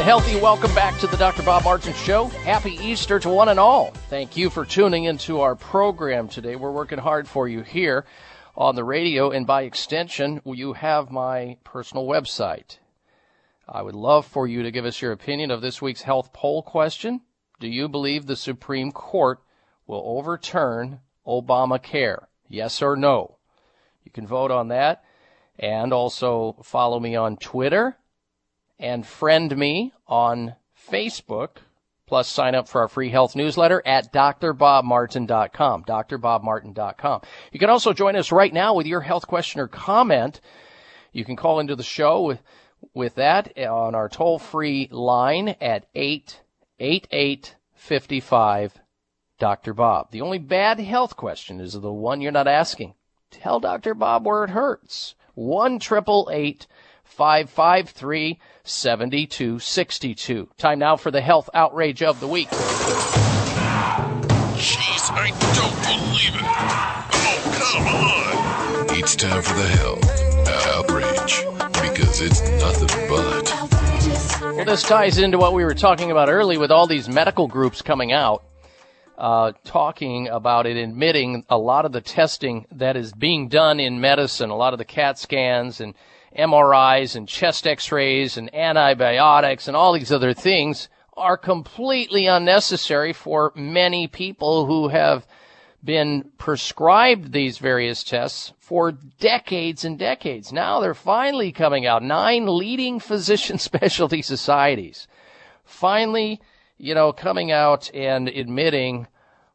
A healthy welcome back to the Dr. Bob Martin Show. Happy Easter to one and all. Thank you for tuning into our program today. We're working hard for you here on the radio, and by extension, you have my personal website. I would love for you to give us your opinion of this week's health poll question. Do you believe the Supreme Court will overturn Obamacare? Yes or no? You can vote on that and also follow me on Twitter and friend me on Facebook. Plus, sign up for our free health newsletter at drbobmartin.com. drbobmartin.com. You can also join us right now with your health question or comment. You can call into the show with, with that on our toll free line at 888 Dr. Bob. The only bad health question is the one you're not asking. Tell Dr. Bob where it hurts. 1 553 7262. Time now for the health outrage of the week. Jeez, I don't believe it. Oh, come on. It's time for the health outrage because it's nothing but. Well, this ties into what we were talking about early with all these medical groups coming out, uh, talking about it, admitting a lot of the testing that is being done in medicine, a lot of the CAT scans and MRIs and chest x-rays and antibiotics and all these other things are completely unnecessary for many people who have been prescribed these various tests for decades and decades. Now they're finally coming out. Nine leading <laughs> physician specialty societies finally, you know, coming out and admitting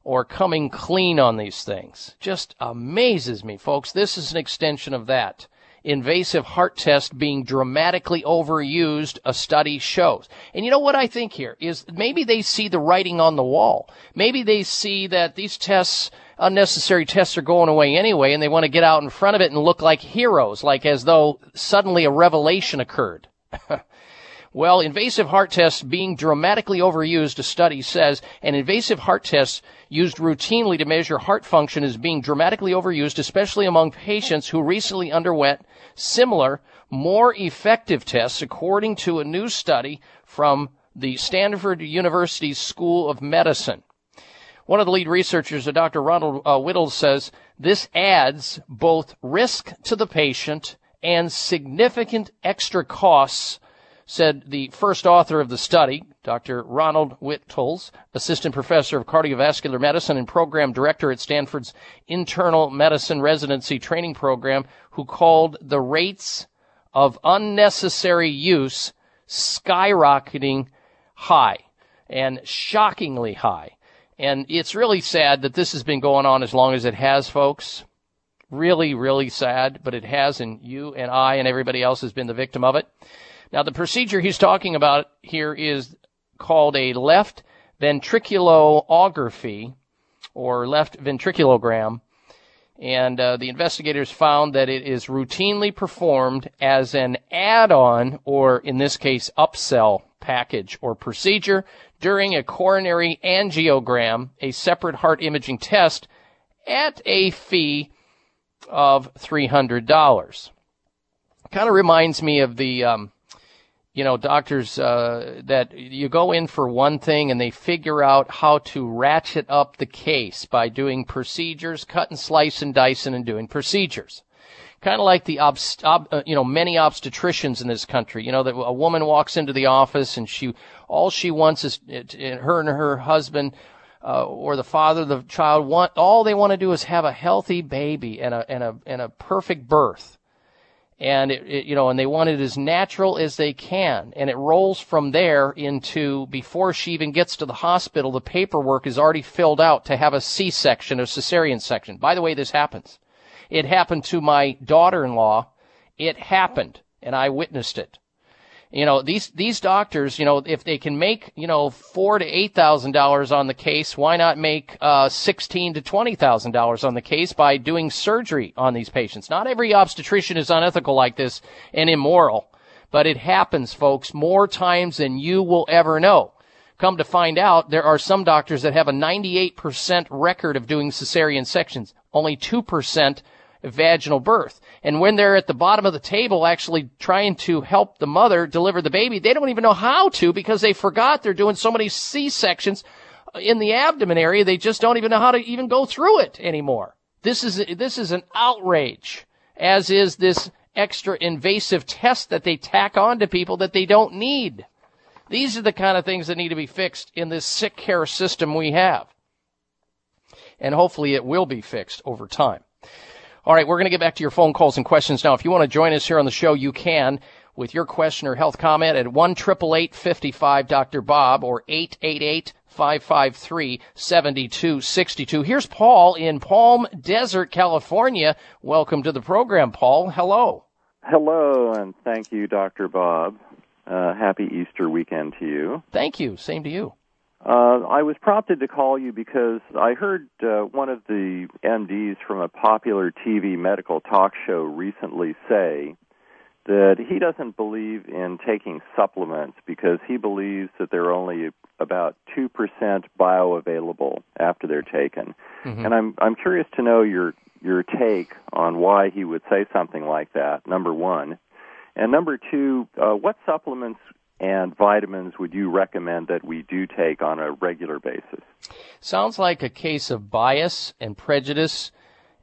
or coming clean on these things. Just amazes me, folks. This is an extension of that invasive heart test being dramatically overused, a study shows. And you know what I think here is maybe they see the writing on the wall. Maybe they see that these tests, unnecessary tests are going away anyway, and they want to get out in front of it and look like heroes, like as though suddenly a revelation occurred. <laughs> Well, invasive heart tests being dramatically overused, a study says an invasive heart test used routinely to measure heart function is being dramatically overused, especially among patients who recently underwent similar, more effective tests, according to a new study from the Stanford University School of Medicine. One of the lead researchers, Dr. Ronald uh, Whittle, says this adds both risk to the patient and significant extra costs said the first author of the study, Dr. Ronald Witteles, Assistant Professor of Cardiovascular Medicine and Program Director at Stanford's Internal Medicine Residency Training Program, who called the rates of unnecessary use skyrocketing high and shockingly high. And it's really sad that this has been going on as long as it has, folks. Really, really sad, but it has, and you and I and everybody else has been the victim of it. Now, the procedure he's talking about here is called a left ventriculography or left ventriculogram. And uh, the investigators found that it is routinely performed as an add-on, or in this case, upsell package or procedure during a coronary angiogram, a separate heart imaging test, at a fee of $300. Kind of reminds me of the um, you know, doctors uh, that you go in for one thing and they figure out how to ratchet up the case by doing procedures, cut and slice and dicing and doing procedures. Kind of like the obst- ob- uh, you know many obstetricians in this country. You know that a woman walks into the office and she all she wants is it, it, her and her husband uh, or the father of the child want all they want to do is have a healthy baby and a and a and a perfect birth and it, it, you know, and they want it as natural as they can, and it rolls from there into before she even gets to the hospital, the paperwork is already filled out to have a C-section or cesarean section. By the way, this happens. It happened to my daughter-in-law. It happened, and I witnessed it. You know, these, these doctors, you know, if they can make, you know, four to eight thousand dollars on the case, why not make, uh, sixteen to twenty thousand dollars on the case by doing surgery on these patients? Not every obstetrician is unethical like this and immoral, but it happens, folks, more times than you will ever know. Come to find out, there are some doctors that have a 98% record of doing cesarean sections, only 2% vaginal birth. And when they're at the bottom of the table actually trying to help the mother deliver the baby, they don't even know how to because they forgot they're doing so many C-sections in the abdomen area. They just don't even know how to even go through it anymore. This is, this is an outrage, as is this extra invasive test that they tack on to people that they don't need. These are the kind of things that need to be fixed in this sick care system we have. And hopefully it will be fixed over time. All right, we're going to get back to your phone calls and questions now. If you want to join us here on the show, you can with your question or health comment at one triple eight fifty five Dr. Bob or eight eight eight five five three seventy two sixty two. Here's Paul in Palm Desert, California. Welcome to the program, Paul. Hello. Hello, and thank you, Dr. Bob. Uh, happy Easter weekend to you. Thank you. Same to you. Uh, I was prompted to call you because I heard uh, one of the MDs from a popular TV medical talk show recently say that he doesn't believe in taking supplements because he believes that they're only about 2% bioavailable after they're taken. Mm-hmm. And I'm I'm curious to know your your take on why he would say something like that. Number 1. And number 2, uh, what supplements and vitamins would you recommend that we do take on a regular basis? Sounds like a case of bias and prejudice,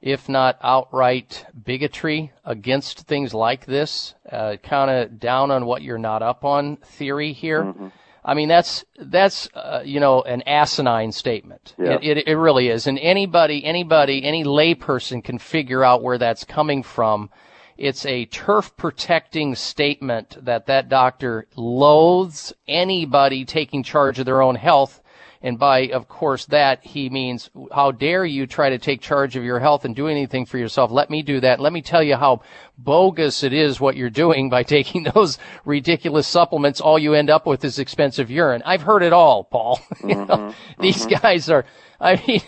if not outright bigotry against things like this. Uh, kind of down on what you're not up on theory here. Mm-hmm. I mean, that's that's uh, you know an asinine statement. Yeah. It, it it really is, and anybody anybody any layperson can figure out where that's coming from. It's a turf protecting statement that that doctor loathes anybody taking charge of their own health. And by, of course, that he means, how dare you try to take charge of your health and do anything for yourself? Let me do that. Let me tell you how bogus it is what you're doing by <laughs> taking those ridiculous supplements. All you end up with is expensive urine. I've heard it all, Paul. <laughs> you know, Mm-hmm. these guys are, I mean,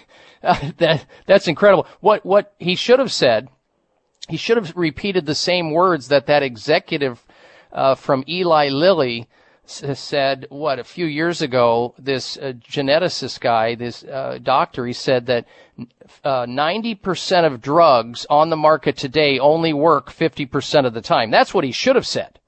uh, <laughs> that, that's incredible. What, what he should have said he should have repeated the same words that that executive uh, from Eli Lilly said. What a few years ago, this uh, geneticist guy, this uh, doctor, he said that uh, ninety percent of drugs on the market today only work fifty percent of the time. That's what he should have said.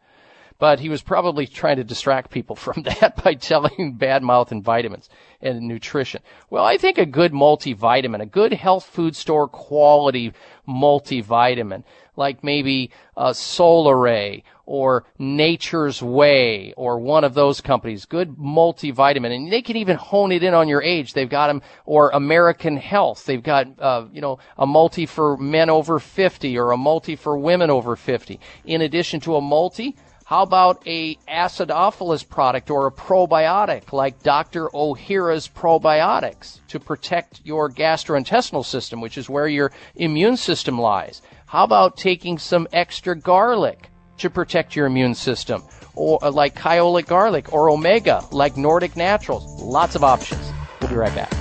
But he was probably trying to distract people <laughs> from that by telling bad mouth and vitamins and nutrition. Well, I think a good multivitamin, a good health food store quality multivitamin like maybe uh, Solaray or Nature's Way or one of those companies. Good multivitamin, and they can even hone it in on your age. They've got them, or American Health. They've got uh, you know a multi for men over 50 or a multi for women over 50. In addition to a multi. How about a acidophilus product or a probiotic like Dr. Ohhira's probiotics to protect your gastrointestinal system, which is where your immune system lies? How about taking some extra garlic to protect your immune system? Or uh, like Kyolic garlic or omega like Nordic Naturals. Lots of options. We'll be right back.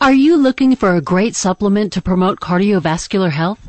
Are you looking for a great supplement to promote cardiovascular health?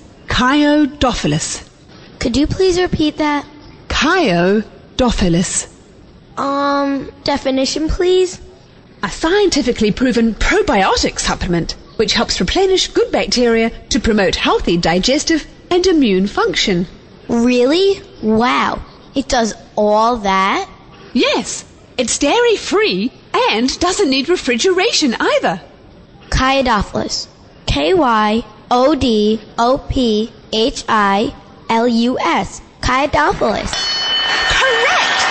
Kyo-Dophilus. Could you please repeat that? Kyo-Dophilus. Um, definition, please? A scientifically proven probiotic supplement which helps replenish good bacteria to promote healthy digestive and immune function. Really? Wow. It does all that? Yes. It's dairy free and doesn't need refrigeration either. Kyo-Dophilus. K Y O D O P H I L U S. Kyo-Dophilus. Correct!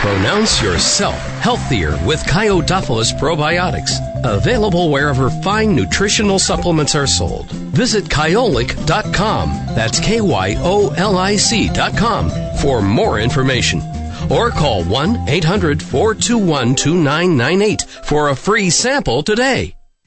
Pronounce yourself healthier with Kyo-Dophilus probiotics. Available wherever fine nutritional supplements are sold. Visit kyolic.com. That's K Y O L I C.com for more information. Or call 1 800 421 2998 for a free sample today.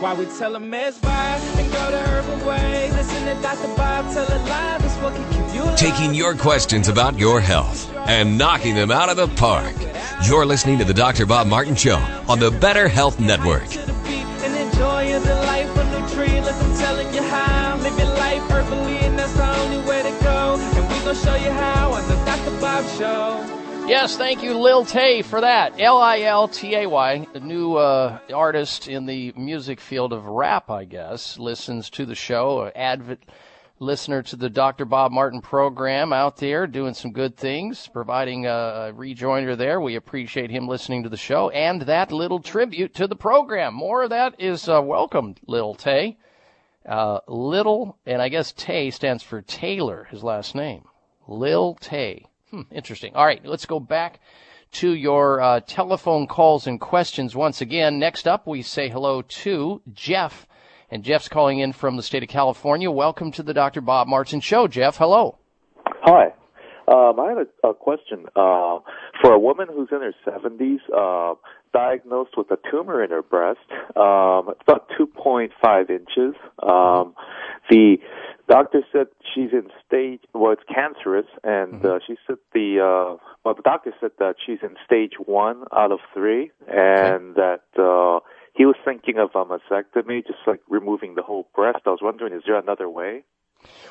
Why we tell them it's fine and go the herbal way. Listen to Dr. Bob tell it live. It's what can keep you alive. Taking your questions about your health and knocking them out of the park. You're listening to the Dr. Bob Martin Show on the Better Health Network. And enjoy the life of the tree. Look, I'm telling you how. Live your life herbally, and that's the only way to go. And we gonna show you how on the Dr. Bob Show. Yes, thank you, Lil Tay, for that. L I L T A Y, a new uh, artist in the music field of rap, I guess, listens to the show, an avid listener to the Dr. Bob Martin program out there, doing some good things, providing a, rejoinder there. We appreciate him listening to the show and that little tribute to the program. More of that is uh, welcome, Lil Tay. Uh, little, and I guess Tay stands for Taylor, his last name. Lil Tay. Hmm, interesting. All right, let's go back to your uh, telephone calls and questions once again. Next up, we say hello to Jeff. And Jeff's calling in from the state of California. Welcome to the Dr. Bob Martin Show. Jeff, hello. Hi. Um, I had a, a question. Uh, for a woman who's in her 70s, uh, diagnosed with a tumor in her breast. Um, it's about 2.5 inches. Um, the doctor said she's in stage, well, it's cancerous, and uh, she said the, uh, well, the doctor said that she's in stage one out of three, and that, uh, he was thinking of a mastectomy, just like removing the whole breast. I was wondering, is there another way?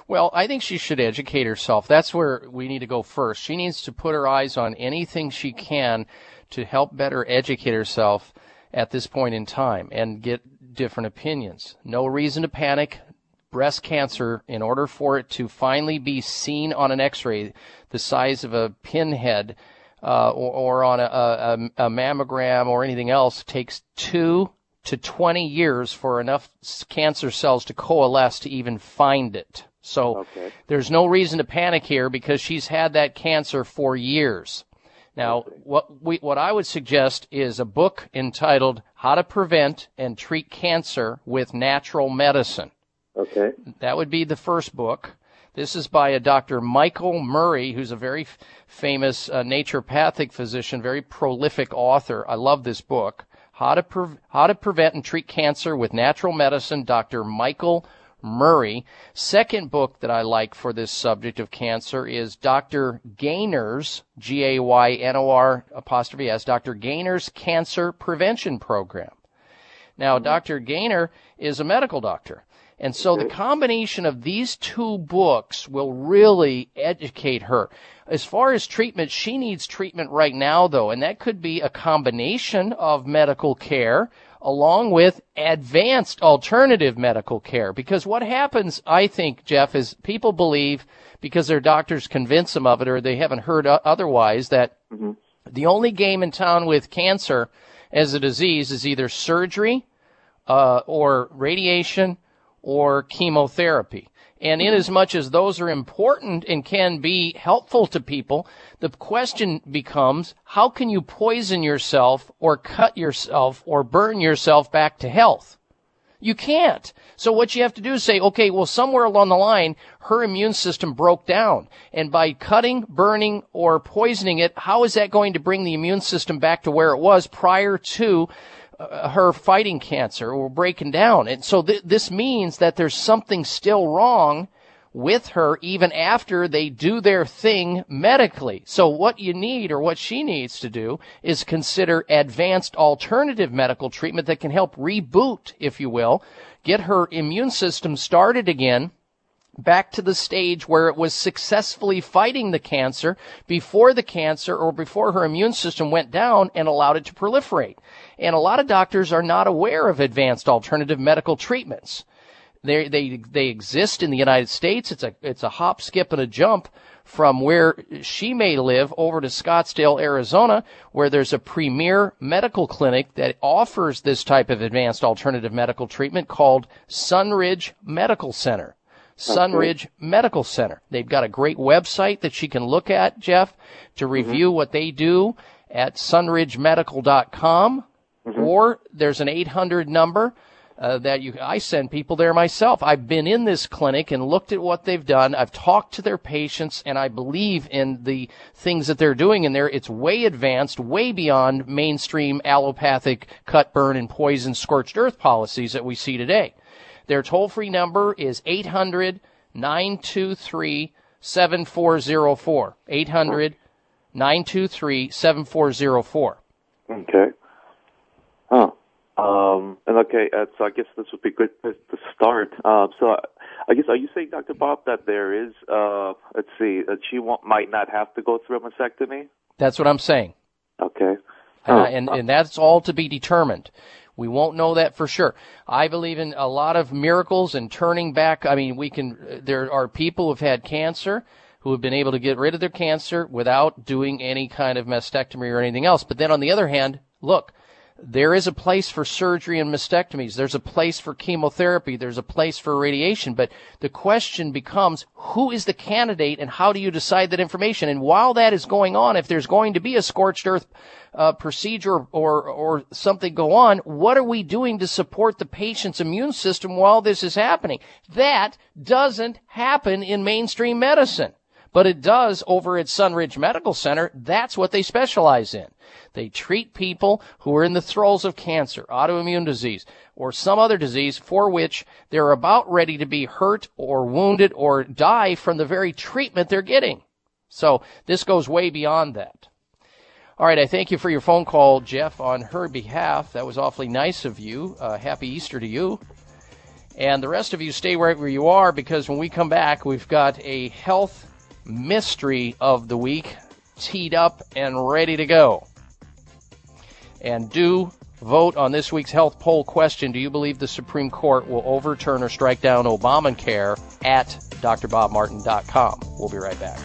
Well, I think she should educate herself. That's where we need to go first. She needs to put her eyes on anything she can to help better educate herself at this point in time and get different opinions. No reason to panic. Breast cancer, in order for it to finally be seen on an x-ray the size of a pinhead, uh, or, or, on a, a, a mammogram or anything else, takes two to 20 years for enough cancer cells to coalesce to even find it. So okay. there's no reason to panic here because she's had that cancer for years. Now, what we, what I would suggest is a book entitled How to Prevent and Treat Cancer with Natural Medicine. Okay. That would be the first book. This is by a Dr. Michael Murray, who's a very f- famous uh, naturopathic physician, very prolific author. I love this book. How to, Pre- How to Prevent and Treat Cancer with Natural Medicine, Dr. Michael Murray. Second book that I like for this subject of cancer is Dr. Gaynor's, G-A-Y-N-O-R apostrophe S, Dr. Gaynor's Cancer Prevention Program. Now, Dr. Gaynor is a medical doctor. And so the combination of these two books will really educate her. As far as treatment, she needs treatment right now though, and that could be a combination of medical care along with advanced alternative medical care. Because what happens, I think, Jeff, is people believe because their doctors convince them of it or they haven't heard otherwise that mm-hmm. the only game in town with cancer as a disease is either surgery uh, or radiation or chemotherapy. And in mm-hmm. as much as those are important and can be helpful to people, the question becomes, how can you poison yourself or cut yourself or burn yourself back to health? You can't. So what you have to do is say, okay, well, somewhere along the line, her immune system broke down. And by cutting, burning, or poisoning it, how is that going to bring the immune system back to where it was prior to Uh, her fighting cancer or breaking down. And so th- this means that there's something still wrong with her even after they do their thing medically. So what you need or what she needs to do is consider advanced alternative medical treatment that can help reboot, if you will, get her immune system started again back to the stage where it was successfully fighting the cancer before the cancer or before her immune system went down and allowed it to proliferate. And a lot of doctors are not aware of advanced alternative medical treatments. They, they, they exist in the United States. It's a, it's a hop, skip, and a jump from where she may live over to Scottsdale, Arizona, where there's a premier medical clinic that offers this type of advanced alternative medical treatment called Sunridge Medical Center. Sunridge Medical Center. They've got a great website that she can look at, Jeff, to review mm-hmm. what they do at sunridgemedical.com. Mm-hmm. Or there's an 800 number uh, that you, I send people there myself. I've been in this clinic and looked at what they've done. I've talked to their patients and I believe in the things that they're doing in there. It's way advanced, way beyond mainstream allopathic cut, burn, and poison scorched earth policies that we see today. Their toll free number is 800 923 7404. 800 923 7404. Okay. Huh. Um, and okay, uh, so I guess this would be good to start. Um, so I I guess, are you saying, Dr. Bob, that there is, uh, let's see, that she might not have to go through a mastectomy? That's what I'm saying. Okay. Uh, and, and that's all to be determined. We won't know that for sure. I believe in a lot of miracles and turning back. I mean, we can, there are people who've had cancer who have been able to get rid of their cancer without doing any kind of mastectomy or anything else. But then on the other hand, look, there is a place for surgery and mastectomies. There's a place for chemotherapy. There's a place for radiation. But the question becomes, who is the candidate and how do you decide that information? And while that is going on, if there's going to be a scorched earth uh, procedure or, or something go on, what are we doing to support the patient's immune system while this is happening? That doesn't happen in mainstream medicine. But it does over at Sunridge Medical Center. That's what they specialize in. They treat people who are in the throes of cancer, autoimmune disease, or some other disease for which they're about ready to be hurt or wounded or die from the very treatment they're getting. So this goes way beyond that. All right, I thank you for your phone call, Jeff, on her behalf. That was awfully nice of you. Uh, happy Easter to you. And the rest of you stay right where you are because when we come back, we've got a health mystery of the week teed up and ready to go. And do vote on this week's health poll question. Do you believe the Supreme Court will overturn or strike down Obamacare at drbobmartin.com? We'll be right back.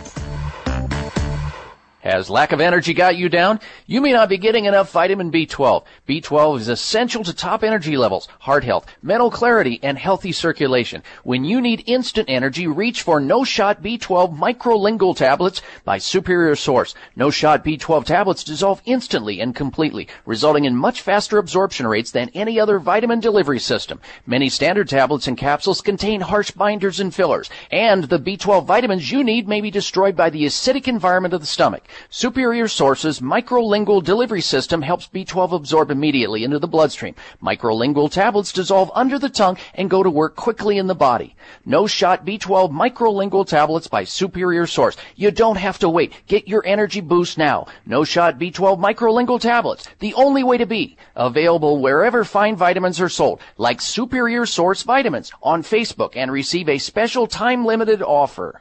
Has lack of energy got you down? You may not be getting enough vitamin B12. B12 is essential to top energy levels, heart health, mental clarity, and healthy circulation. When you need instant energy, reach for No Shot B12 microlingual tablets by Superior Source. No Shot B12 tablets dissolve instantly and completely, resulting in much faster absorption rates than any other vitamin delivery system. Many standard tablets and capsules contain harsh binders and fillers, and the B12 vitamins you need may be destroyed by the acidic environment of the stomach. Superior Source's microlingual delivery system helps B12 absorb immediately into the bloodstream. Microlingual tablets dissolve under the tongue and go to work quickly in the body. No shot B12 microlingual tablets by Superior Source. You don't have to wait. Get your energy boost now. No shot B12 microlingual tablets. The only way to be. Available wherever fine vitamins are sold, like Superior Source Vitamins on Facebook and receive a special time limited offer.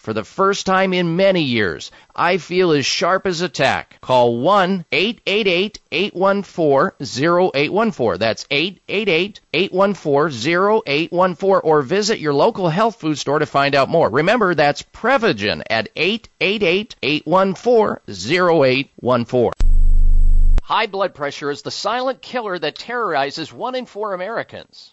For the first time in many years, I feel as sharp as a tack. Call 1-888-814-0814. That's 888-814-0814 or visit your local health food store to find out more. Remember, that's Prevagen at 888-814-0814. High blood pressure is the silent killer that terrorizes one in four Americans.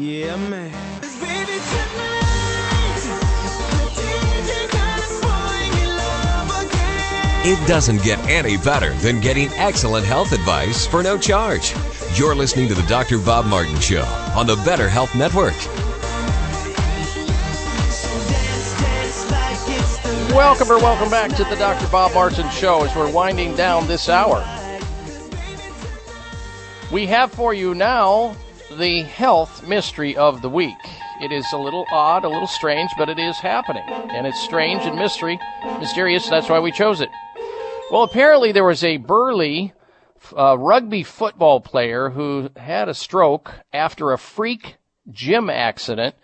Yeah, man. It doesn't get any better than getting excellent health advice for no charge. You're listening to the Dr. Bob Martin Show on the Better Health Network. Welcome or welcome back to the Dr. Bob Martin Show as we're winding down this hour. We have for you now the health mystery of the week. It is a little odd, a little strange, but it is happening. And it's strange and mystery, mysterious, that's why we chose it. Well, apparently there was a burly uh, rugby football player who had a stroke after a freak gym accident.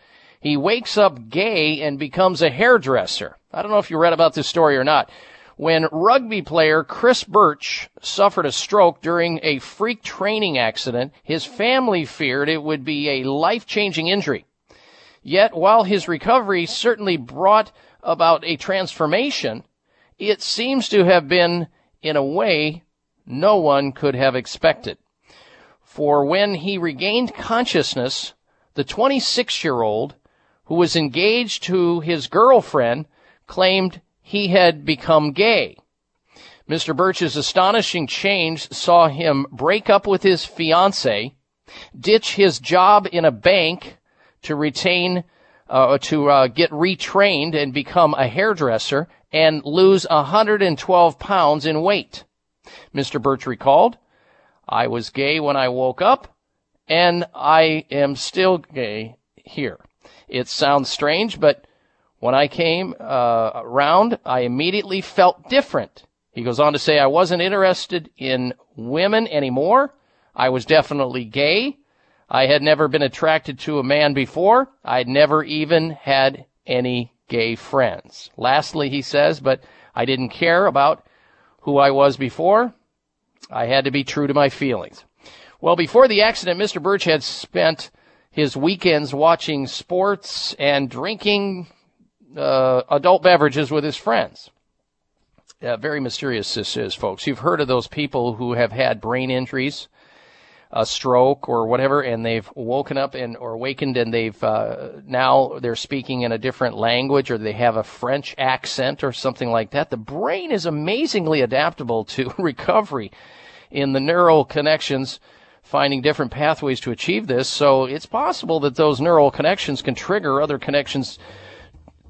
He wakes up gay and becomes a hairdresser. I don't know if you read about this story or not. When rugby player Chris Birch suffered a stroke during a freak training accident, his family feared it would be a life-changing injury. Yet, while his recovery certainly brought about a transformation, it seems to have been in a way no one could have expected. For when he regained consciousness, the 26 year old who was engaged to his girlfriend claimed he had become gay. Mr. Birch's astonishing change saw him break up with his fiancee, ditch his job in a bank to retain, uh, to uh, get retrained and become a hairdresser, and lose 112 pounds in weight. Mr. Birch recalled, I was gay when I woke up, and I am still gay here. It sounds strange, but when I came uh, around, I immediately felt different. He goes on to say, I wasn't interested in women anymore. I was definitely gay. I had never been attracted to a man before. I'd never even had any gay friends. Lastly, he says, but I didn't care about who I was before. I had to be true to my feelings. Well, before the accident, Mr. Birch had spent his weekends watching sports and drinking uh, adult beverages with his friends. Uh, very mysterious this is, folks. You've heard of those people who have had brain injuries, a stroke or whatever, and they've woken up and or awakened and they've uh, now they're speaking in a different language or they have a French accent or something like that. The brain is amazingly adaptable to <laughs> recovery in the neural connections finding different pathways to achieve this. So it's possible that those neural connections can trigger other connections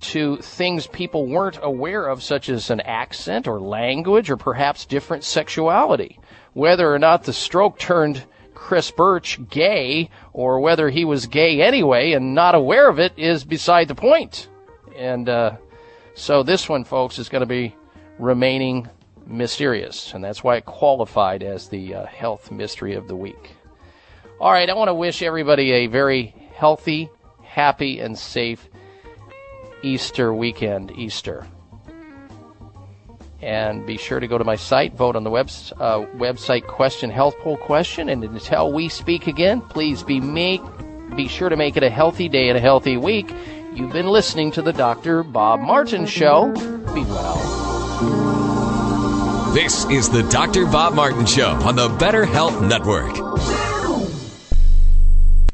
to things people weren't aware of, such as an accent or language or perhaps different sexuality. Whether or not the stroke turned Chris Birch gay or whether he was gay anyway and not aware of it is beside the point. And uh, so this one, folks, is going to be remaining mysterious, and that's why it qualified as the uh, health mystery of the week. All right, I want to wish everybody a very healthy, happy, and safe Easter weekend, Easter. And be sure to go to my site, vote on the web, uh, website question, health poll question, and until we speak again, please be make, be sure to make it a healthy day and a healthy week. You've been listening to the Dr. Bob Martin Show. Be well. This is the Dr. Bob Martin Show on the Better Health Network.